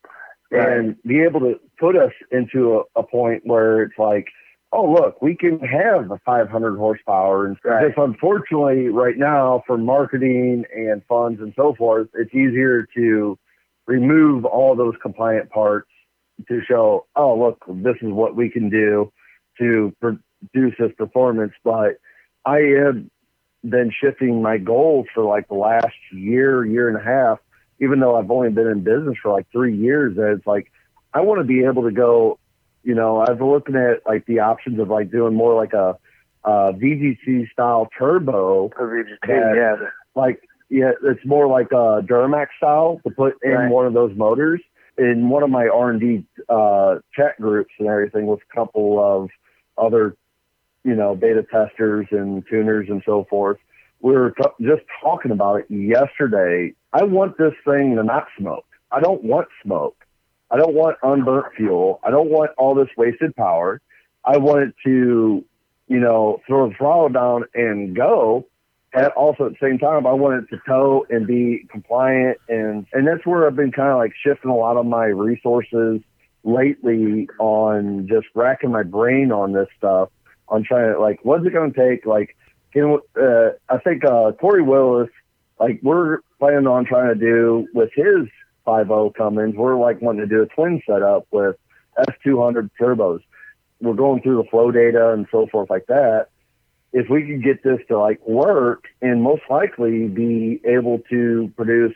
and be able to put us into a, a point where it's like, oh, look, we can have the 500 horsepower. And Right. just unfortunately, right now, for marketing and funds and so forth, it's easier to remove all those compliant parts to show, oh, look, this is what we can do to produce this performance. But I have been shifting my goals for like the last year, year and a half, even though I've only been in business for like three years. And it's like, I want to be able to go, you know, I've been looking at like the options of like doing more like a, uh VGC style turbo. VGC, that, yeah. Like, yeah, it's more like a Duramax style to put in Right. one of those motors. In one of my R&D uh, chat groups and everything with a couple of other, you know, beta testers and tuners and so forth, we were t- just talking about it yesterday. I want this thing to not smoke. I don't want smoke. I don't want unburnt fuel. I don't want all this wasted power. I want it to, you know, throw the throttle down and go. And also at the same time, I want it to tow and be compliant. And, and that's where I've been kind of like shifting a lot of my resources lately on just racking my brain on this stuff, on trying to like, what's it going to take? Like, can, uh, I think, uh, Corey Willis, like we're planning on trying to do with his 5.0 Cummins, we're like wanting to do a twin setup with S200 turbos. We're going through the flow data and so forth like that. If we could get this to like work and most likely be able to produce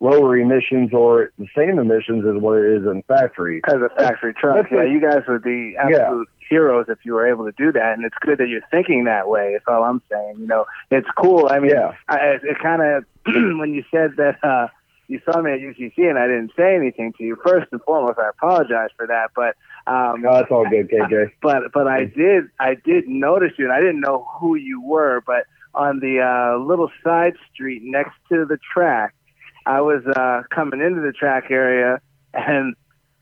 lower emissions or the same emissions as what it is in factory. As a factory truck, That's yeah, a- you guys would be absolute heroes if you were able to do that. And it's good that you're thinking that way. That's all I'm saying. You know, it's cool. I mean, Yeah. I, it, kind of when you said that uh, you saw me at UCC and I didn't say anything to you. First and foremost, I apologize for that. But um, No, that's all good, KJ. but but I did I did notice you, and I didn't know who you were. But on the uh, little side street next to the track, I was uh, coming into the track area, and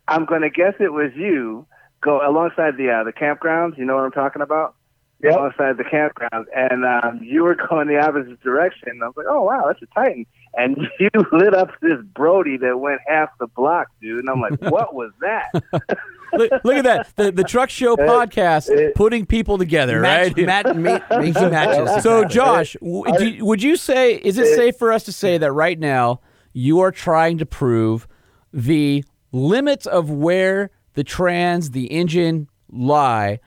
I'm going to guess it was you. Go alongside the uh, the campgrounds. You know what I'm talking about? Yep. Alongside the campgrounds, and um, you were going the opposite direction. I was like, "Oh wow, that's a Titan!" And you lit up this Brody that went half the block, dude. And I'm like, "What was that?" look, look at that. The, the Truck Show podcast putting people together, Match- right? mat- ma- making matches. So, Josh, w- do you- would you say, is it safe for us to say that right now you are trying to prove the limits of where the trans, the engine lie,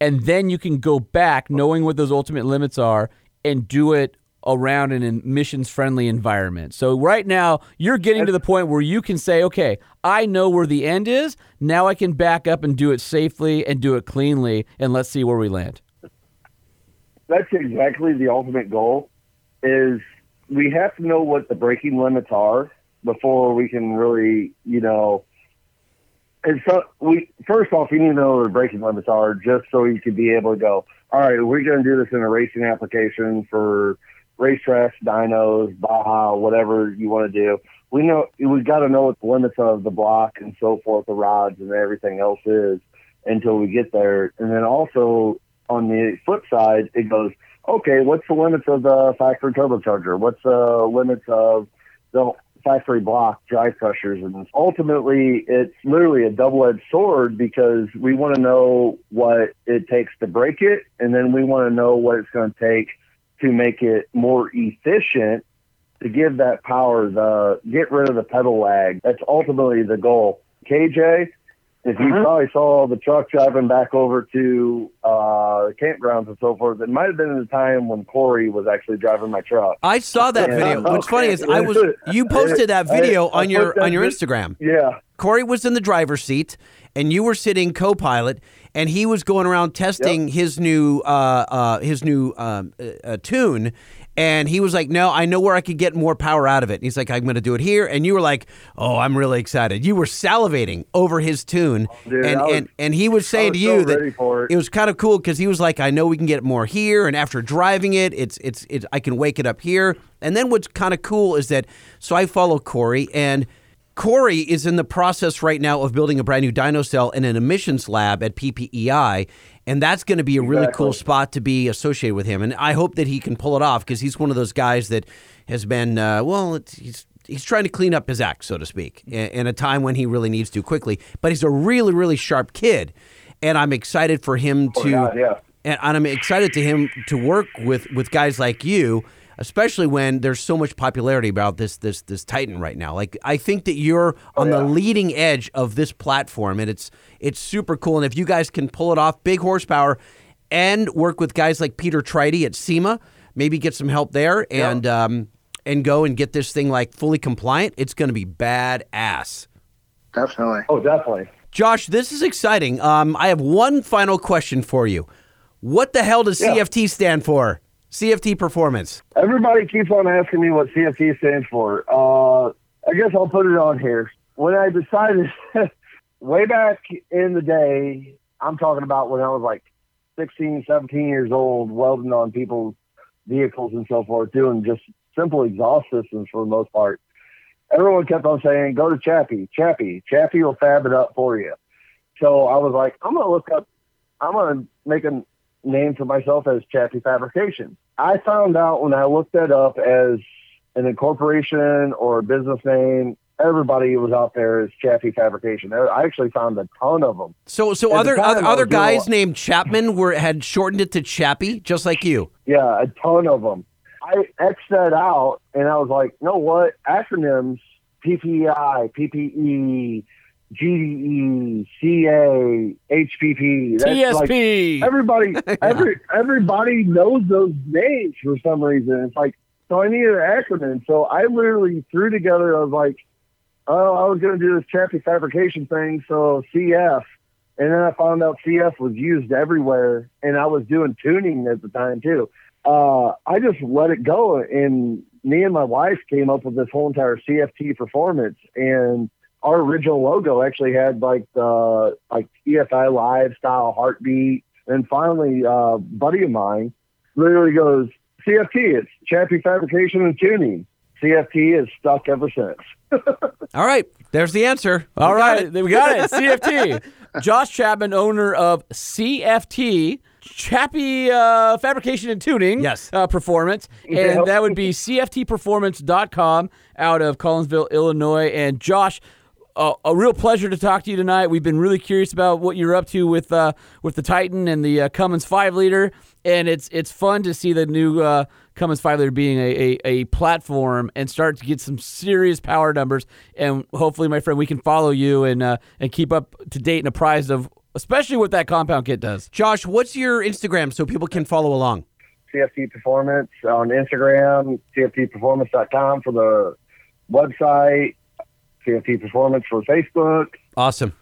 and then you can go back knowing what those ultimate limits are and do it around an emissions friendly environment. So right now you're getting to the point where you can say, okay, I know where the end is. Now I can back up and do it safely and do it cleanly and let's see where we land. that's exactly the ultimate goal is we have to know what the breaking limits are before we can really you know and so we first off you need to know what the breaking limits are just so you can be able to go all right we're going to do this in a racing application for racetracks dynos baja whatever you want to do. We know we've got to know what the limits of the block and so forth the rods and everything else is until we get there. And then also on the flip side, it goes, okay, what's the limits of the factory turbocharger? What's the limits of the factory block drive pressures? And ultimately, it's literally a double edged sword because we want to know what it takes to break it, and then we want to know what it's going to take to make it more efficient to give that power the get rid of the pedal lag. That's ultimately the goal. KJ, if you probably saw the truck driving back over to uh, campgrounds and so forth. It might have been in the time when Corey was actually driving my truck. I saw that Yeah. video. What's funny is I was you posted that video on your on your Instagram. Yeah. Corey was in the driver's seat, and you were sitting co-pilot, and he was going around testing his new uh, uh, his new um, uh, uh, tune. And he was like, "No, I know where I could get more power out of it." And he's like, "I'm going to do it here." And you were like, "Oh, I'm really excited." You were salivating over his tune, Dude, and was- and and he was saying was to you so that it. it was kind of cool because he was like, "I know we can get more here." And after driving it, it's it's it's I can wake it up here. And then what's kind of cool is that so I follow Corey and. Corey is in the process right now of building a brand new dyno cell in an emissions lab at PPEI, and that's going to be a really Exactly. cool spot to be associated with him. And I hope that he can pull it off because he's one of those guys that has been uh, well, it's, he's he's trying to clean up his act, so to speak, in, a time when he really needs to quickly. But he's a really really sharp kid, and I'm excited for him to. Oh, God, yeah. And I'm excited to him to work with with guys like you, especially when there's so much popularity about this this this Titan right now. Like I think that you're Oh, on the leading edge of this platform, and it's it's super cool. And if you guys can pull it off, big horsepower, and work with guys like Peter Treydte at SEMA, maybe get some help there, and um and go and get this thing like fully compliant. It's going to be badass. Definitely. Oh, definitely. Josh, this is exciting. Um, I have one final question for you. What the hell does Yeah. CFT stand for? CFT Performance. Everybody keeps on asking me what CFT stands for. Uh, I guess I'll put it on here. When I decided, way back in the day, I'm talking about when I was like 16, 17 years old, welding on people's vehicles and so forth, doing just simple exhaust systems for the most part. Everyone kept on saying, go to Chappie, Chappie, Chappie will fab it up for you. So I was like, I'm going to look up, I'm going to make a name for myself as Chappie Fabrication. I found out when I looked that up as an incorporation or a business name, everybody was out there as Chappie Fabrication. I actually found a ton of them. So, so At other other, other was doing a guys named Chapman were had shortened it to Chappie, just like you. Yeah, a ton of them. I X'd that out and I was like, you know what? Acronyms, PPI, PPE, GDE, CA, HPP. that's like- everybody, every, everybody knows those names for some reason. It's like, so I needed an acronym. So I literally threw together, I was like, oh, I was going to do this Chappie fabrication thing. So CF. And then I found out CF was used everywhere, and I was doing tuning at the time too. Uh, I just let it go, and me and my wife came up with this whole entire CFT performance, and our original logo actually had like the like EFI Live style heartbeat, and finally, uh, buddy of mine literally goes CFT. It's Chappie Fabrication and Tuning. CFT is stuck ever since. All right, there's the answer. All We got right, it. we got it. CFT. Josh Chapman, owner of CFT, Chappie uh, Fabrication and Tuning. Yes. Uh, performance. Yeah. And that would be CFTperformance.com out of Collinsville, Illinois. And Josh, uh, a real pleasure to talk to you tonight. We've been really curious about what you're up to with uh, with the Titan and the uh, Cummins five liter, and it's it's fun to see the new uh, Cummins five liter being a, a, a platform and start to get some serious power numbers. And hopefully, my friend, we can follow you and uh, and keep up to date and apprised of especially what that compound kit does. Josh, what's your Instagram so people can follow along? CFT Performance on Instagram, CFTperformance.com for the website, CFT Performance for Facebook. Awesome.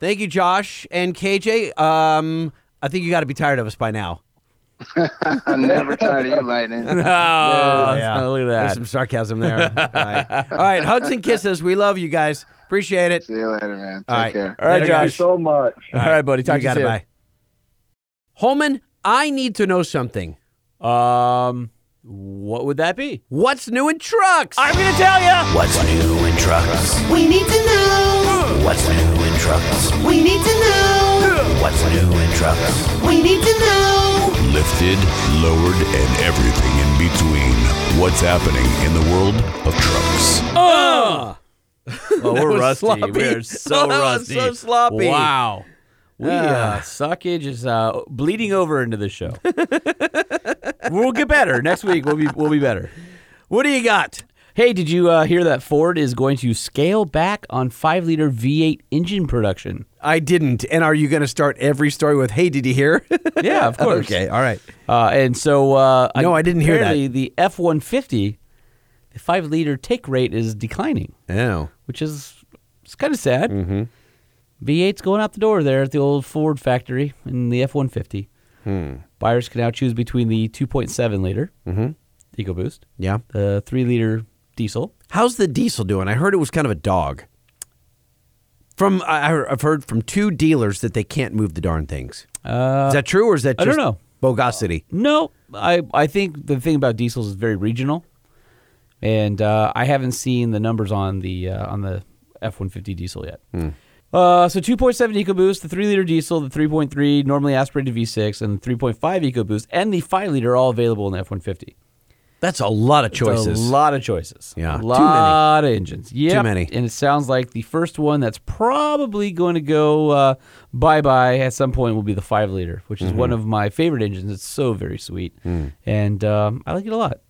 Thank you, Josh and KJ. Um, I think you got to be tired of us by now. I'm never tired of you, Lightning. Oh, look at There's that. some sarcasm there. All right. All right, hugs and kisses. We love you guys. Appreciate it. See you later, man. Take All right. care. All right, Later, Josh. Thank you so much. All right, buddy. Talk you to you got soon. Bye. Holman, I need to know something. Um, what would that be? What's new in trucks? I'm gonna tell you. What's new in trucks? We need to know. What's new in trucks? We need to know. What's new in trucks? We need to know. Lifted, lowered, and everything in between. What's happening in the world of trucks? Oh, oh we're rusty. sloppy. We're so That was rusty. so sloppy. Wow. We, uh, Ah. suckage is uh, bleeding over into the show. we'll get better next week. We'll be we'll be better. What do you got? Hey, did you uh, hear that Ford is going to scale back on five liter V8 engine production? I didn't. And are you going to start every story with, "Hey, did you hear?" Yeah, of course. okay, all right. Uh, and so, uh, No, I didn't hear that. The F one fifty, the five liter take rate is declining, Oh. which is it's kind of sad. Mm-hmm. V8's going out the door there at the old Ford factory in the F one fifty. Hmm. Buyers can now choose between the two point seven liter Mhm. EcoBoost, Yeah. the three liter diesel. How's the diesel doing? I heard it was kind of a dog. From I, I've heard from two dealers that they can't move the darn things. Uh, is that true or is that I don't know. bogosity? No, I I think the thing about diesels is very regional, and uh, I haven't seen the numbers on the uh, on the F one fifty diesel yet. Hmm. Uh, so 2.7 EcoBoost, the 3 liter diesel, the 3.3 normally aspirated V6, and the 3.5 EcoBoost, and the 5 liter are all available in the F 150. That's a lot of choices. a lot of choices. Yeah, A too lot of engines. Yeah. many. And it sounds like the first one that's probably going to go uh, bye bye at some point will be the 5 liter, which is Mhm. one of my favorite engines. It's so very sweet. Mm. And um, I like it a lot.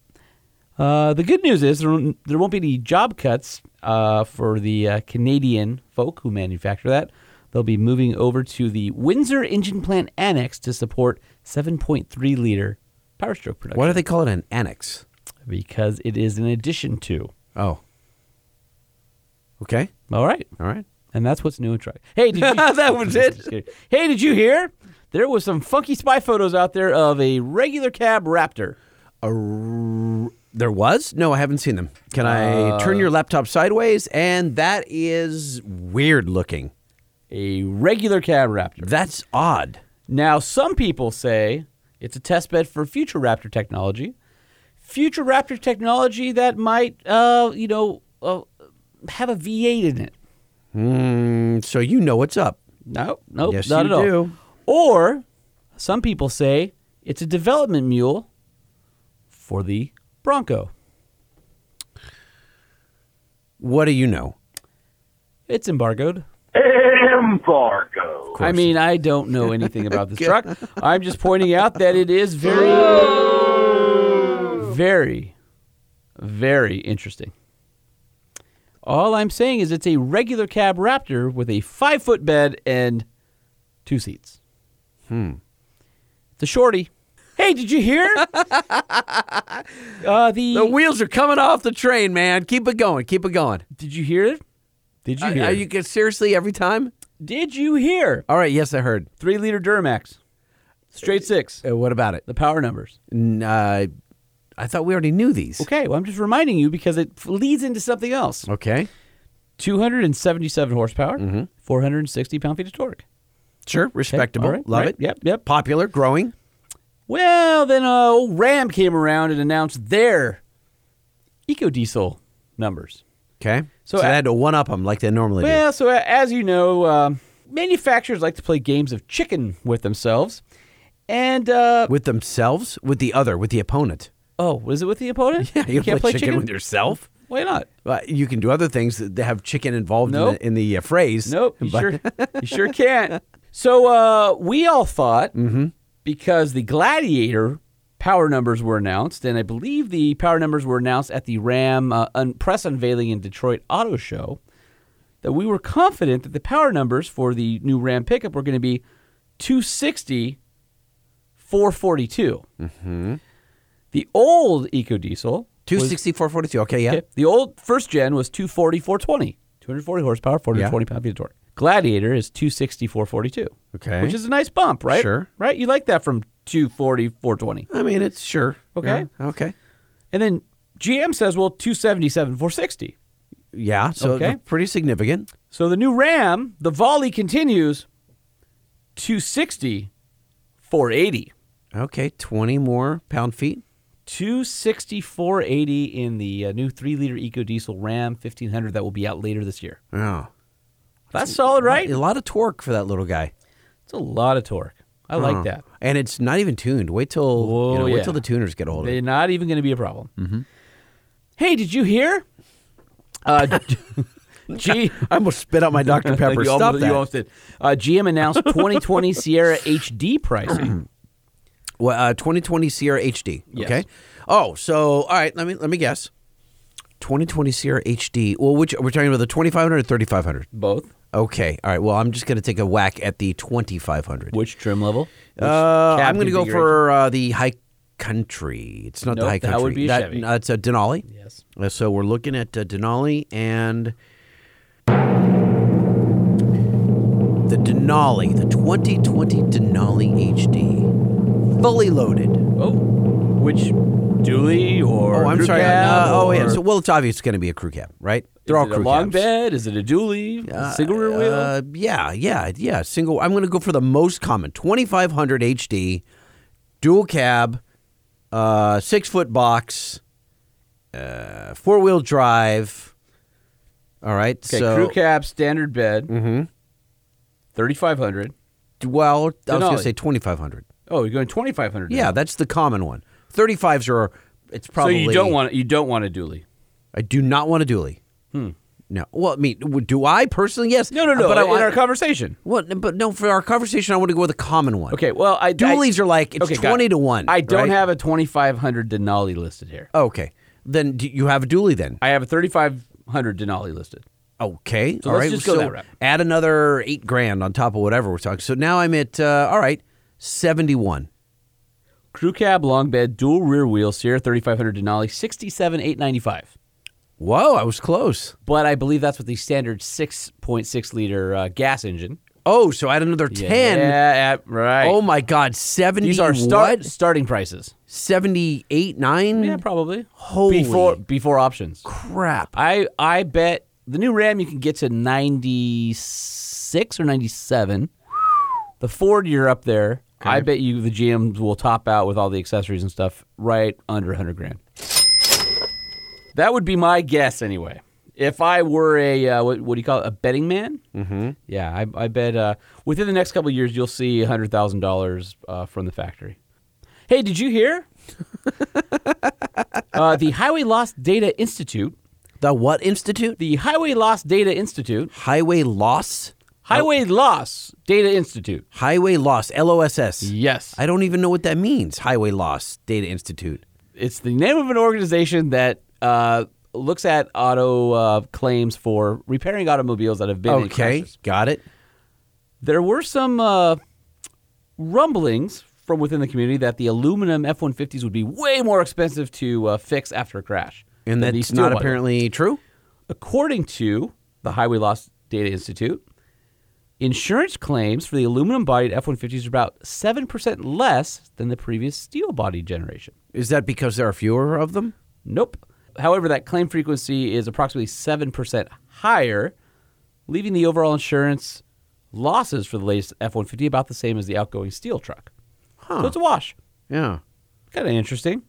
Uh, the good news is there there won't be any job cuts uh, for the uh, Canadian folk who manufacture that. They'll be moving over to the Windsor Engine Plant Annex to support 7.3 liter Power Stroke production. Why do they call it an annex? Because it is in addition to. Oh. Okay. All right. All right. And that's what's new in truck. Hey, did you, That was it. Hey, did you hear? There was some funky spy photos out there of a regular cab Raptor. A r- there was? No, I haven't seen them. Can I Uh, turn your laptop sideways? And that is weird looking. A regular cab Raptor. That's odd. Now, some people say it's a test bed for future Raptor technology. Future Raptor technology that might, uh, you know, uh, have a V8 in it. Mm, so you know what's up. No, nope, Yes, not you at all. do. Or some people say it's a development mule for the Bronco. What do you know? It's embargoed. Embargo. I mean, I don't know anything about this truck. I'm just pointing out that it is very, very, very interesting. All I'm saying is it's a regular cab Raptor with a five foot bed and two seats. Hmm. It's a shorty. Hey, did you hear? uh, the The wheels are coming off the train, man. Keep it going. Keep it going. Did you hear it? Did you Uh, hear? Are you seriously every time? Did you hear? All right. Yes, I heard. Three liter Duramax, straight six. Uh, what about it? The power numbers. N- uh, I thought we already knew these. Okay, well, I'm just reminding you because it f- leads into something else. Okay. 277 horsepower, Mm-hmm. 460 pound feet of torque. Sure. Respectable. all right, Love right, it. Yep, yep. Popular. Growing. Well, then uh, old Ram came around and announced their EcoDiesel numbers. Okay. So, So, I uh, had to one up them like they normally do. Well, so uh, as you know, um, manufacturers like to play games of chicken with themselves. And, uh, With themselves, with the other, with the opponent. oh, was it with the opponent? Yeah, you, can't play, play chicken, with yourself. Why not? Well, you can do other things that have chicken involved Nope. in the, in the uh, phrase. Nope, you but- sure, you sure can't. So uh, we all thought Mm-hmm. Because the Gladiator power numbers were announced, and I believe the power numbers were announced at the Ram uh, un- press unveiling in Detroit Auto Show, that we were confident that the power numbers for the new Ram pickup were going to be 260, 442. Mm-hmm. The old EcoDiesel was- 260, 442. Okay, yeah. Okay. The old first gen was 240, 420. 240 horsepower, 420 pound feet of torque. Gladiator is 264.42. Okay. Which is a nice bump, right? Sure. Right? You like that from 240, 420. I mean, it's sure. Okay. Yeah, okay. And then GM says, well, 277, 460. Yeah. So Okay. pretty significant. So the new Ram, the volley continues 260, 480. Okay. 20 more pound feet. 260, 480 in the uh, new 3 liter EcoDiesel Ram 1500 that will be out later this year. Oh. That's solid, right? A lot of torque for that little guy. It's a lot of torque. I like Oh. that. And it's not even tuned. Wait till Whoa, you know, wait yeah. till the tuners get a hold of They're not even going to be a problem. Mm-hmm. Hey, did you hear? Uh, G- I almost spit out my Dr. Pepper. you Stop almost, that. You almost did. Uh, GM announced 2020 Sierra HD pricing. Well, uh, 2020 Sierra HD. Yes. Okay. Oh, so all right. Let me let me guess. 2020 Sierra HD. Well, which we're talking about the 2500 or 3500? Both. Okay. All right. Well, I'm just going to take a whack at the 2500. Which trim level? Which Uh, I'm going to go for uh, the high country. It's not the Nope, high that country. would be a Chevy. uh, it's a Denali. Yes. Uh, so we're looking at uh, Denali and the Denali, the 2020 Denali HD, fully loaded. Oh, which dually or Oh, I'm sorry. Uh, oh, yeah. So, well, it's obvious it's going to be a crew cab, right? They're Is all it crew a long cabs. bed? Is it a dually? A single rear wheel? Uh, yeah, yeah, yeah. Single. I'm going to go for the most common 2500 HD, dual cab, uh, six foot box, uh, four wheel drive. All right. okay, so crew cab, standard bed. Mm-hmm. 3500. Well, I was going to say 2500. Oh, you're going 2500. Yeah, that's the common one. 35s are. It's probably. So you don't want you don't want a dually. I do not want a dually. Hmm. No. Well, I mean, do I personally? Yes. No, no, no. But I in want our conversation. What? But no, for our conversation, I want to go with a common one. Okay, well, I Dualies I- are like it's okay, twenty to one. I don't right? have a 2500 Denali listed here. Okay, then do you have a dually then? I have a 3500 Denali listed. Okay, So all let's right. just go so that route. Add another eight grand on top of whatever we're talking. So now I'm at uh, all right, seventy-one. Crew cab, long bed, dual rear wheel, Sierra 3500 Denali, 67,895. Whoa, I was close. But I believe that's with the standard 6.6 liter uh, gas engine. Oh, so add another ten. Yeah, right. Oh my God, seventy. These are start, what? starting prices. Seventy-eight, nine. Yeah, probably. Holy before before options. crap! I I bet the new Ram you can get to 96 or 97. The Ford you're up there. I bet you the GMs will top out with all the accessories and stuff right under 100 grand. That would be my guess anyway. If I were a uh, what, what do you call it, a betting man? Mm-hmm. Yeah, I, I bet uh, within the next couple of years you'll see hundred thousand uh, dollars from the factory. Hey, did you hear? uh, the Highway Lost Data Institute. The what institute? The Highway Lost Data Institute. Highway Loss. Highway Loss Data Institute. Highway Loss. L O S S. Yes. I don't even know what that means. Highway Loss Data Institute. It's the name of an organization that uh, looks at auto uh, claims for repairing automobiles that have been in Okay, crashes. got it. There were some uh, rumblings from within the community that the aluminum F 150s would be way more expensive to uh, fix after a crash. And than that's steel not apparently true. According to the Highway Loss Data Institute, insurance claims for the aluminum bodied F 150s are about 7% less than the previous steel body generation. Is that because there are fewer of them? Nope. However, that claim frequency is approximately 7% higher, leaving the overall insurance losses for the latest F 150 about the same as the outgoing steel truck. Huh. So it's a wash. Yeah. Kind of interesting.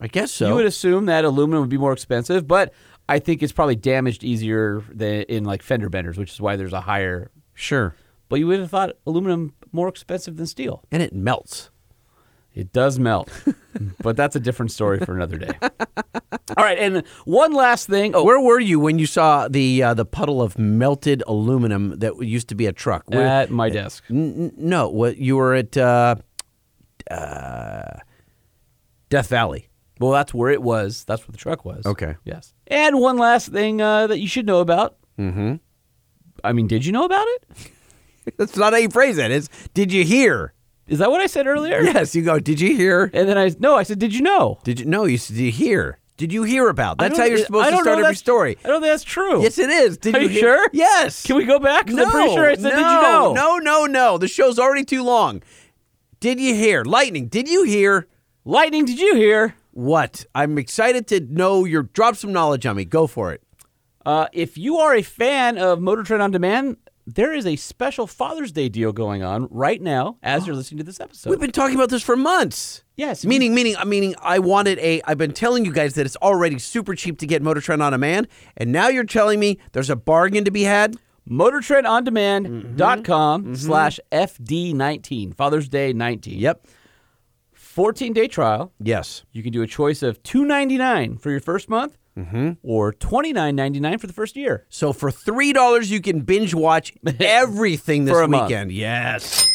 I guess so. You would assume that aluminum would be more expensive, but I think it's probably damaged easier than in like fender benders, which is why there's a higher. Sure. But you would have thought aluminum more expensive than steel. And it melts. It does melt, but that's a different story for another day. All right, and one last thing. Oh, Where were you when you saw the uh, the puddle of melted aluminum that used to be a truck? Where- at my desk. N- n- no, what you were at uh, uh, Death Valley. Well, that's where it was. That's where the truck was. Okay. Yes. And one last thing uh, that you should know about. Mm-hmm. I mean, did you know about it? That's not how you phrase that. It's did you hear? Is that what I said earlier? Yes, you go. Did you hear? And then I no, I said, did you know? Did you no? You said, did you hear? Did you hear about? That's how you're supposed to start every story. I don't think that's true. Yes, it is. Did Are you hear- sure? Yes. Can we go back? 'Cause No, I'm pretty sure I said, no, did you know? No, no, no. The show's already too long. Did you hear? Lightning, did you hear? Lightning, did you hear? What? I'm excited to know your drop some knowledge on me. Go for it. Uh, if you are a fan of Motor Trend on Demand, there is a special Father's Day deal going on right now as you're listening to this episode. We've been talking about this for months. Yes. Meaning, meaning, meaning, I wanted a. I've been telling you guys that it's already super cheap to get Motor Trend on demand, and now you're telling me there's a bargain to be had. MotorTrendOnDemand.com slash FD19, Father's Day 19. Yep. 14 day trial. Yes. You can do a choice of $2.99 for your first month or $29.99 for the first year. So for three dollars, you can binge watch everything this a month. weekend. Yes.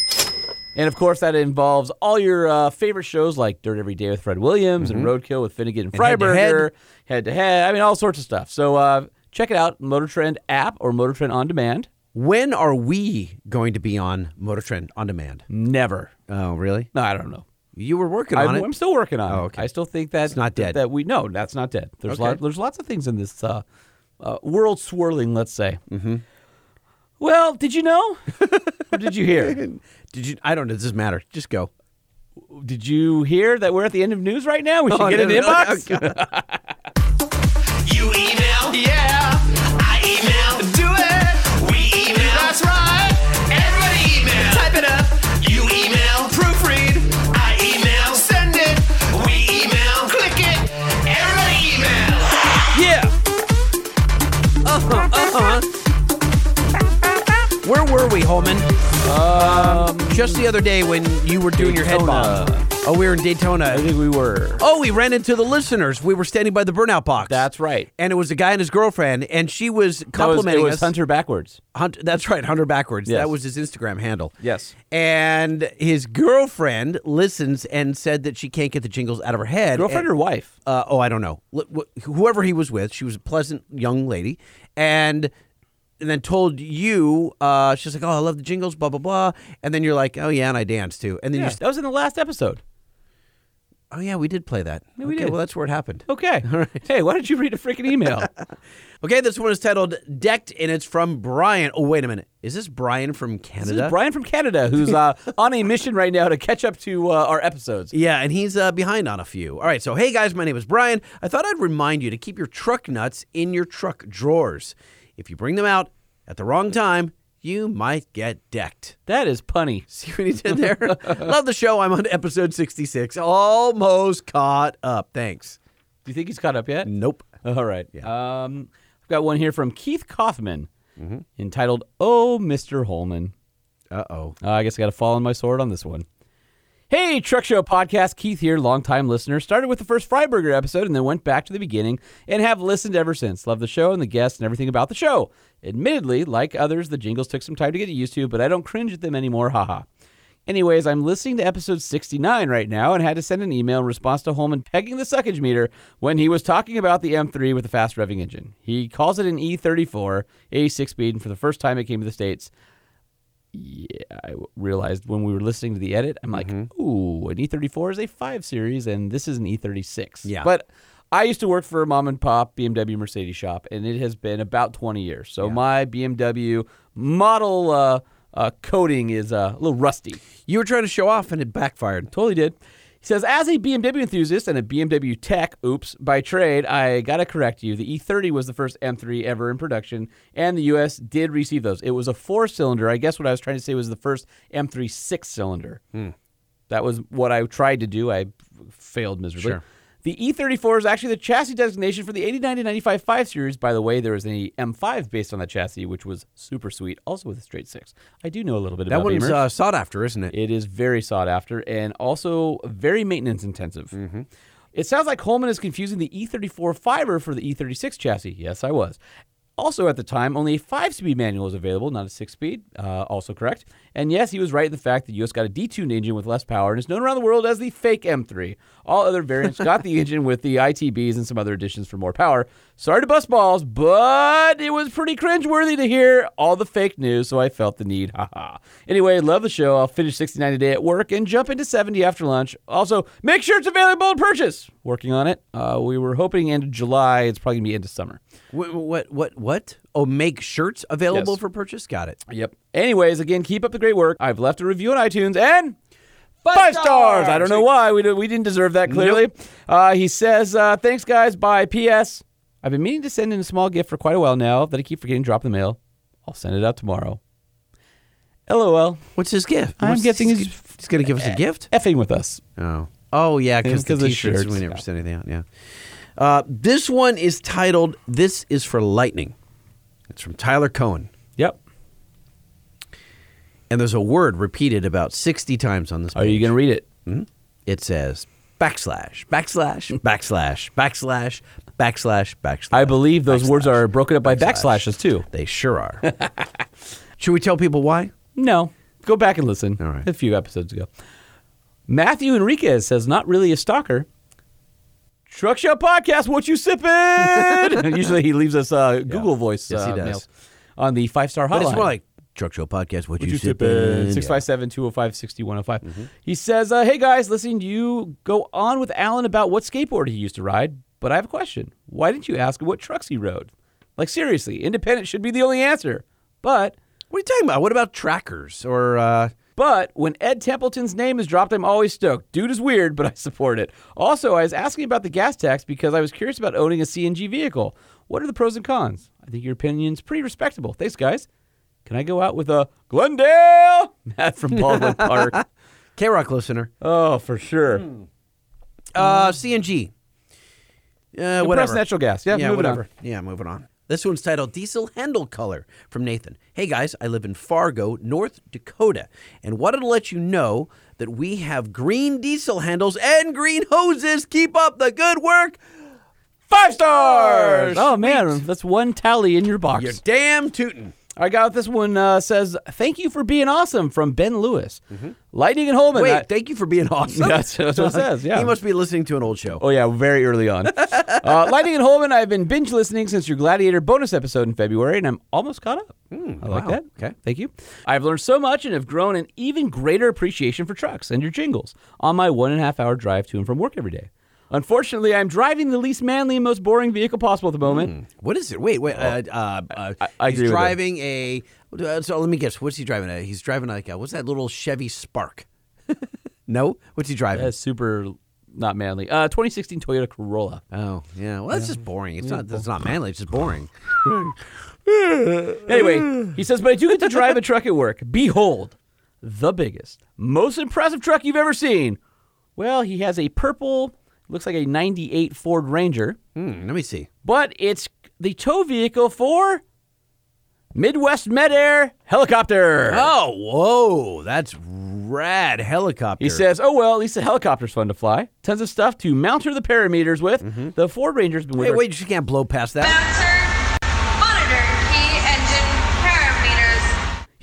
And of course, that involves all your uh, favorite shows like Dirt Every Day with Fred Williams and Roadkill with Finnegan and Mm-hmm. Head to Freiburger, head to head. I mean, all sorts of stuff. So uh, check it out, Motor Trend app or Motor Trend on demand. When are we going to be on Motor Trend on demand? Never. Oh, really? No, I don't know. You were working I'm, on it. I'm still working on Oh, it. okay. I still think that's not dead. That we no, that's not dead. There's Okay. lot, there's lots of things in this uh, uh, world swirling. Let's say. Mm-hmm. Well, did you know? or did you hear? Did you? I don't know. Does this matter. Just go. Did you hear that we're at the end of news right now? We should Oh, get in the no, no, inbox. You email? Yeah. Huh. Uh. Where were we, Holman? Um, just the other day when you were doing your head bob. Oh, we were in Daytona. I think we were. Oh, we ran into the listeners. We were standing by the burnout box. That's right. And it was a guy and his girlfriend, and she was That was, complimenting it was us. Hunter backwards. Hunt, that's right, Hunter backwards. Yes. That was his Instagram handle. Yes. And his girlfriend listens and said that she can't get the jingles out of her head. Girlfriend And- or wife? Uh, oh, I don't know. Wh- wh- Whoever he was with, she was a pleasant young lady, and and then told you, uh, she's like, "Oh, I love the jingles," blah blah blah, and then you're like, "Oh yeah, and I dance too," and then Yeah, you, that was in the last episode. "Oh yeah, we did play that." Yeah, we okay, did. well that's where it happened. Okay. All right. Hey, why don't you read a freaking email? Okay, this one is titled "Decked," and it's from Brian. Oh, wait a minute, is this Brian from This Canada? is Brian from Canada who's uh, on a mission right now to catch up to uh, our episodes. Yeah, and he's uh, behind on a few. All right, so hey guys, my name is Brian. I thought I'd remind you to keep your truck nuts in your truck drawers. If you bring them out at the wrong time, you might get decked. That is punny. See what he did there? Love the show. I'm on episode 66. Almost caught up. Thanks. Do you think he's caught up yet? Nope. All right. Yeah. Um, I've got one here from Keith Kaufman entitled "Oh, Mr. Holman." Uh-oh. Uh, I guess I got to fall on my sword on this one. Hey, Truck Show Podcast. Keith here, longtime listener. Started with the first Freiburger episode and then went back to the beginning and have listened ever since. Love the show and the guests and everything about the show. Admittedly, like others, the jingles took some time to get used to, but I don't cringe at them anymore. Haha. Anyways, I'm listening to episode 69 right now and had to send an email in response to Holman pegging the suckage meter when he was talking about the M3 with the fast revving engine. He calls it an E34, a six speed, and for the first time it came to the States, yeah, I realized when we were listening to the edit, I'm like, ooh, an E34 is a 5 Series, and this is an E36. Yeah. But I used to work for a mom and pop BMW Mercedes shop, and it has been about 20 years. So my BMW model uh, uh, coding is uh, a little rusty. You were trying to show off and it backfired. Totally did. He says, as a BMW enthusiast and a BMW tech, oops, by trade, I gotta correct you. The E30 was the first M3 ever in production, and the US did receive those. It was a four cylinder. I guess what I was trying to say was the first M3 six cylinder. Hmm. That was what I tried to do. I failed miserably. Sure. The E34 is actually the chassis designation for the 89 to 95 5 Series. By the way, there was an M5 based on that chassis, which was super sweet, also with a straight six. I do know a little bit That about that one's uh, sought after, isn't it? It is very sought after and also very maintenance intensive. Mm-hmm. It sounds like Holman is confusing the E34 fiber for the E36 chassis. Yes, I was. Also, at the time, only a five speed manual was available, not a six speed. Uh, also correct. And yes, he was right in the fact that US got a detuned engine with less power and is known around the world as the fake M3. All other variants got the engine with the ITBs and some other additions for more power. Sorry to bust balls, but it was pretty cringeworthy to hear all the fake news, so I felt the need. Haha. anyway, love the show. I'll finish 69 today at work and jump into 70 after lunch. Also, make sure it's available to purchase. Working on it. Uh, we were hoping end of July. It's probably gonna be end of summer. What, what, what, what? Oh, make shirts available Yes. for purchase? Got it. Yep. Anyways, again, keep up the great work. I've left a review on iTunes and five, stars. I don't know why we, do, we didn't deserve that. Clearly, uh, he says, uh, "Thanks, guys. Bye." P.S. I've been meaning to send in a small gift for quite a while now that I keep forgetting to drop in the mail. I'll send it out tomorrow. LOL. What's his gift? I'm What's- guessing he's, He's going to give us a gift? effing with us. Oh. Oh, yeah, because the t-shirts, we never sent anything out, yeah. Uh, this one is titled, This is for Lightning. It's from Tyler Cohen. Yep. And there's a word repeated about 60 times on this Are you going to read it? Mhm. It says backslash, backslash, backslash, backslash, backslash, backslash. I believe those words are broken up by backslash. backslashes too. They sure are. Should we tell people why? No. Go back and listen. All right. A few episodes ago. Matthew Enriquez says, not really a stalker. Truck Show Podcast, what you sipping? Usually he leaves us uh, Google voice Yes, he uh, does. mails on the five star hotline. But it's more like Truck Show Podcast. What, What you, you sipping? sipping? 657 205 6105. Mm-hmm. He says, uh, Hey guys, listening to you go on with Alan about what skateboard he used to ride, but I have a question. Why didn't you ask him what trucks he rode? Like, seriously, independent should be the only answer. But. What are you talking about? What about trackers or. Uh... But when Ed Templeton's name is dropped, I'm always stoked. Dude is weird, but I support it. Also, I was asking about the gas tax because I was curious about owning a CNG vehicle. What are the pros and cons? I think your opinion's pretty respectable. Thanks, guys. Can I go out with a Glendale? Matt from Baldwin Park. KROQ listener. Oh, for sure. Uh, CNG. Uh, Compressed whatever. natural gas. Yeah, moving whatever. on. Yeah, moving on. This one's titled Diesel Handle Color from Nathan. Hey guys, I live in Fargo, North Dakota, and wanted to let you know that we have green diesel handles and green hoses. Keep up the good work. Five stars. Oh, man. That's one tally in your box. You're damn tootin'. I got this one uh, says, Thank you for being awesome from Ben Lewis. Lightning and Holman. Wait, I- thank you for being awesome. That's, that's what it says. Yeah. He must be listening to an old show. Oh yeah, very early on. uh, Lightning and Holman, I've been binge listening since your Gladiator bonus episode in February, and I'm almost caught up. I like Hmm, wow. that. Okay. thank you. I've learned so much and have grown an even greater appreciation for trucks and your jingles on my one and a half hour drive to and from work every day. Unfortunately, I'm driving the least manly and most boring vehicle possible at the moment. What is it? Wait, wait. Uh, uh, uh, I- I he's agree with driving a. Uh, so let me guess. What's he driving? A, he's driving like a, what's that little Chevy Spark? no, what's he driving? That's super not manly. Uh, 2016 Toyota Corolla. Oh yeah. Well, that's just boring. It's not. That's not manly. It's just boring. Anyway, he says, but I do get to drive a truck at work. Behold, the biggest, most impressive truck you've ever seen. Well, he has a purple, looks like a 98 Ford Ranger, Hmm, let me see. but it's the tow vehicle for Midwest Med Air helicopter. Oh, whoa, that's rad helicopter. He says, "Oh well, at least the helicopter's fun to fly. Tons of stuff to mount her the parameters with. The Ford Ranger's been with "Hey, her. wait, you can't blow past that."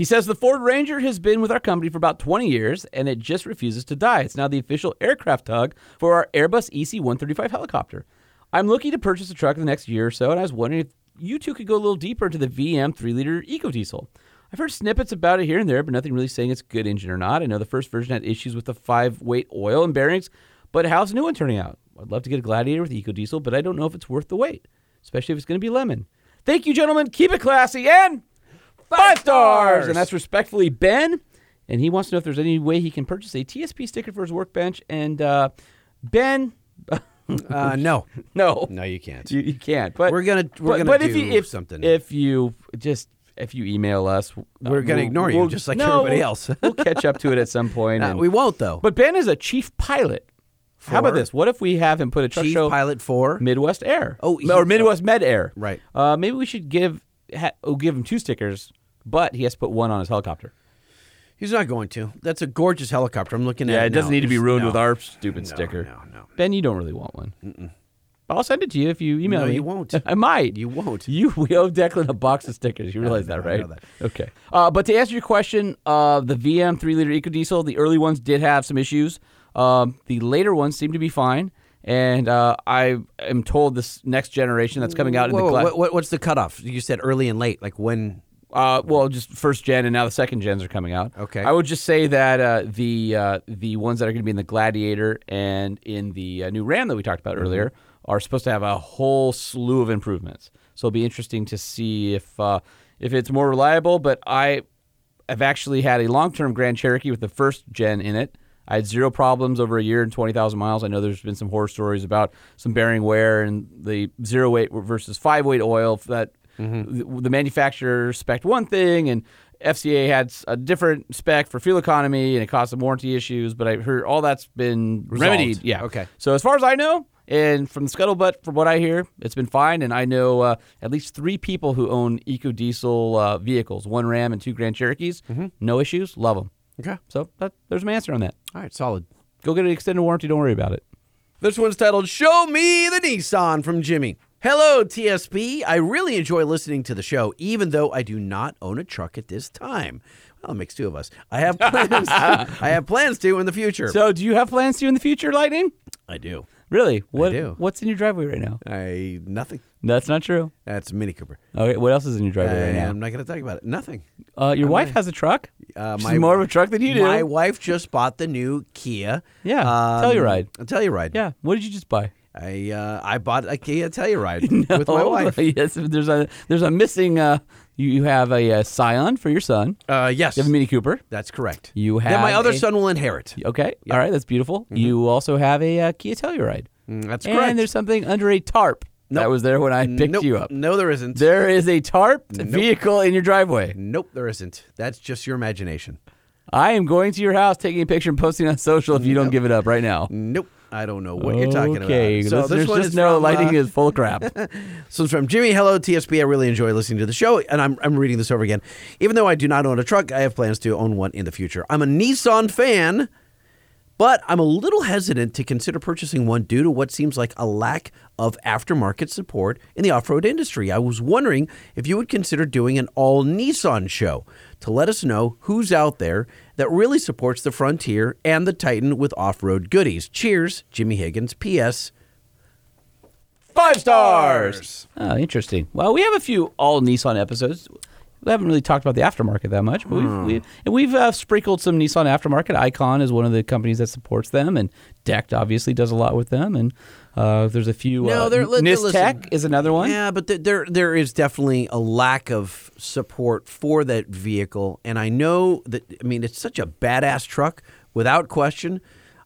He says the Ford Ranger has been with our company for about 20 years and it just refuses to die. It's now the official aircraft tug for our Airbus EC 135 helicopter. I'm looking to purchase a truck in the next year or so, and I was wondering if you two could go a little deeper into the VM 3 liter EcoDiesel. I've heard snippets about it here and there, but nothing really saying it's a good engine or not. I know the first version had issues with the five weight oil and bearings, but how's the new one turning out? I'd love to get a Gladiator with EcoDiesel, but I don't know if it's worth the wait, especially if it's going to be lemon. Thank you, gentlemen. Keep it classy and five stars. And that's respectfully Ben. And he wants to know if there's any way he can purchase a TSP sticker for his workbench. And uh, Ben, Uh, no, no, no, you can't. you, you can't. But We're gonna- we're but, gonna but if do you, if, something. If you just if you email us, uh, We're gonna we'll- ignore you, we'll- just like no, everybody else. we'll catch up to it at some point. Uh, and- we won't though. But Ben is a chief pilot. How about this? What if we have him put a truck Chief show pilot for Midwest Air? Oh, or he- Midwest Med Air. Right. Uh, maybe we should give ha- oh, give him two stickers, but he has to put one on his helicopter. He's not going to. That's a gorgeous helicopter. I'm looking at. Yeah, it it doesn't now. need to be ruined no. with our stupid No, sticker. No, no. Ben, you don't really want one. I'll send it to you if you email me. No, me. you won't. I might. You won't. You we owe Declan a box of stickers. You realize that, I right? know that. Okay. Uh, but to answer your question, uh, the VM three liter EcoDiesel, the early ones did have some issues. Um, the later ones seem to be fine. And uh, I am told this next generation that's coming out in Whoa, the gla- what, what- what's the cutoff? You said early and late. Like when? Uh, well, just first gen, and now the second gens are coming out. Okay. I would just say that uh, the uh, the ones that are going to be in the Gladiator and in the uh, new Ram that we talked about earlier are supposed to have a whole slew of improvements. So it'll be interesting to see if uh, if it's more reliable. But I have actually had a long term Grand Cherokee with the first gen in it. I had zero problems over a year and 20,000 miles. I know there's been some horror stories about some bearing wear and the zero weight versus five weight oil that the, the manufacturer spec'd one thing and FCA had a different spec for fuel economy and it caused some warranty issues. But I heard all that's been Resolved. remedied. Yeah. Okay. So as far as I know, and from the scuttlebutt, from what I hear, it's been fine. And I know uh, at least three people who own EcoDiesel uh, vehicles: one Ram and two Grand Cherokees. No issues. Love them. Okay. So that, there's my answer on that. All right, solid. Go get an extended warranty. Don't worry about it. This one's titled Show Me the Nissan from Jimmy. Hello, TSP. I really enjoy listening to the show, even though I do not own a truck at this time. Well, it makes two of us. I have plans. I have plans to in the future. So, do you have plans to in the future, Lightning? I do. Really? What? do. What's in your driveway right now? I nothing. That's not true. That's Mini Cooper. Okay, what else is in your driveway right now? I'm not going to talk about it. Nothing. Uh, your I'm wife not- has a truck. Uh, She's more of a truck than you do. My wife just bought the new Kia. Yeah, um, Telluride. A Telluride. Yeah. What did you just buy? I uh, I bought a Kia Telluride with my wife. yes, there's a there's a missing. Uh, you, you have a, uh Scion for your son. Uh, yes. You have a Mini Cooper. That's correct. You have Then my other a- son will inherit. Okay. All right. That's beautiful. You also have a uh, Kia Telluride. Mm, that's and there's something under a tarp that was there when I picked Nope. you up. No, there isn't. There is a tarp Nope. vehicle in your driveway. Nope, there isn't. That's just your imagination. I am going to your house, taking a picture, and posting on social if you don't give it up right now. Nope. I don't know what you're talking Okay, about. So listeners, this one just is know from, lighting uh, is full of crap. So it's from Jimmy. Hello, TSP. I really enjoy listening to the show, and I'm, I'm reading this over again. Even though I do not own a truck, I have plans to own one in the future. I'm a Nissan fan, but I'm a little hesitant to consider purchasing one due to what seems like a lack of aftermarket support in the off road industry. I was wondering if you would consider doing an all Nissan show to let us know who's out there that really supports the Frontier and the Titan with off road goodies. Cheers, Jimmy Higgins. P.S. Five stars. Oh, interesting. Well, we have a few all Nissan episodes. We haven't really talked about the aftermarket that much, but Hmm. we've, we've, and we've uh, sprinkled some Nissan aftermarket. Icon is one of the companies that supports them, and Decked obviously does a lot with them. And uh, there's a few. No, uh, they're- li- Nistec is another one. Yeah, but there there is definitely a lack of support for that vehicle, and I know that. I mean, it's such a badass truck, without question.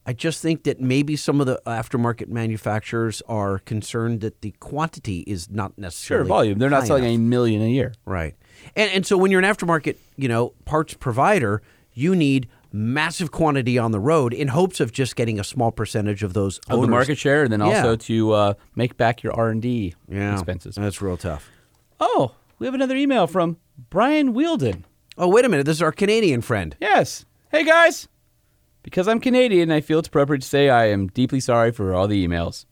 I just think that maybe some of the aftermarket manufacturers are concerned that the quantity is not necessarily Sure, volume. They're not high selling enough. a million a year. Right. And and so when you're an aftermarket, you know, parts provider, you need massive quantity on the road in hopes of just getting a small percentage of those Of the market share, and then Yeah. also to uh, make back your R and D Yeah. expenses. That's real tough. Oh, we have another email from Brian Wielden. Oh, wait a minute. This is our Canadian friend. Yes. Hey guys, because I'm Canadian, I feel it's appropriate to say I am deeply sorry for all the emails.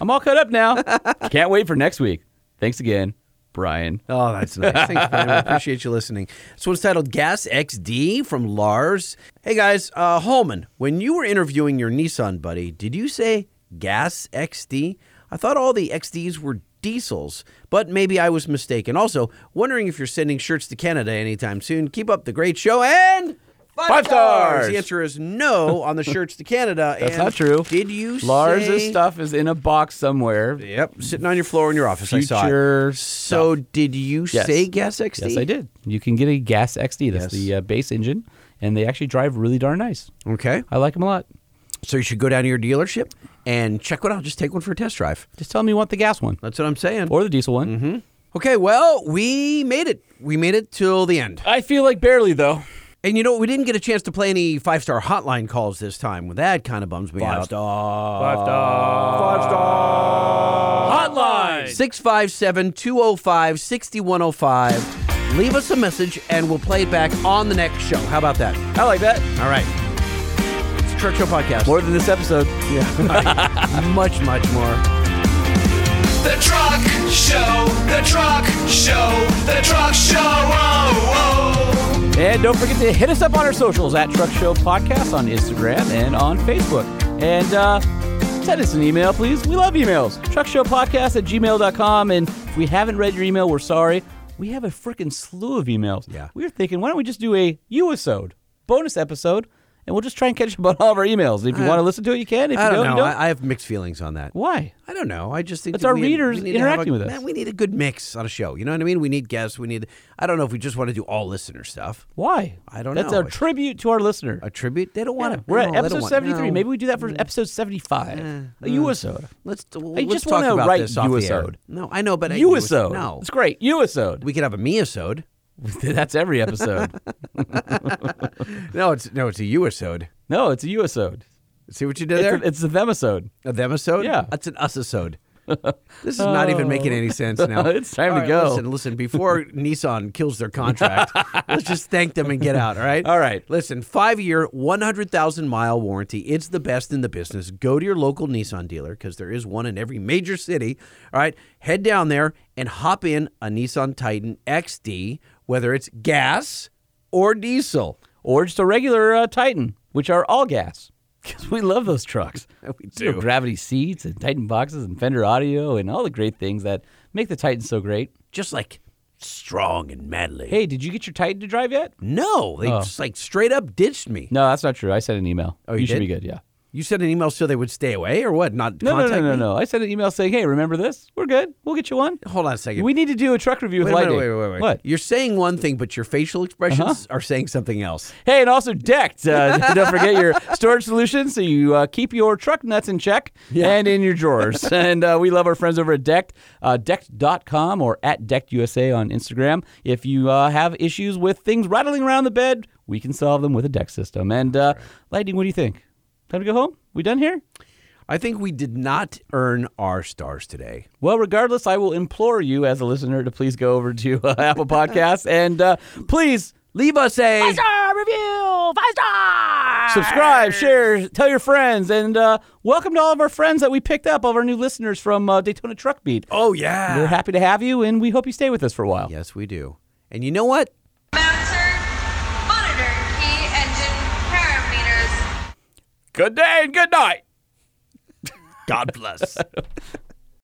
I'm all cut up now. Can't wait for next week. Thanks again, Brian. Oh, that's nice. Thanks, man. We appreciate you listening. This one's titled Gas XD from Lars. Hey, guys. Uh, Holman, when you were interviewing your Nissan buddy, did you say Gas XD? I thought all the XDs were diesels, but maybe I was mistaken. Also, wondering if you're sending shirts to Canada anytime soon. Keep up the great show and. Five, stars. The answer is no on the shirts to Canada. That's And not true. Did you Lars' say- stuff is in a box somewhere. Yep, sitting on your floor in your office. I saw it. Future So, did you Yes. say Gas XD? Yes, I did. You can get a gas XD. That's Yes. the uh, base engine, and they actually drive really darn nice. Okay. I like them a lot. So you should go down to your dealership and check one out. Just take one for a test drive. Just tell them you want the gas one That's what I'm saying. or the diesel one. Mm-hmm. Okay, well, we made it. We made it till the end. I feel like barely though. And you know, we didn't get a chance to play any five star hotline calls this time. Well, that kind of bums me out. star. Five star. Five star. Hotline. 657 205 6105. Leave us a message and we'll play it back on the next show. How about that? I like that. All right. It's a Truck Show Podcast. More than this episode. Yeah. much, much more. The truck show, the truck show, the truck show. Oh, oh. And don't forget to hit us up on our socials at Truck Show Podcast on Instagram and on Facebook. And uh, send us an email, please. We love emails. Truckshowpodcast at gmail.com. And if we haven't read your email, we're sorry. We have a freaking slew of emails. Yeah. We were thinking, why don't we just do a U-isode, bonus episode, and we'll just try and catch up on all of our emails. If you uh, I- want to listen to it, you can. If I you don't know. you don't. I, I have mixed feelings on that. Why? I don't know. I just think It's our readers need interacting a- with us. Man, we need a good mix on a show. You know what I mean? We need guests. We need. I don't know if we just want to do all listener stuff. Why? I don't That's know. That's a tribute to our listener. A tribute? They don't want Yeah, to. We're at episode 73. Maybe we do that for mm. episode 75. Eh, a eh. U-isode. Let's. I let's just want to write this No, I know, but I- U-isode. No, It's great. U-isode. we could have a me-isode. That's every episode. no, it's no, it's a you-isode. no, it's a U-isode. See what you did It's, there? a, it's the Themisode. A them-isode? Yeah. That's an us-isode. This is not even making any sense now. It's time All to go. Listen, listen. Before Nissan kills their contract, let's just thank them and get out. All right. All right. Listen, one hundred thousand mile warranty. It's the best in the business. Go to your local Nissan dealer because there is one in every major city. All right. Head down there and hop in a Nissan Titan XD, whether it's gas or diesel. or just a regular uh, Titan, which are all gas. Because we love those trucks. we You know, do. gravity seats and Titan boxes and Fender audio and all the great things that make the Titan so great. Just like strong and manly. Hey, did you get your Titan to drive yet? No, they Oh. just like straight up ditched me. No, that's not true. I sent an email. Oh, you should did? be good. Yeah. You sent an email so they would stay away or what? Not No, no, no, no, me? no. I sent an email saying, "Hey, remember this? We're good. We'll get you one." Hold on a second. We need to do a truck review Wait with Lightning. wait, wait, wait. What? You're saying one thing, but your facial expressions Uh-huh. are saying something else. Hey, and also Decked. Uh, don't forget your storage solution so you uh, keep your truck nuts in check and in your drawers. and uh, we love our friends over at Decked, uh, Decked.com or at DeckedUSA on Instagram. If you uh, have issues with things rattling around the bed, we can solve them with a Deck system. And uh, Lightning, what do you think? Time to go home? We done here? I think we did not earn our stars today. Well, regardless, I will implore you as a listener to please go over to uh, Apple Podcasts and uh, please leave us a five star review, five stars. Subscribe, share, tell your friends, and uh, welcome to all of our friends that we picked up, all of our new listeners from uh, Daytona Truck Meet. Oh yeah, we're happy to have you, and we hope you stay with us for a while. Yes, we do. And you know what? Good day and good night. God bless.